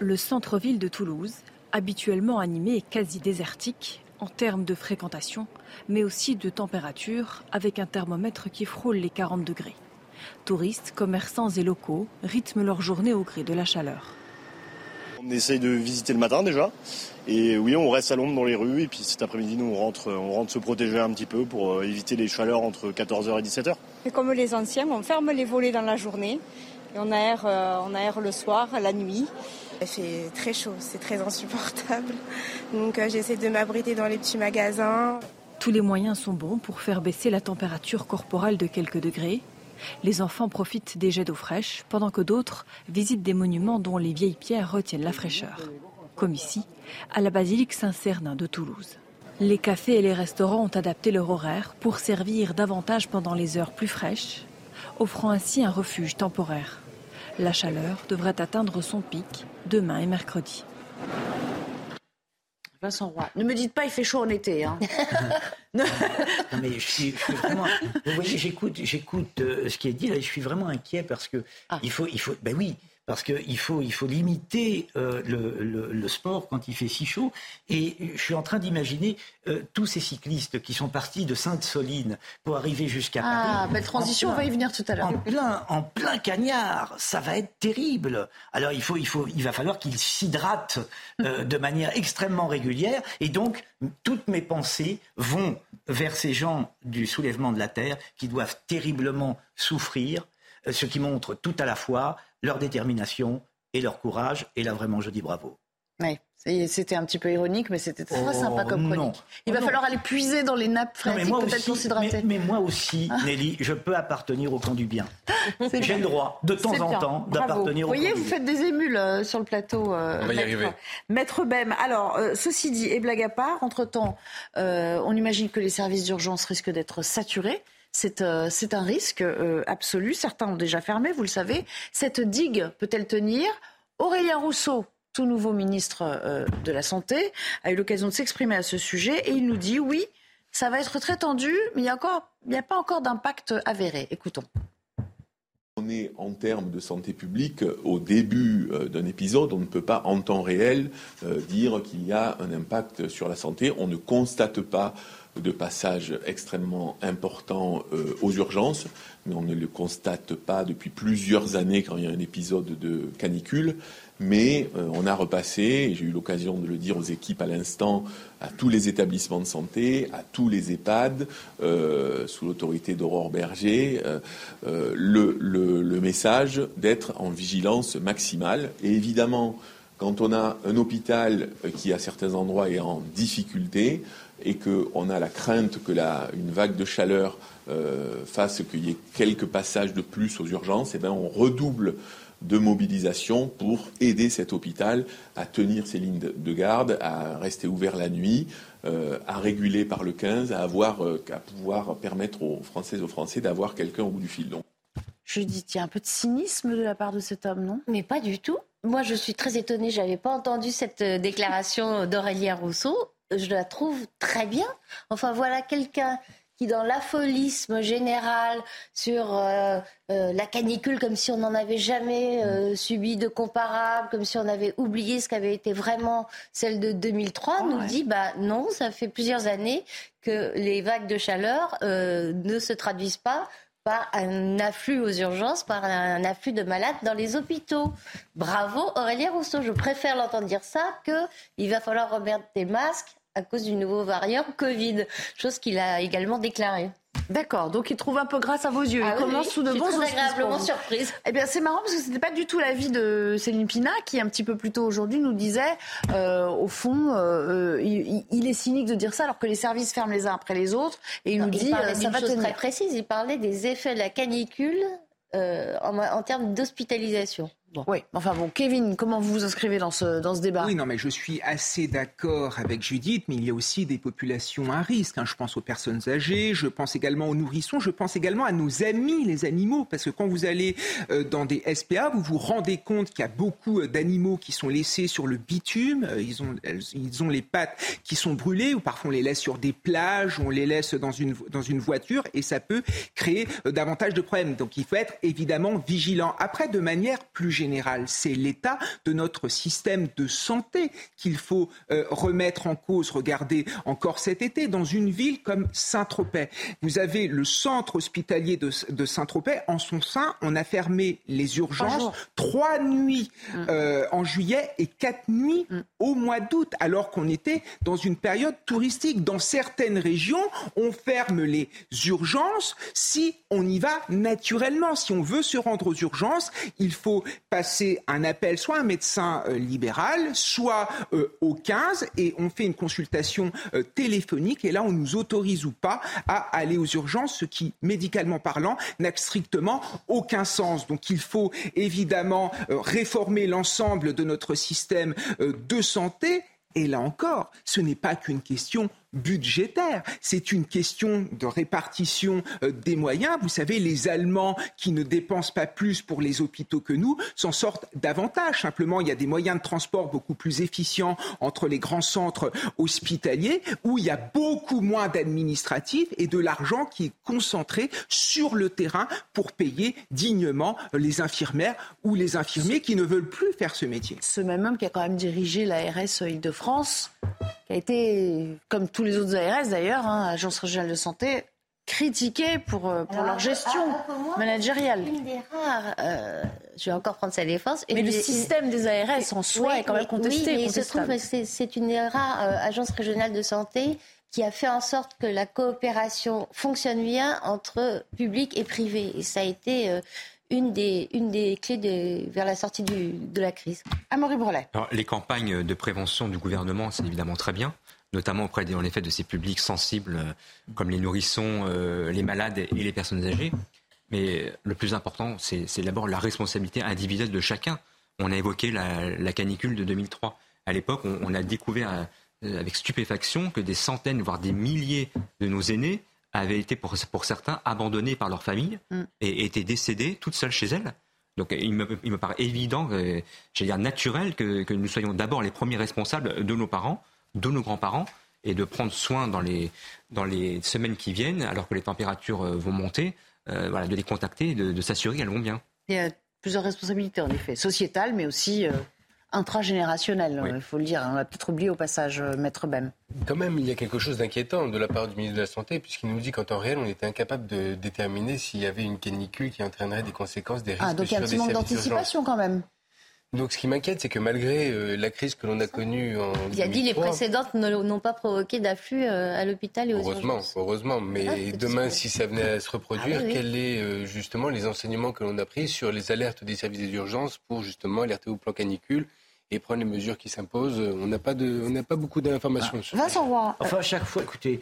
Le centre-ville de Toulouse, habituellement animé et quasi désertique en termes de fréquentation, mais aussi de température, avec un thermomètre qui frôle les 40 degrés. Touristes, commerçants et locaux rythment leur journée au gré de la chaleur. On essaye de visiter le matin déjà. Et oui, on reste à l'ombre dans les rues. Et puis cet après-midi, nous, on rentre, on rentre se protéger un petit peu pour euh, éviter les chaleurs entre 14h et 17h. Et comme les anciens, on ferme les volets dans la journée et on aère, euh, on aère le soir, la nuit. Il fait très chaud, c'est très insupportable. Donc euh, j'essaie de m'abriter dans les petits magasins. Tous les moyens sont bons pour faire baisser la température corporelle de quelques degrés. Les enfants profitent des jets d'eau fraîche, pendant que d'autres visitent des monuments dont les vieilles pierres retiennent la fraîcheur, comme ici, à la basilique Saint-Cernin de Toulouse. Les cafés et les restaurants ont adapté leur horaire pour servir davantage pendant les heures plus fraîches, offrant ainsi un refuge temporaire. La chaleur devrait atteindre son pic demain et mercredi. Vincent Roy, ne me dites pas il fait chaud en été. Hein. non mais je suis, vraiment. Vous voyez, j'écoute, j'écoute euh, ce qui est dit là. Je suis vraiment inquiet parce que ah. il faut, il faut. Ben oui, parce qu'il faut, il faut limiter euh, le, sport quand il fait si chaud. Et je suis en train d'imaginer euh, tous ces cyclistes qui sont partis de Sainte-Soline pour arriver jusqu'à ah, Paris. Ah, belle transition, on va y venir tout à l'heure. En plein, en plein cagnard, ça va être terrible. Alors il, faut, il, faut, il va falloir qu'ils s'hydratent euh, de manière extrêmement régulière. Et donc, toutes mes pensées vont vers ces gens du soulèvement de la Terre qui doivent terriblement souffrir, ce qui montre tout à la fois leur détermination et leur courage. Et là, vraiment, je dis bravo. Oui, c'était un petit peu ironique, mais c'était très oh, sympa comme chronique. Il va falloir aller puiser dans les nappes phréatiques, peut-être pour s'hydrater. Mais, moi aussi, ah. Nelly, je peux appartenir au camp du bien. J'ai le droit, de temps en temps, d'appartenir au camp Vous voyez, vous faites des émules euh, sur le plateau. Euh, on va y arriver. Maître Bem, alors, euh, ceci dit, et blague à part, entre-temps, on imagine que les services d'urgence risquent d'être saturés. Euh, c'est un risque euh, absolu. Certains ont déjà fermé, vous le savez. Cette digue peut-elle tenir? Aurélien Rousseau, tout nouveau ministre euh, de la Santé, a eu l'occasion de s'exprimer à ce sujet et il nous dit oui, ça va être très tendu, mais il n'y a, pas encore d'impact avéré. Écoutons. On est en termes de santé publique au début d'un épisode, on ne peut pas en temps réel dire qu'il y a un impact sur la santé. On ne constate pas de passage extrêmement important euh, aux urgences, mais on ne le constate pas depuis plusieurs années quand il y a un épisode de canicule. mais euh, on a repassé, et j'ai eu l'occasion de le dire aux équipes à l'instant, à tous les établissements de santé, à tous les EHPAD, euh, sous l'autorité d'Aurore Berger, le, le, message d'être en vigilance maximale. Et évidemment, quand on a un hôpital qui, à certains endroits, est en difficulté et qu'on a la crainte que la, une vague de chaleur fasse qu'il y ait quelques passages de plus aux urgences, eh bien, on redouble de mobilisation pour aider cet hôpital à tenir ses lignes de garde, à rester ouvert la nuit, euh, à réguler par le 15, à, avoir, euh, à pouvoir permettre aux Françaises et aux Français d'avoir quelqu'un au bout du fil. Je dis, il y a un peu de cynisme de la part de cet homme, non? Mais pas du tout. Moi, je suis très étonnée. Je n'avais pas entendu cette euh, déclaration d'Aurélien Rousseau. Je la trouve très bien. Enfin, voilà quelqu'un qui, dans l'apholisme général sur euh, euh, la canicule, comme si on n'en avait jamais euh, subi de comparable, comme si on avait oublié ce qu'avait été vraiment celle de 2003, ah nous dit bah non, ça fait plusieurs années que les vagues de chaleur ne se traduisent pas par un afflux aux urgences, par un afflux de malades dans les hôpitaux. Bravo Aurélien Rousseau, je préfère l'entendre dire ça que il va falloir remettre des masques à cause du nouveau variant Covid, chose qu'il a également déclaré. D'accord, donc il trouve un peu grâce à vos yeux. il ah commence sous de bons auspices. agréablement surprise. Eh bien, c'est marrant parce que c'était pas du tout l'avis de Céline Pina qui, un petit peu plus tôt aujourd'hui, nous disait, euh, au fond, euh, euh, il, est cynique de dire ça alors que les services ferment les uns après les autres. Et il nous dit, ça va chose très précise. Il parlait des effets de la canicule en, en termes d'hospitalisation. Oui, enfin bon, Kevin, comment vous vous inscrivez dans ce, dans ce débat? Oui, non, mais je suis assez d'accord avec Judith, mais il y a aussi des populations à risque. Hein. Je pense aux personnes âgées, je pense également aux nourrissons, je pense également à nos amis, les animaux, parce que quand vous allez euh, dans des SPA, vous vous rendez compte qu'il y a beaucoup euh, d'animaux qui sont laissés sur le bitume, euh, ils, ont, ils ont les pattes qui sont brûlées, ou parfois on les laisse sur des plages, on les laisse dans une, dans une voiture, et ça peut créer davantage de problèmes. Donc il faut être évidemment vigilant. Après, de manière plus général, c'est l'état de notre système de santé qu'il faut euh, remettre en cause. Regardez encore cet été, dans une ville comme Saint-Tropez, vous avez le centre hospitalier de, Saint-Tropez. En son sein, on a fermé les urgences trois nuits mm. euh, en juillet et quatre nuits mm. au mois d'août, alors qu'on était dans une période touristique. Dans certaines régions, on ferme les urgences si on y va naturellement. Si on veut se rendre aux urgences, il faut passer un appel soit à un médecin euh, libéral, soit euh, au 15, et on fait une consultation euh, téléphonique, et là on nous autorise ou pas à aller aux urgences, ce qui, médicalement parlant, n'a strictement aucun sens. Donc il faut évidemment réformer l'ensemble de notre système de santé. Et là encore, ce n'est pas qu'une question budgétaire. C'est une question de répartition euh, des moyens. Vous savez, les Allemands qui ne dépensent pas plus pour les hôpitaux que nous s'en sortent davantage. Simplement, il y a des moyens de transport beaucoup plus efficients entre les grands centres hospitaliers où il y a beaucoup moins d'administratifs et de l'argent qui est concentré sur le terrain pour payer dignement les infirmières ou les infirmiers qui ne veulent plus faire ce métier. Ce même homme qui a quand même dirigé l'ARS Île-de-France, qui a été, comme tous autres ARS d'ailleurs, hein, Agence régionale de santé, critiqués pour, euh, pour leur gestion managériale. Une des rares, euh, je vais encore prendre sa défense. Mais le système des ARS en soi est quand même contesté. Oui, il se trouve que c'est une rare euh, agence régionale de santé qui a fait en sorte que la coopération fonctionne bien entre public et privé. Et ça a été une des, une des clés vers la sortie de la crise. Amaury Brelet. les campagnes de prévention du gouvernement, c'est évidemment très bien notamment auprès en effet de ces publics sensibles euh, comme les nourrissons, euh, les malades et les personnes âgées. Mais le plus important, c'est d'abord la responsabilité individuelle de chacun. On a évoqué la, canicule de 2003. À l'époque, on, a découvert euh, avec stupéfaction que des centaines, voire des milliers de nos aînés avaient été, pour, certains, abandonnés par leur famille mm. et étaient décédés toutes seules chez elles. Donc il me, il me paraît évident, j'allais dire naturel, que nous soyons d'abord les premiers responsables de nos parents de nos grands-parents et de prendre soin dans les, dans les semaines qui viennent, alors que les températures euh, vont monter, euh, voilà, de les contacter, de, de s'assurer qu'elles vont bien. Il y a plusieurs responsabilités, en effet, sociétales, mais aussi euh, intragénérationnelles, il faut le dire. On a peut-être oublié au passage Maître Bem. Quand même, il y a quelque chose d'inquiétant de la part du ministre de la Santé, puisqu'il nous dit qu'en temps réel, on était incapable de déterminer s'il y avait une canicule qui entraînerait des conséquences, des risques Ah, donc il y a un petit manque d'anticipation quand même Donc ce qui m'inquiète, c'est que malgré euh, la crise que l'on a connue en Il a dit les précédentes n'ont pas provoqué d'afflux euh, à l'hôpital et aux heureusement, urgences. Heureusement, mais Ah, demain, si ça venait à se reproduire, Ah oui, oui. quels sont euh, justement les enseignements que l'on a pris sur les alertes des services des urgences pour justement alerter au plan canicule et prendre les mesures qui s'imposent? On n'a pas, de, on n'a pas beaucoup d'informations. sur ça. Vincent Roy. Enfin, à chaque fois, écoutez,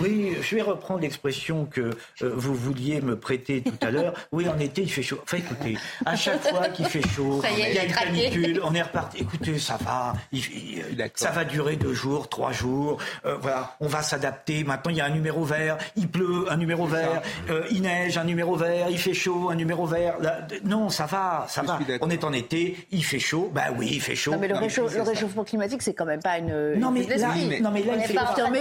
oui, je vais reprendre l'expression que euh, vous vouliez me prêter tout à l'heure. Oui, en été, il fait chaud. Enfin, écoutez, à chaque fois qu'il fait chaud, il y a une canicule, on est reparti. Écoutez, ça va, il- il- ça va durer deux jours, trois jours. Euh, voilà, on va s'adapter. Maintenant, il y a un numéro vert, il pleut, un numéro vert, euh, il neige, un numéro vert, il fait chaud, un numéro vert. Là, non, ça va, ça va. On est en été, il fait chaud. Ben oui, il fait chaud. Non, mais le, Non, réchau- c'est le ça. réchauffement climatique, c'est quand même pas une. Non, mais là, non, mais là, on il n'est fait- pas par mais-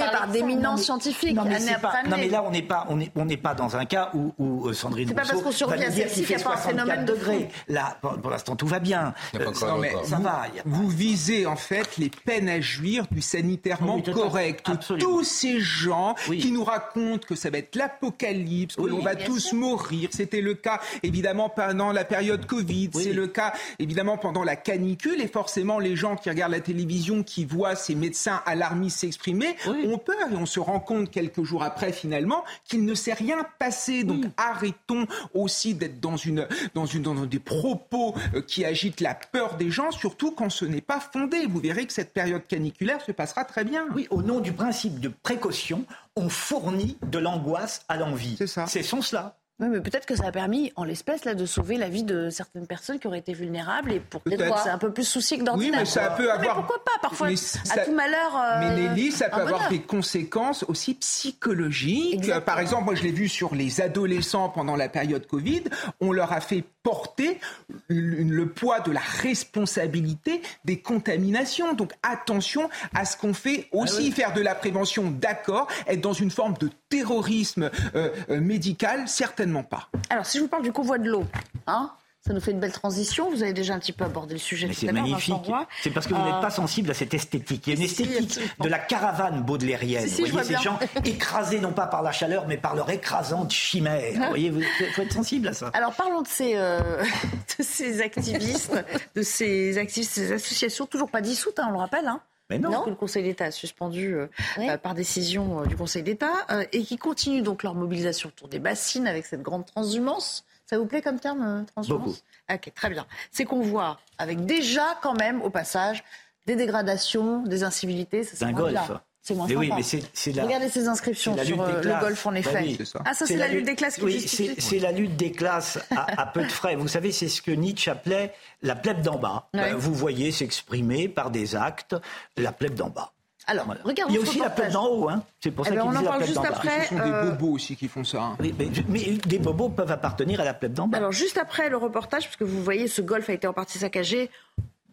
d'éminents non, mais- pas, non, là, on n'est pas, on est, on n'est pas dans un cas où, où euh, Sandrine C'est pas Rousseau parce qu'on survit va à nous dire celle-ci qu'il fait y a pas un 64 phénomène de degrés. fond. Là, pour, pour l'instant, tout va bien. Euh, Non, mais ça vous, va. vous visez en fait les peines à jouir du sanitairement Oui, correct. Absolument. Tous ces gens qui nous racontent que ça va être l'apocalypse, que Oui, l'on va tous sûr. mourir. C'était le cas évidemment pendant la période Covid. C'est le cas évidemment pendant la canicule. Et forcément, les gens qui regardent la télévision, qui voient ces médecins alarmistes s'exprimer, ont peur. Et on se rend compte quelques jours après finalement qu'il ne s'est rien passé. Donc arrêtons aussi d'être dans, une, dans, une, dans des propos euh, qui agitent la peur des gens, surtout quand ce n'est pas fondé. Vous verrez que cette période caniculaire se passera très bien. Oui, au nom du principe de précaution, on fournit de l'angoisse à l'envie. C'est ça. C'est son cela. Oui, mais peut-être que ça a permis, en l'espèce, là, de sauver la vie de certaines personnes qui auraient été vulnérables et pour Peut-être. c'est un peu plus souci que d'ordinaire. Oui, mais ça peut avoir. Mais pourquoi pas Parfois, Mais à ça- tout malheur. euh, Mais Nelly, ça peut avoir des conséquences aussi psychologiques. Par exemple, moi je l'ai vu sur les adolescents pendant la période Covid, on leur a fait porter le le poids de la responsabilité des contaminations. Donc attention à ce qu'on fait aussi, faire de la prévention, d'accord, être dans une forme de terrorisme euh, euh, médical, certainement pas. Alors, si je vous parle du convoi de l'eau, hein, ça nous fait une belle transition. Vous avez déjà un petit peu abordé le sujet Mais c'est magnifique. C'est parce que vous n'êtes Euh, pas sensible à cette esthétique. Il y a une si, esthétique de la caravane baudelairienne. Si, si, vous voyez ces gens écrasés non pas par la chaleur, mais par leur écrasante chimère. Vous voyez, il faut être sensible à ça. Alors parlons de ces, euh, de ces activistes, de ces activistes, ces associations toujours pas dissoutes, hein, on le rappelle. Hein. Mais non. Parce que le Conseil d'État a suspendu euh, euh, par décision euh, du Conseil d'État euh, et qui continuent donc leur mobilisation autour des bassines avec cette grande transhumance. Ça vous plaît comme terme, euh, transhumance Beaucoup. Ok, très bien. C'est qu'on voit avec déjà quand même au passage des dégradations, des incivilités. Ça, c'est moins golf. bien. C'est moins Mais oui, sympa. mais c'est- c'est la- Regardez ces inscriptions sur des euh, le golf en Bah effet. oui. Ah ça c'est la, lutte des classes qui Oui, c'est c'est la lutte des classes à, à peu de frais. Vous savez, c'est ce que Nietzsche appelait la plèbe d'en bas. Euh, vous voyez s'exprimer par des actes la plèbe d'en bas. Alors, regardons Il y a aussi la plèbe d'en haut. Hein. C'est pour Eh ça ben, qu'il on en parle plèbe juste d'en bas. après. Ce sont des Euh, bobos aussi qui font ça. hein. Mais, mais des bobos peuvent appartenir à la plèbe d'en bas. Alors juste après le reportage, parce que vous voyez, ce golf a été en partie saccagé.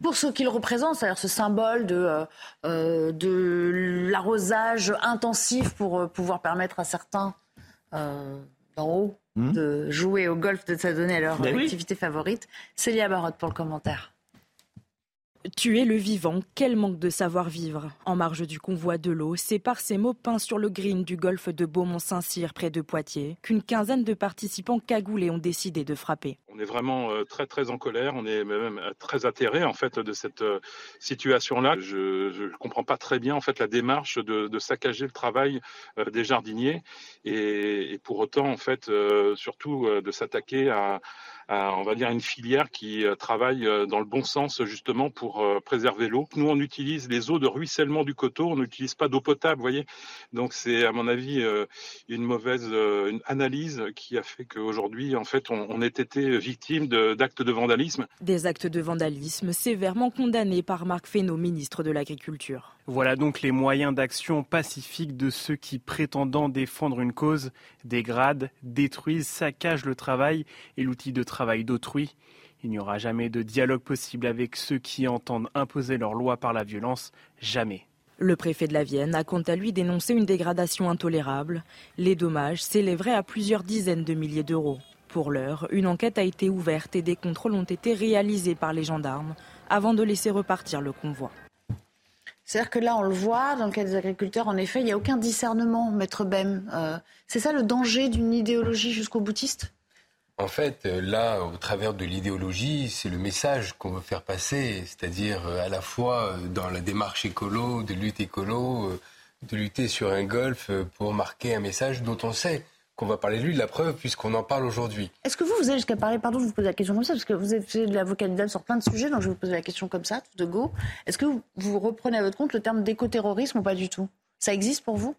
Pour ce qu'il représente, c'est-à-dire ce symbole de, euh, euh, de l'arrosage intensif pour euh, pouvoir permettre à certains euh, d'en haut Hmm. de jouer au golf, de s'adonner à leur Ben oui. activité favorite. Célia Barotte pour le commentaire. Tuer le vivant, quel manque de savoir-vivre. En marge du convoi de l'eau, c'est par ces mots peints sur le green du golfe de Beaumont-Saint-Cyr, près de Poitiers, qu'une quinzaine de participants cagoulés ont décidé de frapper. On est vraiment euh, très très en colère, on est même euh, très atterré en fait de cette euh, situation-là. Je ne comprends pas très bien en fait la démarche de, saccager le travail des jardiniers et, et pour autant en fait surtout de s'attaquer à, on va dire une filière qui euh, travaille euh, dans le bon sens justement pour euh, préserver l'eau. Nous on utilise les eaux de ruissellement du coteau, on n'utilise pas d'eau potable, vous voyez. Donc c'est à mon avis euh, une mauvaise euh, une analyse qui a fait qu'aujourd'hui en fait on, on ait été victime de- d'actes de vandalisme. Des actes de vandalisme sévèrement condamnés par Marc Fesneau, ministre de l'Agriculture. Voilà donc les moyens d'action pacifique de ceux qui, prétendant défendre une cause, dégradent, détruisent, saccagent le travail et l'outil de travail d'autrui. Il n'y aura jamais de dialogue possible avec ceux qui entendent imposer leur loi par la violence. Jamais. Le préfet de la Vienne a quant à lui dénoncé une dégradation intolérable. Les dommages s'élèveraient à plusieurs dizaines de milliers d'euros. Pour l'heure, une enquête a été ouverte et des contrôles ont été réalisés par les gendarmes avant de laisser repartir le convoi. C'est-à-dire que là, on le voit, dans le cas des agriculteurs, en effet, il n'y a aucun discernement, maître Bem. Euh, c'est ça le danger d'une idéologie jusqu'au boutiste? En fait, euh, là, au travers de l'idéologie, c'est le message qu'on veut faire passer, c'est-à-dire euh, à la fois euh, dans la démarche écolo, de lutte écolo, de lutter sur un golf pour marquer un message dont on sait qu'on va parler de lui, de la preuve, puisqu'on en parle aujourd'hui. Est-ce que vous, vous allez jusqu'à parler, pardon, je vous pose la question comme ça, parce que vous êtes de l'avocat du sur plein de sujets, donc je vais vous poser la question comme ça, tout de go. Est-ce que vous reprenez à votre compte le terme d'écoterrorisme ou pas du tout? Ça existe pour vous?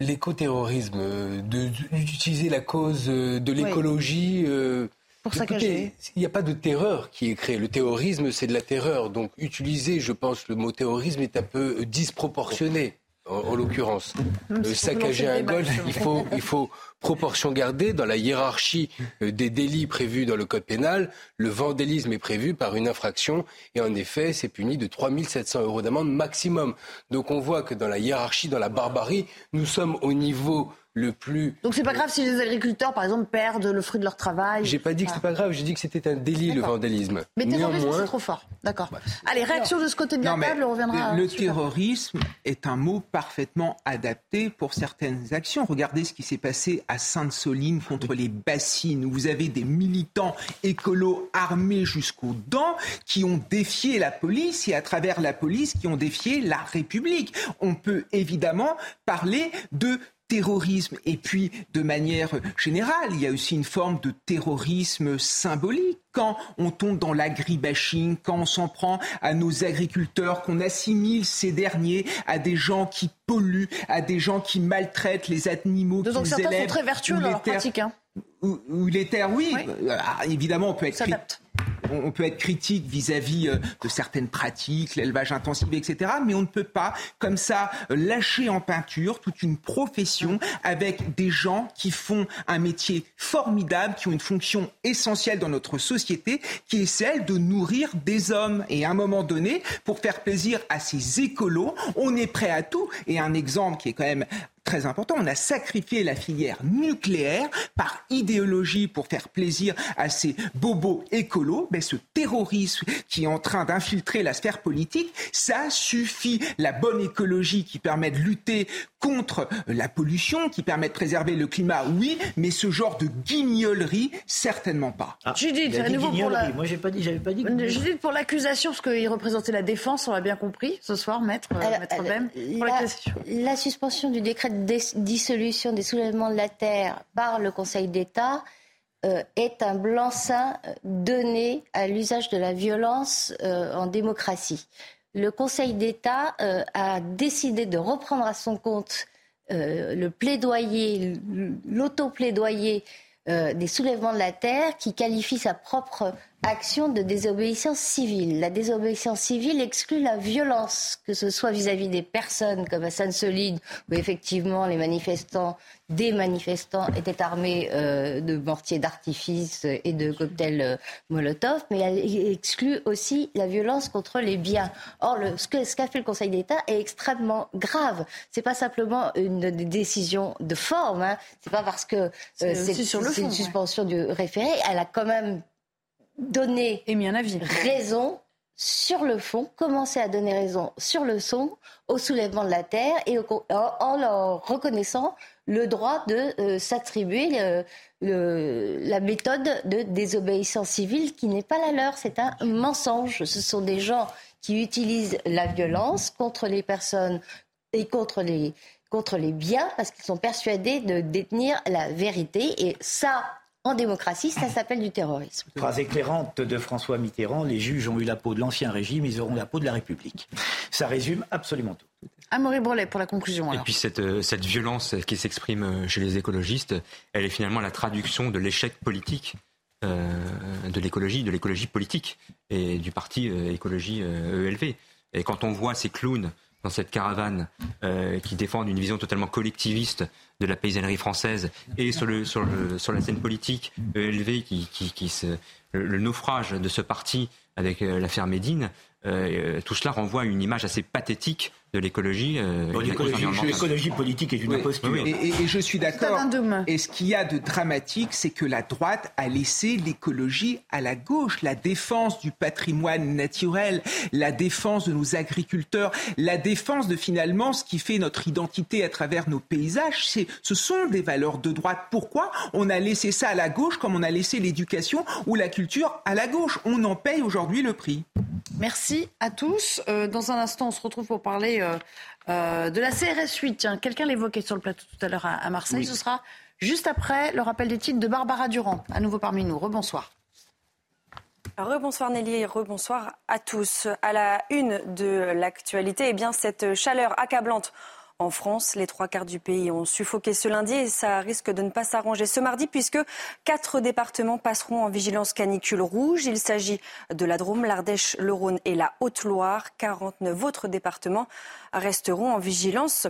L'écoterrorisme, euh, d'utiliser la cause euh, de l'écologie. Euh, pour saccager. Il n'y a pas de terreur qui est créée. Le terrorisme, c'est de la terreur. Donc, utiliser, je pense, le mot terrorisme est un peu disproportionné en, l'occurrence. saccager un golf, il faut, il faut proportion gardée dans la hiérarchie euh, des délits prévus dans le code pénal. Le vandalisme est prévu par une infraction et en effet, c'est puni de 3 700 euros d'amende maximum. Donc on voit que dans la hiérarchie, dans la barbarie, nous sommes au niveau le plus. Donc c'est pas grave si les agriculteurs, par exemple, perdent le fruit de leur travail. J'ai pas dit que c'était pas grave, j'ai dit que c'était un délit le vandalisme. Mais terrorisme, c'est trop fort. D'accord. Bah, Allez, réaction de ce côté de la table, on reviendra. Le terrorisme est un mot parfaitement adapté pour certaines actions. Regardez ce qui s'est passé à Sainte-Soline contre les bassines, où vous avez des militants écolos armés jusqu'aux dents qui ont défié la police et à travers la police qui ont défié la République. On peut évidemment parler de terrorisme. Et puis, de manière générale, il y a aussi une forme de terrorisme symbolique. Quand on tombe dans l'agribashing, quand on s'en prend à nos agriculteurs, qu'on assimile ces derniers à des gens qui polluent, à des gens qui maltraitent les animaux Donc certains sont très vertueux dans leur pratique. Hein. Ou, les terres, oui. Ah, évidemment, on peut être on peut être critique vis-à-vis euh, de certaines pratiques, l'élevage intensif, etc. Mais on ne peut pas, comme ça, lâcher en peinture toute une profession avec des gens qui font un métier formidable, qui ont une fonction essentielle dans notre société, qui est celle de nourrir des hommes. Et à un moment donné, pour faire plaisir à ces écolos, on est prêt à tout. Et un exemple qui est quand même très important. On a sacrifié la filière nucléaire par idéologie pour faire plaisir à ces bobos écolos. Mais ce terrorisme qui est en train d'infiltrer la sphère politique, ça suffit. La bonne écologie qui permet de lutter contre la pollution, qui permet de préserver le climat, oui, mais ce genre de guignolerie, certainement pas. Ah, Judith, à nouveau pour la... Moi, j'ai pas dit, j'avais pas dit. Judith, pour l'accusation, parce qu'il représentait la défense, on l'a bien compris ce soir, maître, euh, maître Bem, pour la, la suspension du décret de dissolution des soulèvements de la terre par le Conseil d'État euh, est un blanc-seing euh, donné à l'usage de la violence euh, en démocratie. Le Conseil d'État a décidé de reprendre à son compte le plaidoyer, l'auto-plaidoyer des soulèvements de la terre qui qualifie sa propre action de désobéissance civile. La désobéissance civile exclut la violence, que ce soit vis-à-vis des personnes comme à Sainte-Solide, où effectivement les manifestants, des manifestants étaient armés euh, de mortiers d'artifice et de cocktails euh, Molotov, mais elle exclut aussi la violence contre les biens. Or, le, ce qu'a ce fait le Conseil d'État est extrêmement grave. C'est pas simplement une décision de forme. Hein. C'est pas parce que euh, c'est une suspension du référé. Elle a quand même donner mis un avis. raison sur le fond, commencer à donner raison sur le son au soulèvement de la terre et en, leur reconnaissant le droit de euh, s'attribuer la méthode de désobéissance civile qui n'est pas la leur. C'est un mensonge. Ce sont des gens qui utilisent la violence contre les personnes et contre les, contre les biens parce qu'ils sont persuadés de détenir la vérité. Et ça, en démocratie, ça s'appelle du terrorisme. Phrase éclairante de François Mitterrand, les juges ont eu la peau de l'ancien régime, ils auront la peau de la République. Ça résume absolument tout. Amaury Brelet pour la conclusion. Et puis cette, euh, cette violence qui s'exprime euh, chez les écologistes, elle est finalement la traduction de l'échec politique euh, de l'écologie, de l'écologie politique et du parti écologie ELV. E et quand on voit ces clowns dans cette caravane euh, qui défendent une vision totalement collectiviste de la paysannerie française et sur, le, sur, le, sur la scène politique ELV qui, qui, qui se, le, naufrage de ce parti avec l'affaire Médine, tout cela renvoie à une image assez pathétique de l'écologie. Euh, l'écologie politique est une imposture. Et, je suis d'accord. Et ce qu'il y a de dramatique, c'est que la droite a laissé l'écologie à la gauche. La défense du patrimoine naturel, la défense de nos agriculteurs, la défense de finalement ce qui fait notre identité à travers nos paysages, c'est, ce sont des valeurs de droite. Pourquoi on a laissé ça à la gauche comme on a laissé l'éducation ou la culture à la gauche? On en paye aujourd'hui le prix. Merci à tous. Euh, dans un instant, on se retrouve pour parler euh, euh, de la CRS 8. quelqu'un l'évoquait sur le plateau tout à l'heure à, Marseille. Ce sera juste après le rappel des titres de Barbara Durand, à nouveau parmi nous. Rebonsoir. Rebonsoir Nelly et rebonsoir à tous. À la une de l'actualité, eh bien cette chaleur accablante en France. Les trois quarts du pays ont suffoqué ce lundi et ça risque de ne pas s'arranger ce mardi puisque quatre départements passeront en vigilance canicule rouge. Il s'agit de la Drôme, l'Ardèche, le Rhône et la Haute-Loire. 49 autres départements resteront en vigilance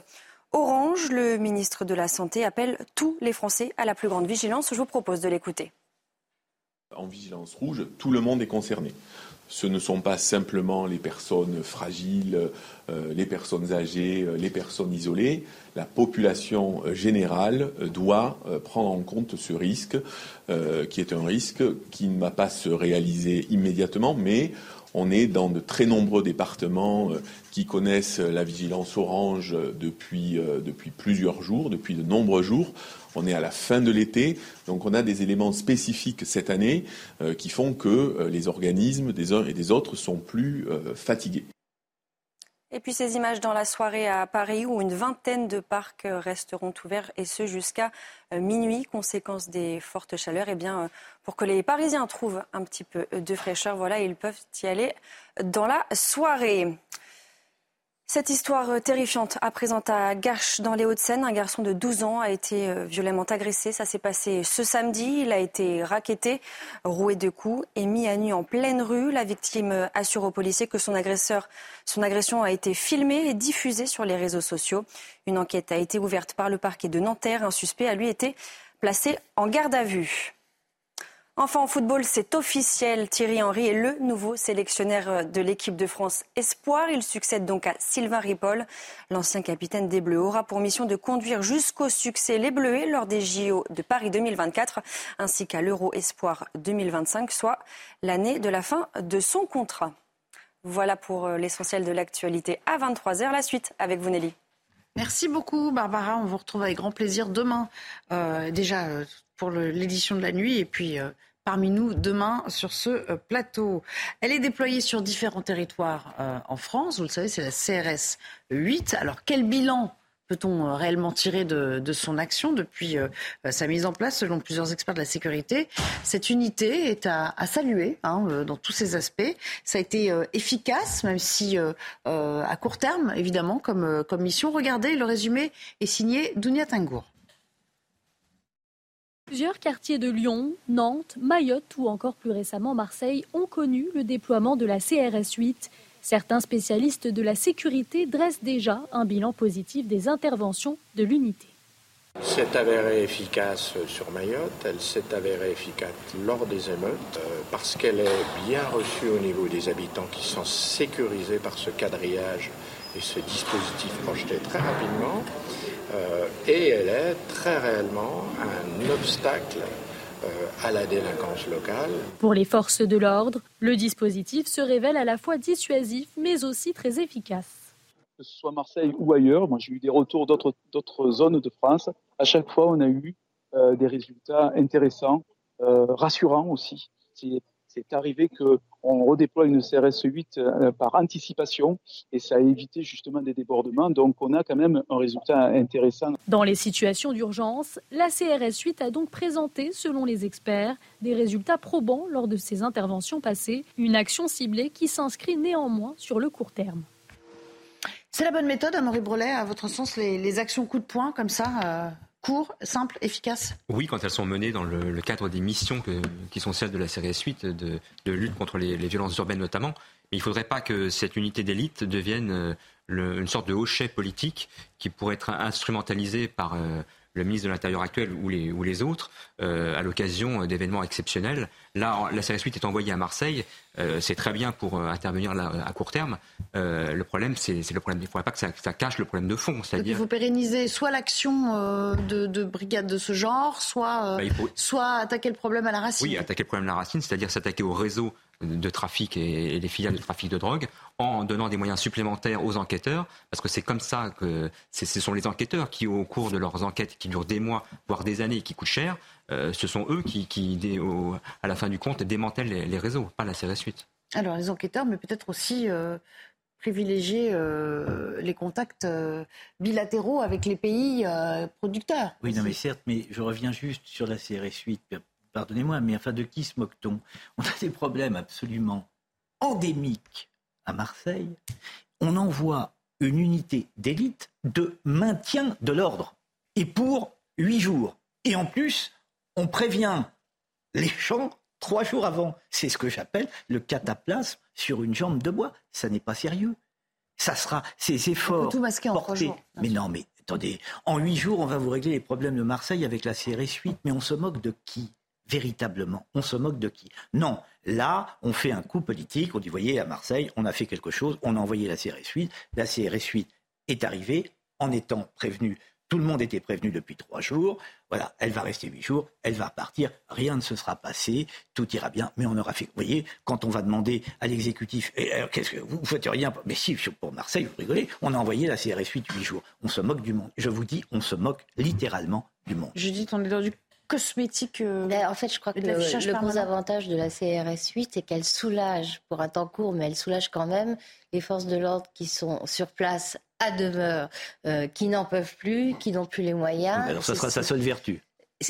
orange. Le ministre de la Santé appelle tous les Français à la plus grande vigilance. Je vous propose de l'écouter. En vigilance rouge, tout le monde est concerné ce ne sont pas simplement les personnes fragiles, euh, les personnes âgées, euh, les personnes isolées. La population euh, générale doit prendre en compte ce risque, qui est un risque qui ne va pas se réaliser immédiatement, mais on est dans de très nombreux départements qui connaissent la vigilance orange depuis, depuis plusieurs jours, depuis de nombreux jours. On est à la fin de l'été, donc on a des éléments spécifiques cette année euh, qui font que euh, les organismes des uns et des autres sont plus euh, fatigués. Et puis ces images dans la soirée à Paris où une vingtaine de parcs resteront ouverts et ce jusqu'à minuit, conséquence des fortes chaleurs. Et eh bien, pour que les Parisiens trouvent un petit peu de fraîcheur, voilà, ils peuvent y aller dans la soirée. Cette histoire euh, terrifiante à présent à Garches dans les Hauts-de-Seine. Un garçon de 12 ans a été euh, violemment agressé. Ça s'est passé ce samedi. Il a été raquetté, roué de coups et mis à nu en pleine rue. La victime euh, assure aux policiers que son agresseur, son agression a été filmée et diffusée sur les réseaux sociaux. Une enquête a été ouverte par le parquet de Nanterre. Un suspect a lui été placé en garde à vue. Enfin, en football, c'est officiel. Thierry Henry est le nouveau sélectionneur de l'équipe de France Espoir. Il succède donc à Sylvain Ripoll. L'ancien capitaine des Bleus aura pour mission de conduire jusqu'au succès les Bleuets lors des JO de Paris 2024 ainsi qu'à l'Euro Espoir 2025, soit l'année de la fin de son contrat. Voilà pour euh, l'essentiel de l'actualité à 23h. La suite avec vous, Nelly. Merci beaucoup, Barbara. On vous retrouve avec grand plaisir demain, euh, déjà euh, pour l'édition de la nuit, et puis euh, parmi nous demain sur ce plateau. Elle est déployée sur différents territoires en France. Vous le savez, c'est la CRS 8. Alors, quel bilan peut-on euh, réellement tirer de, son action depuis euh, sa mise en place, selon plusieurs experts de la sécurité? Cette unité est à, saluer hein, euh, dans tous ses aspects. Ça a été efficace, même si à court terme, évidemment, comme, comme mission. Regardez, le résumé est signé Dounia Tingour. Plusieurs quartiers de Lyon, Nantes, Mayotte ou encore plus récemment Marseille ont connu le déploiement de la CRS 8 Certains spécialistes de la sécurité dressent déjà un bilan positif des interventions de l'unité. C'est avérée efficace sur Mayotte, elle s'est avérée efficace lors des émeutes euh, parce qu'elle est bien reçue au niveau des habitants qui sont sécurisés par ce quadrillage et ce dispositif projeté très rapidement. Euh, et elle est très réellement un obstacle euh, à la délinquance locale. Pour les forces de l'ordre, le dispositif se révèle à la fois dissuasif mais aussi très efficace. Que ce soit Marseille ou ailleurs, moi j'ai eu des retours d'autres zones de France. À chaque fois, on a eu euh, des résultats intéressants, euh, rassurants aussi c'est arrivé qu'on redéploie une CRS 8 euh, par anticipation et ça a évité justement des débordements. Donc on a quand même un résultat intéressant. Dans les situations d'urgence, la CRS 8 a donc présenté, selon les experts, des résultats probants lors de ses interventions passées, une action ciblée qui s'inscrit néanmoins sur le court terme. C'est la bonne méthode, Amaury Brelet, à votre sens, les, actions coup de poing comme ça euh, court, simple, efficace Oui, quand elles sont menées dans le, cadre des missions qui sont celles de la série suite, de, lutte contre les, violences urbaines notamment. Mais il ne faudrait pas que cette unité d'élite devienne euh, une sorte de hochet politique qui pourrait être instrumentalisé par euh, le ministre de l'Intérieur actuel ou les, ou les autres à l'occasion d'événements exceptionnels. Là, la série 8 est envoyée à Marseille. c'est très bien pour intervenir là, à court terme. le problème, c'est le problème. Il ne faudrait pas que ça, cache le problème de fond. il faut pérenniser soit l'action de, de, brigades de ce genre, soit, bah, soit attaquer le problème à la racine. Oui, attaquer le problème à la racine, c'est-à-dire s'attaquer au réseau de trafic et, les filiales de trafic de drogue en donnant des moyens supplémentaires aux enquêteurs, parce que c'est comme ça que ce sont les enquêteurs qui, au cours de leurs enquêtes qui durent des mois, voire des années, qui coûtent cher, euh, ce sont eux qui, à la fin du compte, démantèlent les, réseaux, pas la CRS 8. Alors les enquêteurs, mais peut-être aussi euh, privilégier euh, les contacts bilatéraux avec les pays producteurs. Oui, non, mais certes, mais je reviens juste sur la CRS 8 pardonnez-moi, mais enfin de qui se moque-t-on? On a des problèmes absolument endémiques à Marseille. On envoie une unité d'élite de maintien de l'ordre. Et pour huit jours. Et en plus, on prévient les gens trois jours avant. C'est ce que j'appelle le cataplasme sur une jambe de bois. Ça n'est pas sérieux. Ça sera ces efforts. Tout masqué en jours. Mais non, mais attendez, en huit jours, on va vous régler les problèmes de Marseille avec la CRS 8. Mais on se moque de qui? Véritablement On se moque de qui? Non, là, on fait un coup politique. On dit, voyez, à Marseille, on a fait quelque chose, on a envoyé la CRS 8. La CRS 8 est arrivée en étant prévenue. Tout le monde était prévenu depuis trois jours. Voilà, elle va rester huit jours, elle va partir, rien ne se sera passé, tout ira bien, mais on aura fait. Vous voyez, quand on va demander à l'exécutif, qu'est-ce que vous, ne faites rien Mais si, pour Marseille, vous rigolez, on a envoyé la CRS 8 huit jours. On se moque du monde. Je vous dis, on se moque littéralement du monde. Je dis, on est dans du cosmétique. Euh, en fait, je crois que le, le gros avantage de la CRS 8, c'est qu'elle soulage, pour un temps court, mais elle soulage quand même les forces de l'ordre qui sont sur place à demeure, euh, qui n'en peuvent plus, qui n'ont plus les moyens. Alors, ça sera sa seule vertu.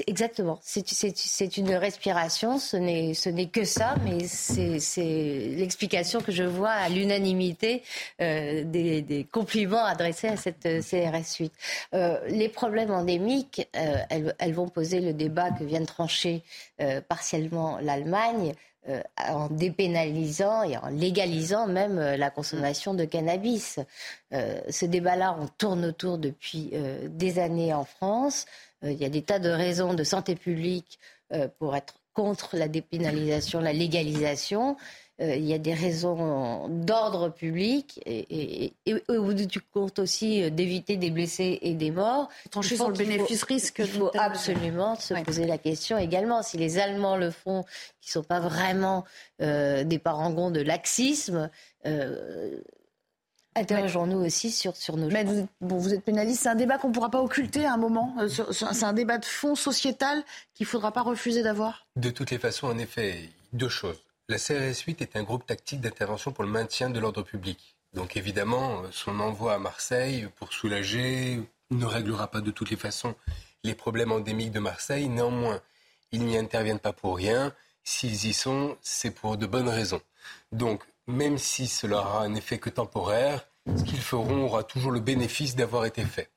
Exactement. C'est une respiration. Ce n'est que ça, mais c'est l'explication que je vois à l'unanimité euh, des, compliments adressés à cette euh, CRS 8. Euh, les problèmes endémiques, elles, vont poser le débat que vient de trancher partiellement l'Allemagne. en dépénalisant et en légalisant même la consommation de cannabis. ce débat-là, on tourne autour depuis des années en France. Euh, il y a des tas de raisons de santé publique euh, pour être contre la dépénalisation, la légalisation. Euh, il y a des raisons d'ordre public et, au bout du compte aussi d'éviter des blessés et des morts. Trancher sur le bénéfice-risque. Il faut absolument se poser la question également. Si les Allemands le font, qui ne sont pas vraiment des parangons de laxisme, Interrogeons-nous aussi sur, sur nos Mais vous, bon, vous êtes pénaliste, c'est un débat qu'on ne pourra pas occulter à un moment. Euh, c'est un débat de fond sociétal qu'il ne faudra pas refuser d'avoir. De toutes les façons, en effet, deux choses. La CRS 8 est un groupe tactique d'intervention pour le maintien de l'ordre public. Donc évidemment, son envoi à Marseille pour soulager ne réglera pas de toutes les façons les problèmes endémiques de Marseille. Néanmoins, ils n'y interviennent pas pour rien. S'ils y sont, c'est pour de bonnes raisons. Donc même si cela aura un effet que temporaire, ce qu'ils feront aura toujours le bénéfice d'avoir été fait.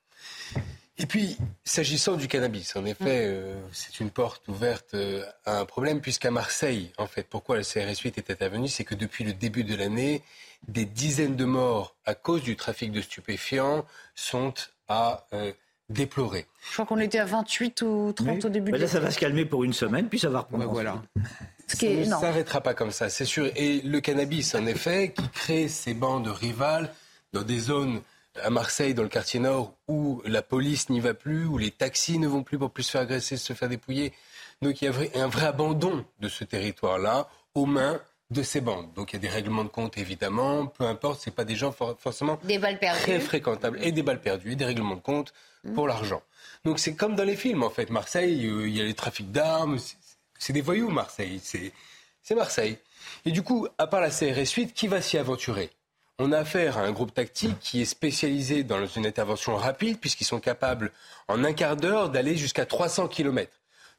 Et puis, s'agissant du cannabis, en effet, euh, c'est une porte ouverte euh, à un problème, puisqu'à Marseille, en fait, pourquoi la CRS 8 était intervenue, c'est que depuis le début de l'année, des dizaines de morts à cause du trafic de stupéfiants sont à euh, déplorer. Je crois qu'on était à 28 ou 30 au début bah de Là, ça va se calmer pour une semaine, puis ça va reprendre. Bah, voilà. Ça ne s'arrêtera pas comme ça, c'est sûr. Et le cannabis, en effet, qui crée ces bandes rivales dans des zones à Marseille, dans le quartier nord, où la police n'y va plus, où les taxis ne vont plus pour plus se faire agresser, se faire dépouiller. Donc il y a un vrai abandon de ce territoire-là aux mains de ces bandes. Donc il y a des règlements de compte évidemment, peu importe, c'est pas des gens forcément très fréquentables et des balles perdues et des règlements de compte pour l'argent. Donc c'est comme dans les films en fait. Marseille, euh, il y a les trafics d'armes, c'est des voyous Marseille, c'est Marseille. Et du coup, à part la CRS 8, qui va s'y aventurer? On a affaire à un groupe tactique qui est spécialisé dans une intervention rapide, puisqu'ils sont capables, en un quart d'heure, d'aller jusqu'à 300 km.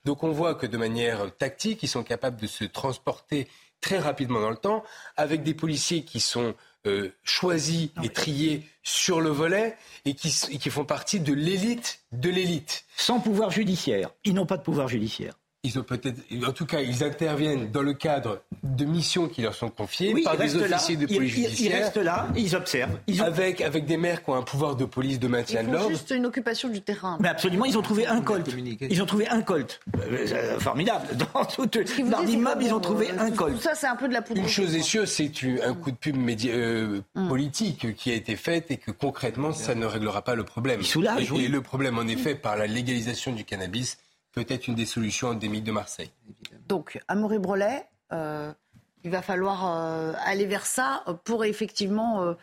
Donc on voit que de manière tactique, ils sont capables de se transporter très rapidement dans le temps, avec des policiers qui sont euh, choisis et triés sur le volet et qui, qui font partie de l'élite de l'élite. Sans pouvoir judiciaire. Ils n'ont pas de pouvoir judiciaire. Ils ont peut-être, en tout cas, ils interviennent dans le cadre de missions qui leur sont confiées par des officiers de police judiciaire. Ils restent là, ils observent. Avec, avec des maires qui ont un pouvoir de police de maintien de l'ordre. juste une occupation du terrain. Mais absolument, ils ont trouvé un colt. Ils ont trouvé un colt. Euh, euh, formidable. Dans toute l'immeuble, ils ont trouvé un colt. Ça, c'est un peu de la poudre. Une chose est sûre, c'est un coup de pub média, euh, Mm. politique qui a été fait et que concrètement, ça ne réglera pas le problème. soulage, et, oui. et le problème, en effet, par la légalisation du cannabis, peut être une des solutions endémiques de Marseille. Donc, Amaury Brelet, euh, il va falloir euh, aller vers ça pour effectivement euh,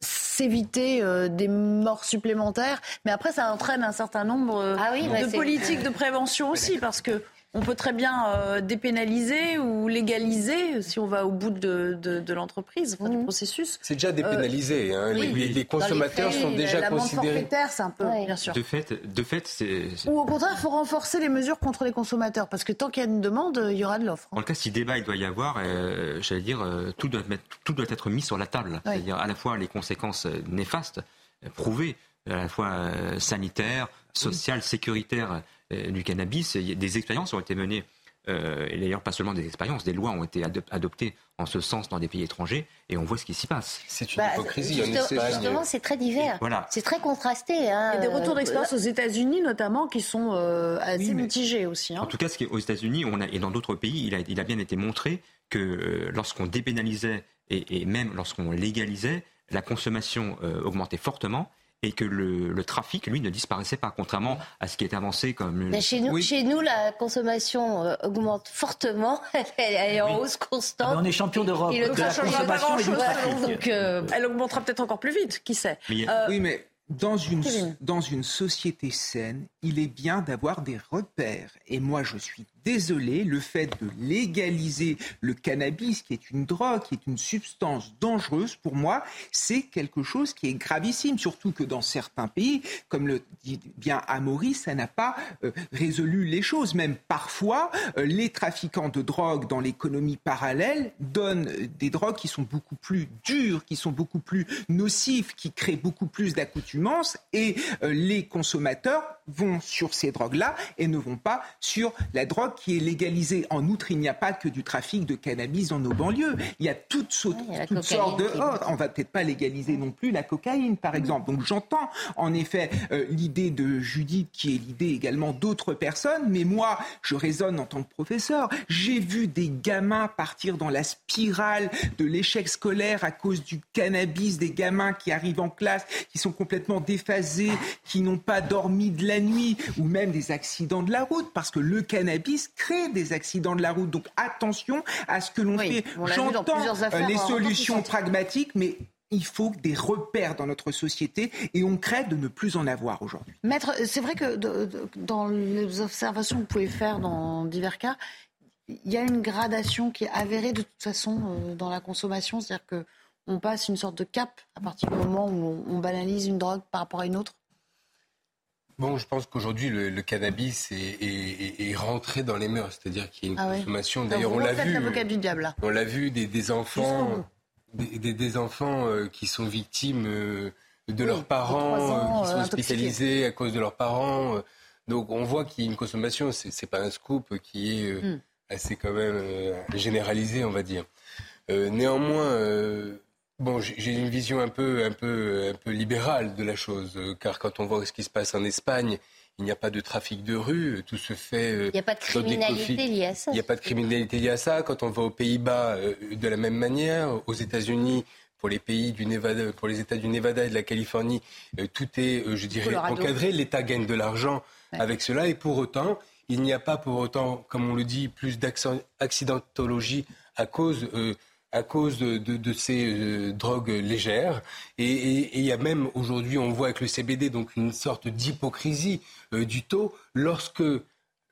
s'éviter euh, des morts supplémentaires. Mais après, ça entraîne un certain nombre euh, Ah oui, bah, de c'est- politiques de prévention aussi, parce que on peut très bien euh, dépénaliser ou légaliser si on va au bout de, de, de l'entreprise, enfin, du processus. C'est déjà dépénalisé. hein. Euh, oui. les, les Dans les consommateurs faits, sont la- déjà l'amende considérés. forfaitaire, c'est un peu, bien sûr. De fait, de fait c'est. Ou au contraire, il faut renforcer les mesures contre les consommateurs, parce que tant qu'il y a une demande, il y aura de l'offre. En tout cas, si débat il doit y avoir, euh, j'allais dire, euh, tout, doit mettre- tout doit être mis sur la table. C'est-à-dire à la fois les conséquences euh, néfastes, euh, prouvées, à la fois euh, sanitaires, sociales, sécuritaires euh, du cannabis. Des expériences ont été menées, euh, et d'ailleurs pas seulement des expériences, des lois ont été adop- adoptées en ce sens dans des pays étrangers, et on voit ce qui s'y passe. C'est Bah, justement- Justement, c'est très divers. Voilà. C'est très contrasté. hein. Il y a des retours Euh, d'expérience aux États-Unis, notamment, qui sont euh, assez mitigés aussi. hein. En tout cas, ce qui est aux États-Unis et dans d'autres pays, il a, il a bien été montré que euh, lorsqu'on dépénalisait et, et même lorsqu'on légalisait, la consommation euh, augmentait fortement et que le, le trafic, lui, ne disparaissait pas, contrairement à ce qui est avancé comme... Mais chez, nous, chez nous, la consommation euh, augmente fortement. Elle, elle est en hausse constante. Ah, mais on est champion d'Europe Et le de la consommation et du trafic. Donc, euh, elle augmentera peut-être encore plus vite, qui sait. Mais Euh, Oui, mais dans une, dans une société saine, il est bien d'avoir des repères. Et moi, je suis désolé, le fait de légaliser le cannabis, qui est une drogue, qui est une substance dangereuse, pour moi, c'est quelque chose qui est gravissime. Surtout que dans certains pays, comme le dit bien Amaury, ça n'a pas euh, résolu les choses. Même parfois, euh, les trafiquants de drogue dans l'économie parallèle donnent euh, des drogues qui sont beaucoup plus dures, qui sont beaucoup plus nocives, qui créent beaucoup plus d'accoutumance et euh, les consommateurs vont sur ces drogues-là et ne vont pas sur la drogue qui est légalisée. En outre, il n'y a pas que du trafic de cannabis dans nos banlieues. Il y a toutes, a sortes de... Oh, on va peut-être pas légaliser non plus la cocaïne, par exemple. Donc j'entends en effet euh, l'idée de Judith, qui est l'idée également d'autres personnes, mais moi, je raisonne en tant que professeur. J'ai vu des gamins partir dans la spirale de l'échec scolaire à cause du cannabis, des gamins qui arrivent en classe, qui sont complètement déphasés, qui n'ont pas dormi de la nuit, ou même des accidents de la route, parce que le cannabis crée des accidents de la route. Donc attention à ce que l'on fait. vu dans J'entends euh, les en solutions pragmatiques, mais il faut des repères dans notre société et on crée de ne plus en avoir aujourd'hui. Maître, c'est vrai que de- de- dans les observations que vous pouvez faire dans divers cas, il y a une gradation qui est avérée de toute façon euh, dans la consommation, c'est-à-dire que on passe une sorte de cap à partir du moment où on, on banalise une drogue par rapport à une autre. Bon, je pense qu'aujourd'hui, le, le cannabis est, est- est- est rentré dans les mœurs, c'est-à-dire qu'il y a une Ah consommation. D'ailleurs, on l'a vu. du diable là. On l'a vu des, enfants, des, des- des enfants euh, qui sont victimes euh, de Oui, leurs parents, ans, euh, qui sont euh, hospitalisés à cause de leurs parents. euh. donc, on voit qu'il y a une consommation. C'est, pas un scoop qui est euh, Mm. assez quand même euh, généralisé, on va dire. Euh, néanmoins, euh, bon, j'ai une vision un peu, un peu, un peu libérale de la chose, euh, car quand on voit ce qui se passe en Espagne. Il n'y a pas de trafic de rue, euh, tout se fait. euh, Il n'y a pas de criminalité liée à ça. Il n'y a pas de criminalité liée à ça. Quand on va aux Pays-Bas, de la même manière, aux États-Unis, pour les pays du Nevada, pour les États du Nevada et de la Californie, tout est, je dirais, Colorado. encadré. L'État gagne de l'argent avec cela, et pour autant, il n'y a pas pour autant, comme on le dit, plus d'accidentologie à cause. euh, à cause de, ces euh, drogues légères. Et il y a même aujourd'hui, on voit avec le CBD, donc une sorte d'hypocrisie euh, du taux lorsque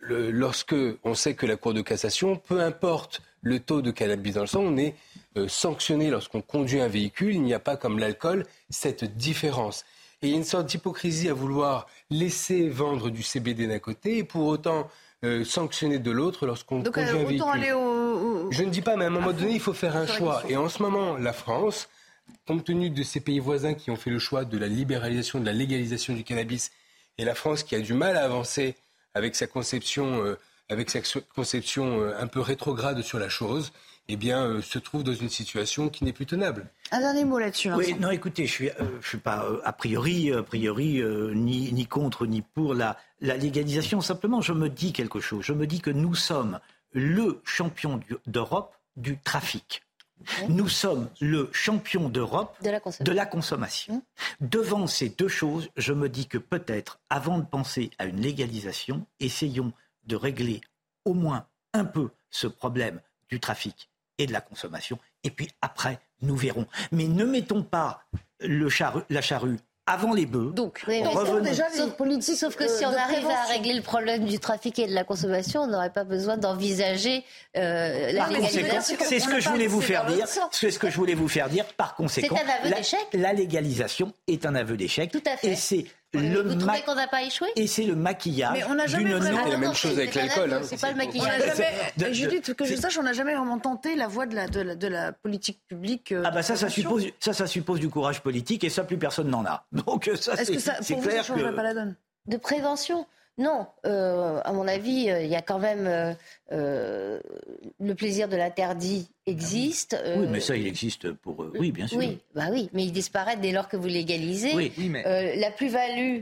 lorsque on sait que la Cour de cassation, peu importe le taux de cannabis dans le sang, on est euh, sanctionné lorsqu'on conduit un véhicule. Il n'y a pas comme l'alcool cette différence. Et il y a une sorte d'hypocrisie à vouloir laisser vendre du CBD d'un côté et pour autant euh, sanctionner de l'autre lorsqu'on Donc conduit euh, un véhicule. autant aller au, au- Je ne dis pas, mais à un moment à donné, il faut faire un choix. Et en ce moment, la France, compte tenu de ces pays voisins qui ont fait le choix de la libéralisation, de la légalisation du cannabis, et la France qui a du mal à avancer avec sa conception euh, avec sa conception un peu rétrograde sur la chose, eh bien, se trouve dans une situation qui n'est plus tenable. Un dernier mot là-dessus. Oui, non, écoutez, je suis, je suis pas a priori, a priori ni, ni contre ni pour la, la légalisation. Simplement, je me dis quelque chose. Je me dis que nous sommes le champion d'Europe du trafic. Nous sommes le champion d'Europe de, la consommation. Devant ces deux choses, je me dis que peut-être, avant de penser à une légalisation, essayons de régler au moins un peu ce problème du trafic et de la consommation. Et puis après, nous verrons. Mais ne mettons pas le la charrue avant les bœufs. Donc, déjà sauf, politiques, sauf que si on arrive à régler le problème du trafic et de la consommation, on n'aurait pas besoin d'envisager euh, la légalisation. C'est ce que je voulais vous faire dire. C'est ce que je voulais vous faire dire. Par conséquent, c'est un aveu d'échec. La légalisation est un aveu d'échec. Tout à fait. Et c'est le Vous trouvez qu'on n'a pas échoué Et c'est le maquillage. Mais on n'a jamais vraiment... la même chose avec l'alcool. Hein. C'est pas le maquillage. Jamais... Judith, que je sache, on n'a jamais vraiment tenté la voie de la, de la, de la politique publique. Euh, ah bah ça, ça suppose, ça, ça suppose du courage politique et ça, plus personne n'en a. Donc ça, c'est clair que... ça, pour vous, ça changerait pas la donne De prévention non, euh, à mon avis, euh, il y a quand même euh, le plaisir de l'interdit existe. oui, mais ça, il existe pour. oui, bien sûr. Oui, bah oui, mais il disparaît dès lors que vous légalisez. Oui, mais... la plus-value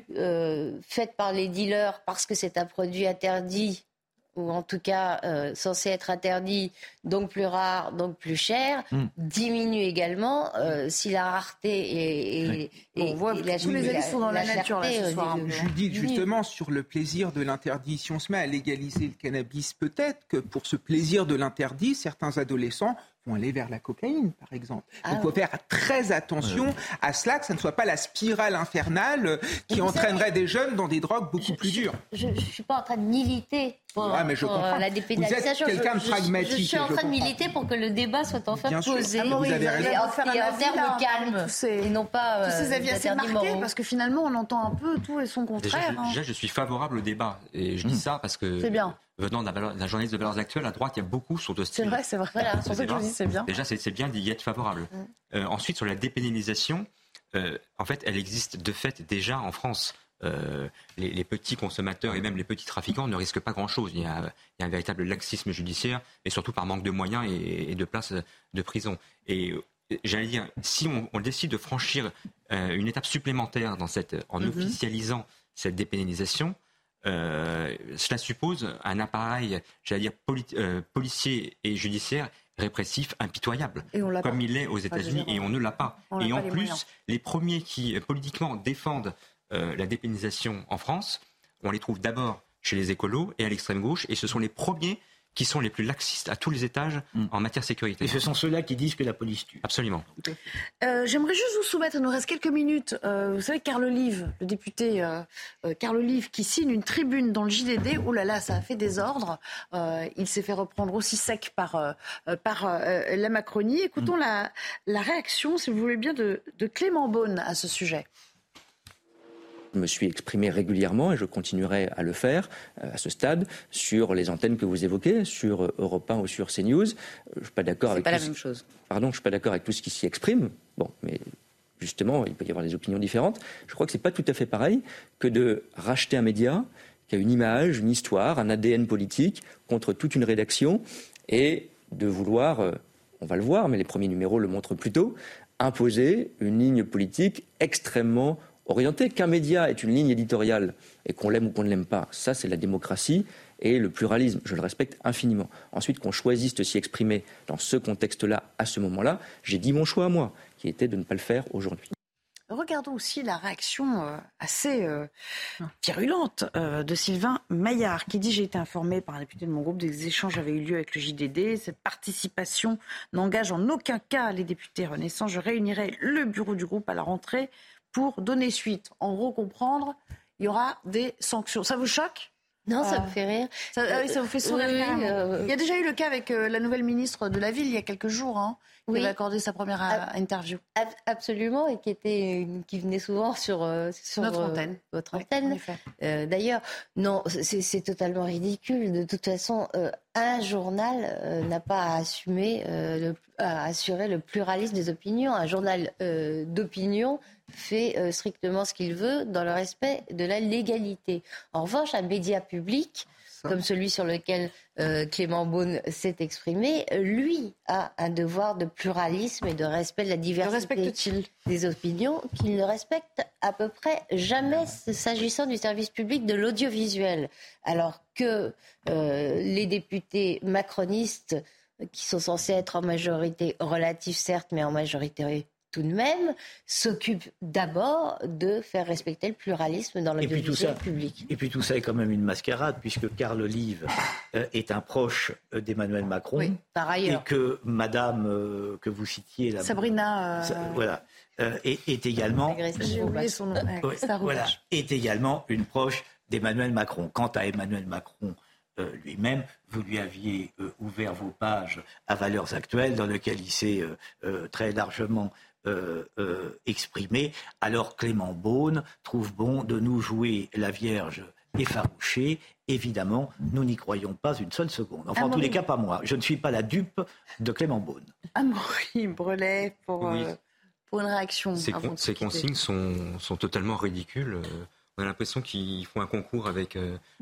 faite par les dealers parce que c'est un produit interdit ou en tout cas euh, censé être interdit, donc plus rare, donc plus cher, hmm. diminue également euh, si la rareté est... on voit que tous les avis sont dans la, nature là, ce euh, soir. Judith, justement, sur le plaisir de l'interdit, si on se met à légaliser le cannabis, peut-être que pour ce plaisir de l'interdit, certains adolescents aller vers la cocaïne, par exemple. Ah Donc, il faut faire très attention à cela, que ça ne soit pas la spirale infernale qui entraînerait des jeunes dans des drogues beaucoup plus dures. Je ne suis pas en train de militer pour, ah, mais je euh, la dépénalisation. Vous êtes quelqu'un de pragmatique. Je, suis en train de militer pour que le débat soit enfin Bien posé. Sûr. Vous avez raison. en, termes calmes et non pas tous ces avis assez marqués, parce que finalement, on entend un peu tout et son contraire. Déjà, je, hein. je suis favorable au débat. Et je dis mmh. ça parce que... C'est bien venant de la, journaliste de valeurs actuelles, à droite, il y a beaucoup sur de C'est vrai, c'est vrai. Voilà, c'est que je dis, c'est bien. Déjà, c'est bien d'y être favorable. Mm. Euh, ensuite, sur la dépénalisation, euh, en fait, elle existe de fait déjà en France. Euh, les, petits consommateurs et même les petits trafiquants ne risquent pas grand-chose. Il, y a un véritable laxisme judiciaire, mais surtout par manque de moyens et, de places de prison. Et j'allais dire, si on, décide de franchir une étape supplémentaire dans cette, en mm-hmm. officialisant cette dépénalisation, euh, cela suppose un appareil, j'allais dire, euh, policier et judiciaire répressif impitoyable, comme il est aux États-Unis, et on ne l'a pas. et en plus, les premiers qui euh, politiquement défendent la dépénalisation en France, on les trouve d'abord chez les écolos et à l'extrême gauche, et ce sont les premiers qui sont les plus laxistes à tous les étages mm. en matière sécurité. Et ce sont ceux-là qui disent que la police tue. Absolument. Euh, j'aimerais juste vous soumettre, il nous reste quelques minutes. Euh, vous savez, Carl Olive, le député euh, Carl Olive, qui signe une tribune dans le JDD. Oh là là, ça a fait des ordres. il s'est fait reprendre aussi sec par, par la Macronie. Écoutons mm. la, la, réaction, si vous voulez bien, de, de Clément Beaune à ce sujet. Je me suis exprimé régulièrement et je continuerai à le faire euh, à ce stade sur les antennes que vous évoquez, sur euh, Europe 1 ou sur CNews. Euh, je suis pas d'accord avec. pas la même chose. Pardon, je suis pas d'accord avec tout ce qui s'y exprime. Bon, mais justement, il peut y avoir des opinions différentes. Je crois que c'est pas tout à fait pareil que de racheter un média qui a une image, une histoire, un ADN politique contre toute une rédaction et de vouloir, on va le voir, mais les premiers numéros le montrent plutôt, imposer une ligne politique extrêmement orienté. Qu'un média est une ligne éditoriale et qu'on l'aime ou qu'on ne l'aime pas, ça c'est la démocratie et le pluralisme, je le respecte infiniment. Ensuite, qu'on choisisse de s'y exprimer dans ce contexte-là, à ce moment-là, j'ai dit mon choix à moi, qui était de ne pas le faire aujourd'hui. Regardons aussi la réaction euh, assez euh, virulente euh, de Sylvain Maillard, qui dit J'ai été informé par un député de mon groupe des échanges avaient eu lieu avec le JDD. Cette participation n'engage en aucun cas les députés Renaissance. Je réunirai le bureau du groupe à la rentrée pour donner suite. En gros, comprendre, il y aura des sanctions. Ça vous choque? Non, ça me fait rire. Ça, ah vous fait sourire. Euh, il y a déjà eu le cas avec euh, la nouvelle ministre de la Ville il y a quelques jours, hein, qui avait accordé sa première euh, interview. absolument, et qui était, qui venait souvent sur, sur notre antenne. Votre antenne. D'ailleurs, non, c'est totalement ridicule. De toute façon, un journal n'a pas à assumer, à assurer le pluralisme des opinions. Un journal d'opinion fait euh, strictement ce qu'il veut dans le respect de la légalité. En revanche, un média public comme celui sur lequel euh, Clément Beaune s'est exprimé, lui a un devoir de pluralisme et de respect de la diversité des opinions qu'il ne respecte à peu près jamais s'agissant du service public de l'audiovisuel. Alors que euh, les députés macronistes, qui sont censés être en majorité relative certes, mais en majorité tout de même, s'occupe d'abord de faire respecter le pluralisme dans l'audiovisuel public. Et puis tout ça est quand même une mascarade, puisque Carl Olive euh, est un proche euh, d'Emmanuel Macron. Oui, par ailleurs. Et que Madame euh, que vous citiez, la, Sabrina. voilà. Est, est, également. J'ai oublié son nom. voilà, est également une proche d'Emmanuel Macron. Quant à Emmanuel Macron, lui-même, vous lui aviez ouvert vos pages à valeurs actuelles, dans lesquelles il s'est très largement euh, euh, exprimé. Alors Clément Beaune trouve bon de nous jouer la Vierge effarouchée. Évidemment, nous n'y croyons pas une seule seconde. Enfin, en tous les cas, pas moi. Je ne suis pas la dupe de Clément Beaune. Amaury Brelet, pour, euh, pour une réaction. Ces, consignes sont, sont, totalement ridicules. On a l'impression qu'ils font un concours avec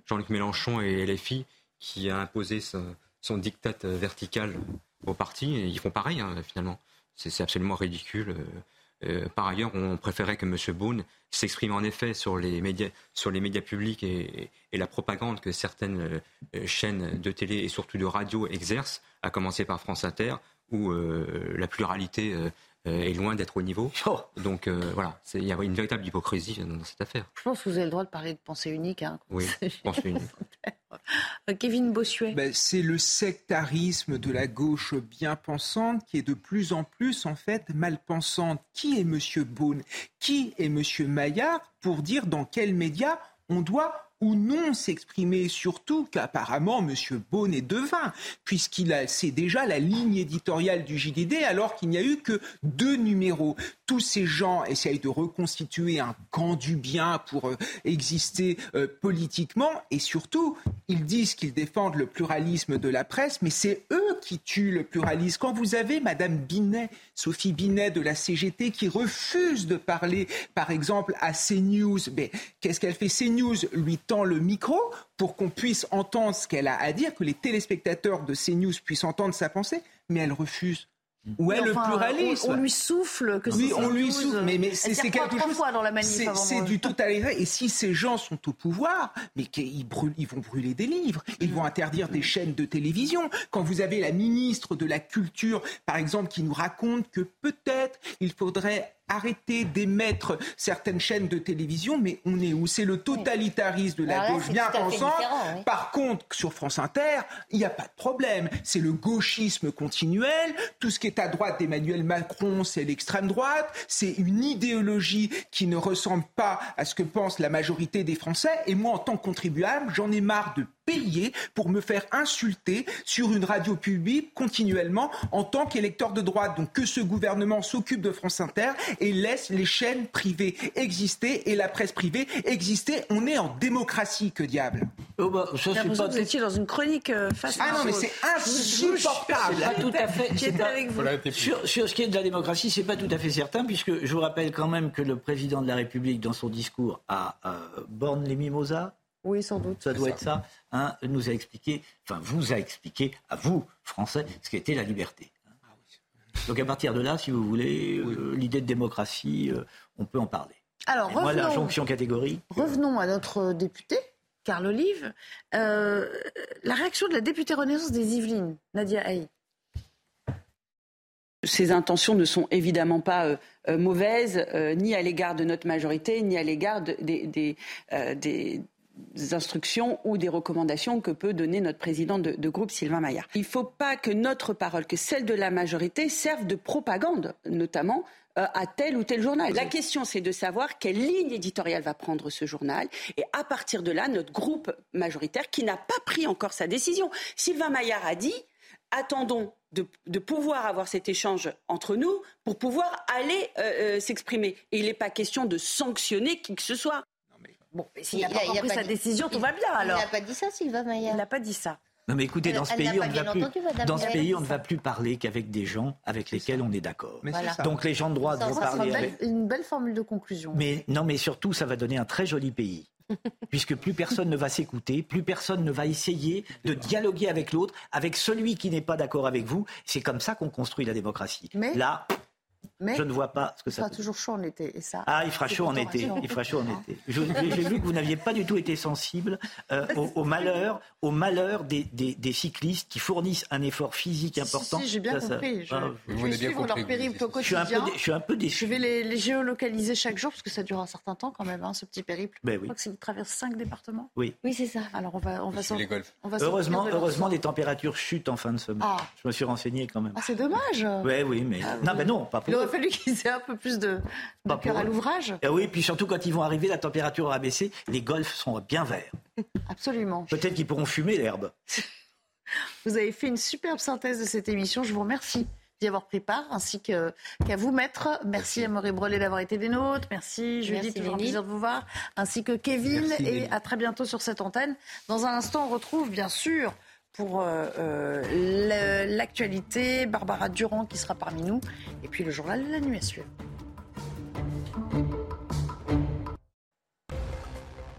Jean-Luc Mélenchon et LFI qui a imposé son, son diktat vertical au parti. Et ils font pareil, hein, finalement. C'est absolument ridicule. Euh, euh, par ailleurs, on préférait que M. Boone s'exprime en effet sur les médias, publics et, la propagande que certaines euh, chaînes de télé et surtout de radio exercent, à commencer par France Inter, où la pluralité est loin d'être au niveau. Oh. Donc voilà, il y a une véritable hypocrisie dans cette affaire. Je pense que vous avez le droit de parler de pensée unique. Hein, oui, pensée unique. Euh, Kevin Bossuet. Ben, c'est le sectarisme de la gauche bien pensante qui est de plus en plus en fait mal pensante. Qui est M. Beaune? Qui est M. Maillard pour dire dans quels médias on doit ou non s'exprimer, surtout qu'apparemment M. Beaune est devin, puisqu'il a, c'est déjà la ligne éditoriale du JDD alors qu'il n'y a eu que deux numéros. Tous ces gens essayent de reconstituer un camp du bien pour euh, exister euh, politiquement et surtout, ils disent qu'ils défendent le pluralisme de la presse, mais c'est eux qui tuent le pluralisme. Quand vous avez Madame Binet, Sophie Binet de la CGT, qui refuse de parler, par exemple, à CNews, mais qu'est-ce qu'elle fait? CNews lui tend le micro pour qu'on puisse entendre ce qu'elle a à dire, que les téléspectateurs de CNews puissent entendre sa pensée, mais elle refuse. Où est le pluralisme on, lui souffle que Oui, on lui souffle, mais, mais c'est quelque chose. Fois dans la c'est du totalitaire. Et si ces gens sont au pouvoir, mais ils, brûlent, ils vont brûler des livres, ils vont interdire des chaînes de télévision. Quand vous avez la ministre de la Culture, par exemple, qui nous raconte que peut-être il faudrait arrêter d'émettre certaines chaînes de télévision, mais on est où? C'est le totalitarisme de la gauche bien. Par contre, sur France Inter, il n'y a pas de problème. C'est le gauchisme continuel. Tout ce qui est à droite d'Emmanuel Macron, c'est l'extrême droite. C'est une idéologie qui ne ressemble pas à ce que pense la majorité des Français. Et moi, en tant que contribuable, j'en ai marre de payer pour me faire insulter sur une radio publique continuellement en tant qu'électeur de droite. Donc que ce gouvernement s'occupe de France Inter et laisse les chaînes privées exister et la presse privée exister. On est en démocratie, que diable. Oh bah, ça, pas... Vous étiez dans une chronique euh, face Ah non, mais c'est insupportable. Pas tout à fait. Sur, sur, ce qui est de la démocratie, c'est pas tout à fait certain, puisque je vous rappelle quand même que le président de la République, dans son discours à euh, Borne les Mimosas, oui, sans doute. Ça doit être ça. Hein, nous a expliqué, enfin, vous a expliqué, à vous, Français, ce qu'était la liberté. Donc à partir de là, si vous voulez, euh, l'idée de démocratie, euh, on peut en parler. Alors, revenons, moi, la jonction catégorique. Euh, revenons à notre député, Carl Olive. la réaction de la députée Renaissance des Yvelines, Nadia Haï. Ces intentions ne sont évidemment pas mauvaises, ni à l'égard de notre majorité, ni à l'égard des, des instructions ou des recommandations que peut donner notre président de, groupe, Sylvain Maillard. Il ne faut pas que notre parole, que celle de la majorité, serve de propagande, notamment euh, à tel ou tel journal. La question, c'est de savoir quelle ligne éditoriale va prendre ce journal. Et à partir de là, notre groupe majoritaire, qui n'a pas pris encore sa décision, Sylvain Maillard a dit attendons de, pouvoir avoir cet échange entre nous pour pouvoir aller euh, euh, s'exprimer. Et il n'est pas question de sanctionner qui que ce soit. Bon, s'il n'a pas pris sa décision, tout va bien alors. Il n'a pas dit ça, Sylvain Maillard. Il n'a pas dit ça. Non mais écoutez, dans ce pays, on ne va plus, dans ce pays, on ne va plus parler qu'avec des gens avec lesquels on est d'accord. Donc les gens de droite vont parler. Une belle, une belle formule de conclusion. Mais non, mais surtout, ça va donner un très joli pays. Puisque plus personne ne va s'écouter, plus personne ne va essayer de dialoguer avec l'autre, avec celui qui n'est pas d'accord avec vous. C'est comme ça qu'on construit la démocratie. Mais- Là, Mais je ne vois pas ce que il ça fera peut. toujours chaud en été. Et ça, Ah, il fera chaud en été. Il fera chaud en été. Je- J'ai vu que vous n'aviez pas du tout été sensible euh, au, au malheur, au malheur des, des- des cyclistes qui fournissent un effort physique important. Si, si, j'ai bien Ça, ça- compris. Je, Ah, je vais suivre leur périple au je suis un peu, dé- je suis un peu déçu. Je vais les, les géolocaliser chaque jour parce que ça dure un certain temps quand même, hein, ce petit périple. Ben Je oui. crois que c'est- ils traversent cinq départements. Oui. Oui, c'est ça. Alors on va, on va on sortir Heureusement, heureusement, les températures chutent en fin de semaine. Ah. Je me suis renseigné quand même. Ah, c'est dommage. Ouais, oui, mais Ah, non, oui. ben non, pas pour Il aurait fallu qu'ils aient un peu plus de, cœur pour à l'ouvrage. Et oui, puis surtout quand ils vont arriver, la température aura baissé, les golfs sont bien verts. Absolument. Peut-être qu'ils pourront fumer l'herbe. Vous avez fait une superbe synthèse de cette émission. Je vous remercie d'y avoir pris part, ainsi qu'à vous, maître. Merci à Maurice Brelet d'avoir été des nôtres. Merci, Judith, Merci, toujours un plaisir de vous voir. Ainsi que Kevin. Merci, et Lénie. à très bientôt sur cette antenne. Dans un instant, on retrouve, bien sûr, pour euh, euh, l'actualité, Barbara Durand qui sera parmi nous. Et puis le journal la nuit à.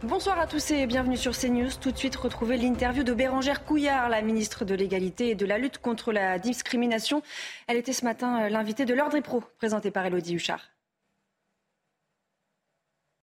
Bonsoir à tous et bienvenue sur CNews. Tout de suite, retrouvez l'interview de Bérangère Couillard, la ministre de l'Égalité et de la lutte contre la discrimination. Elle était ce matin euh, l'invitée de l'Ordre et Pro, présentée par Elodie Huchard.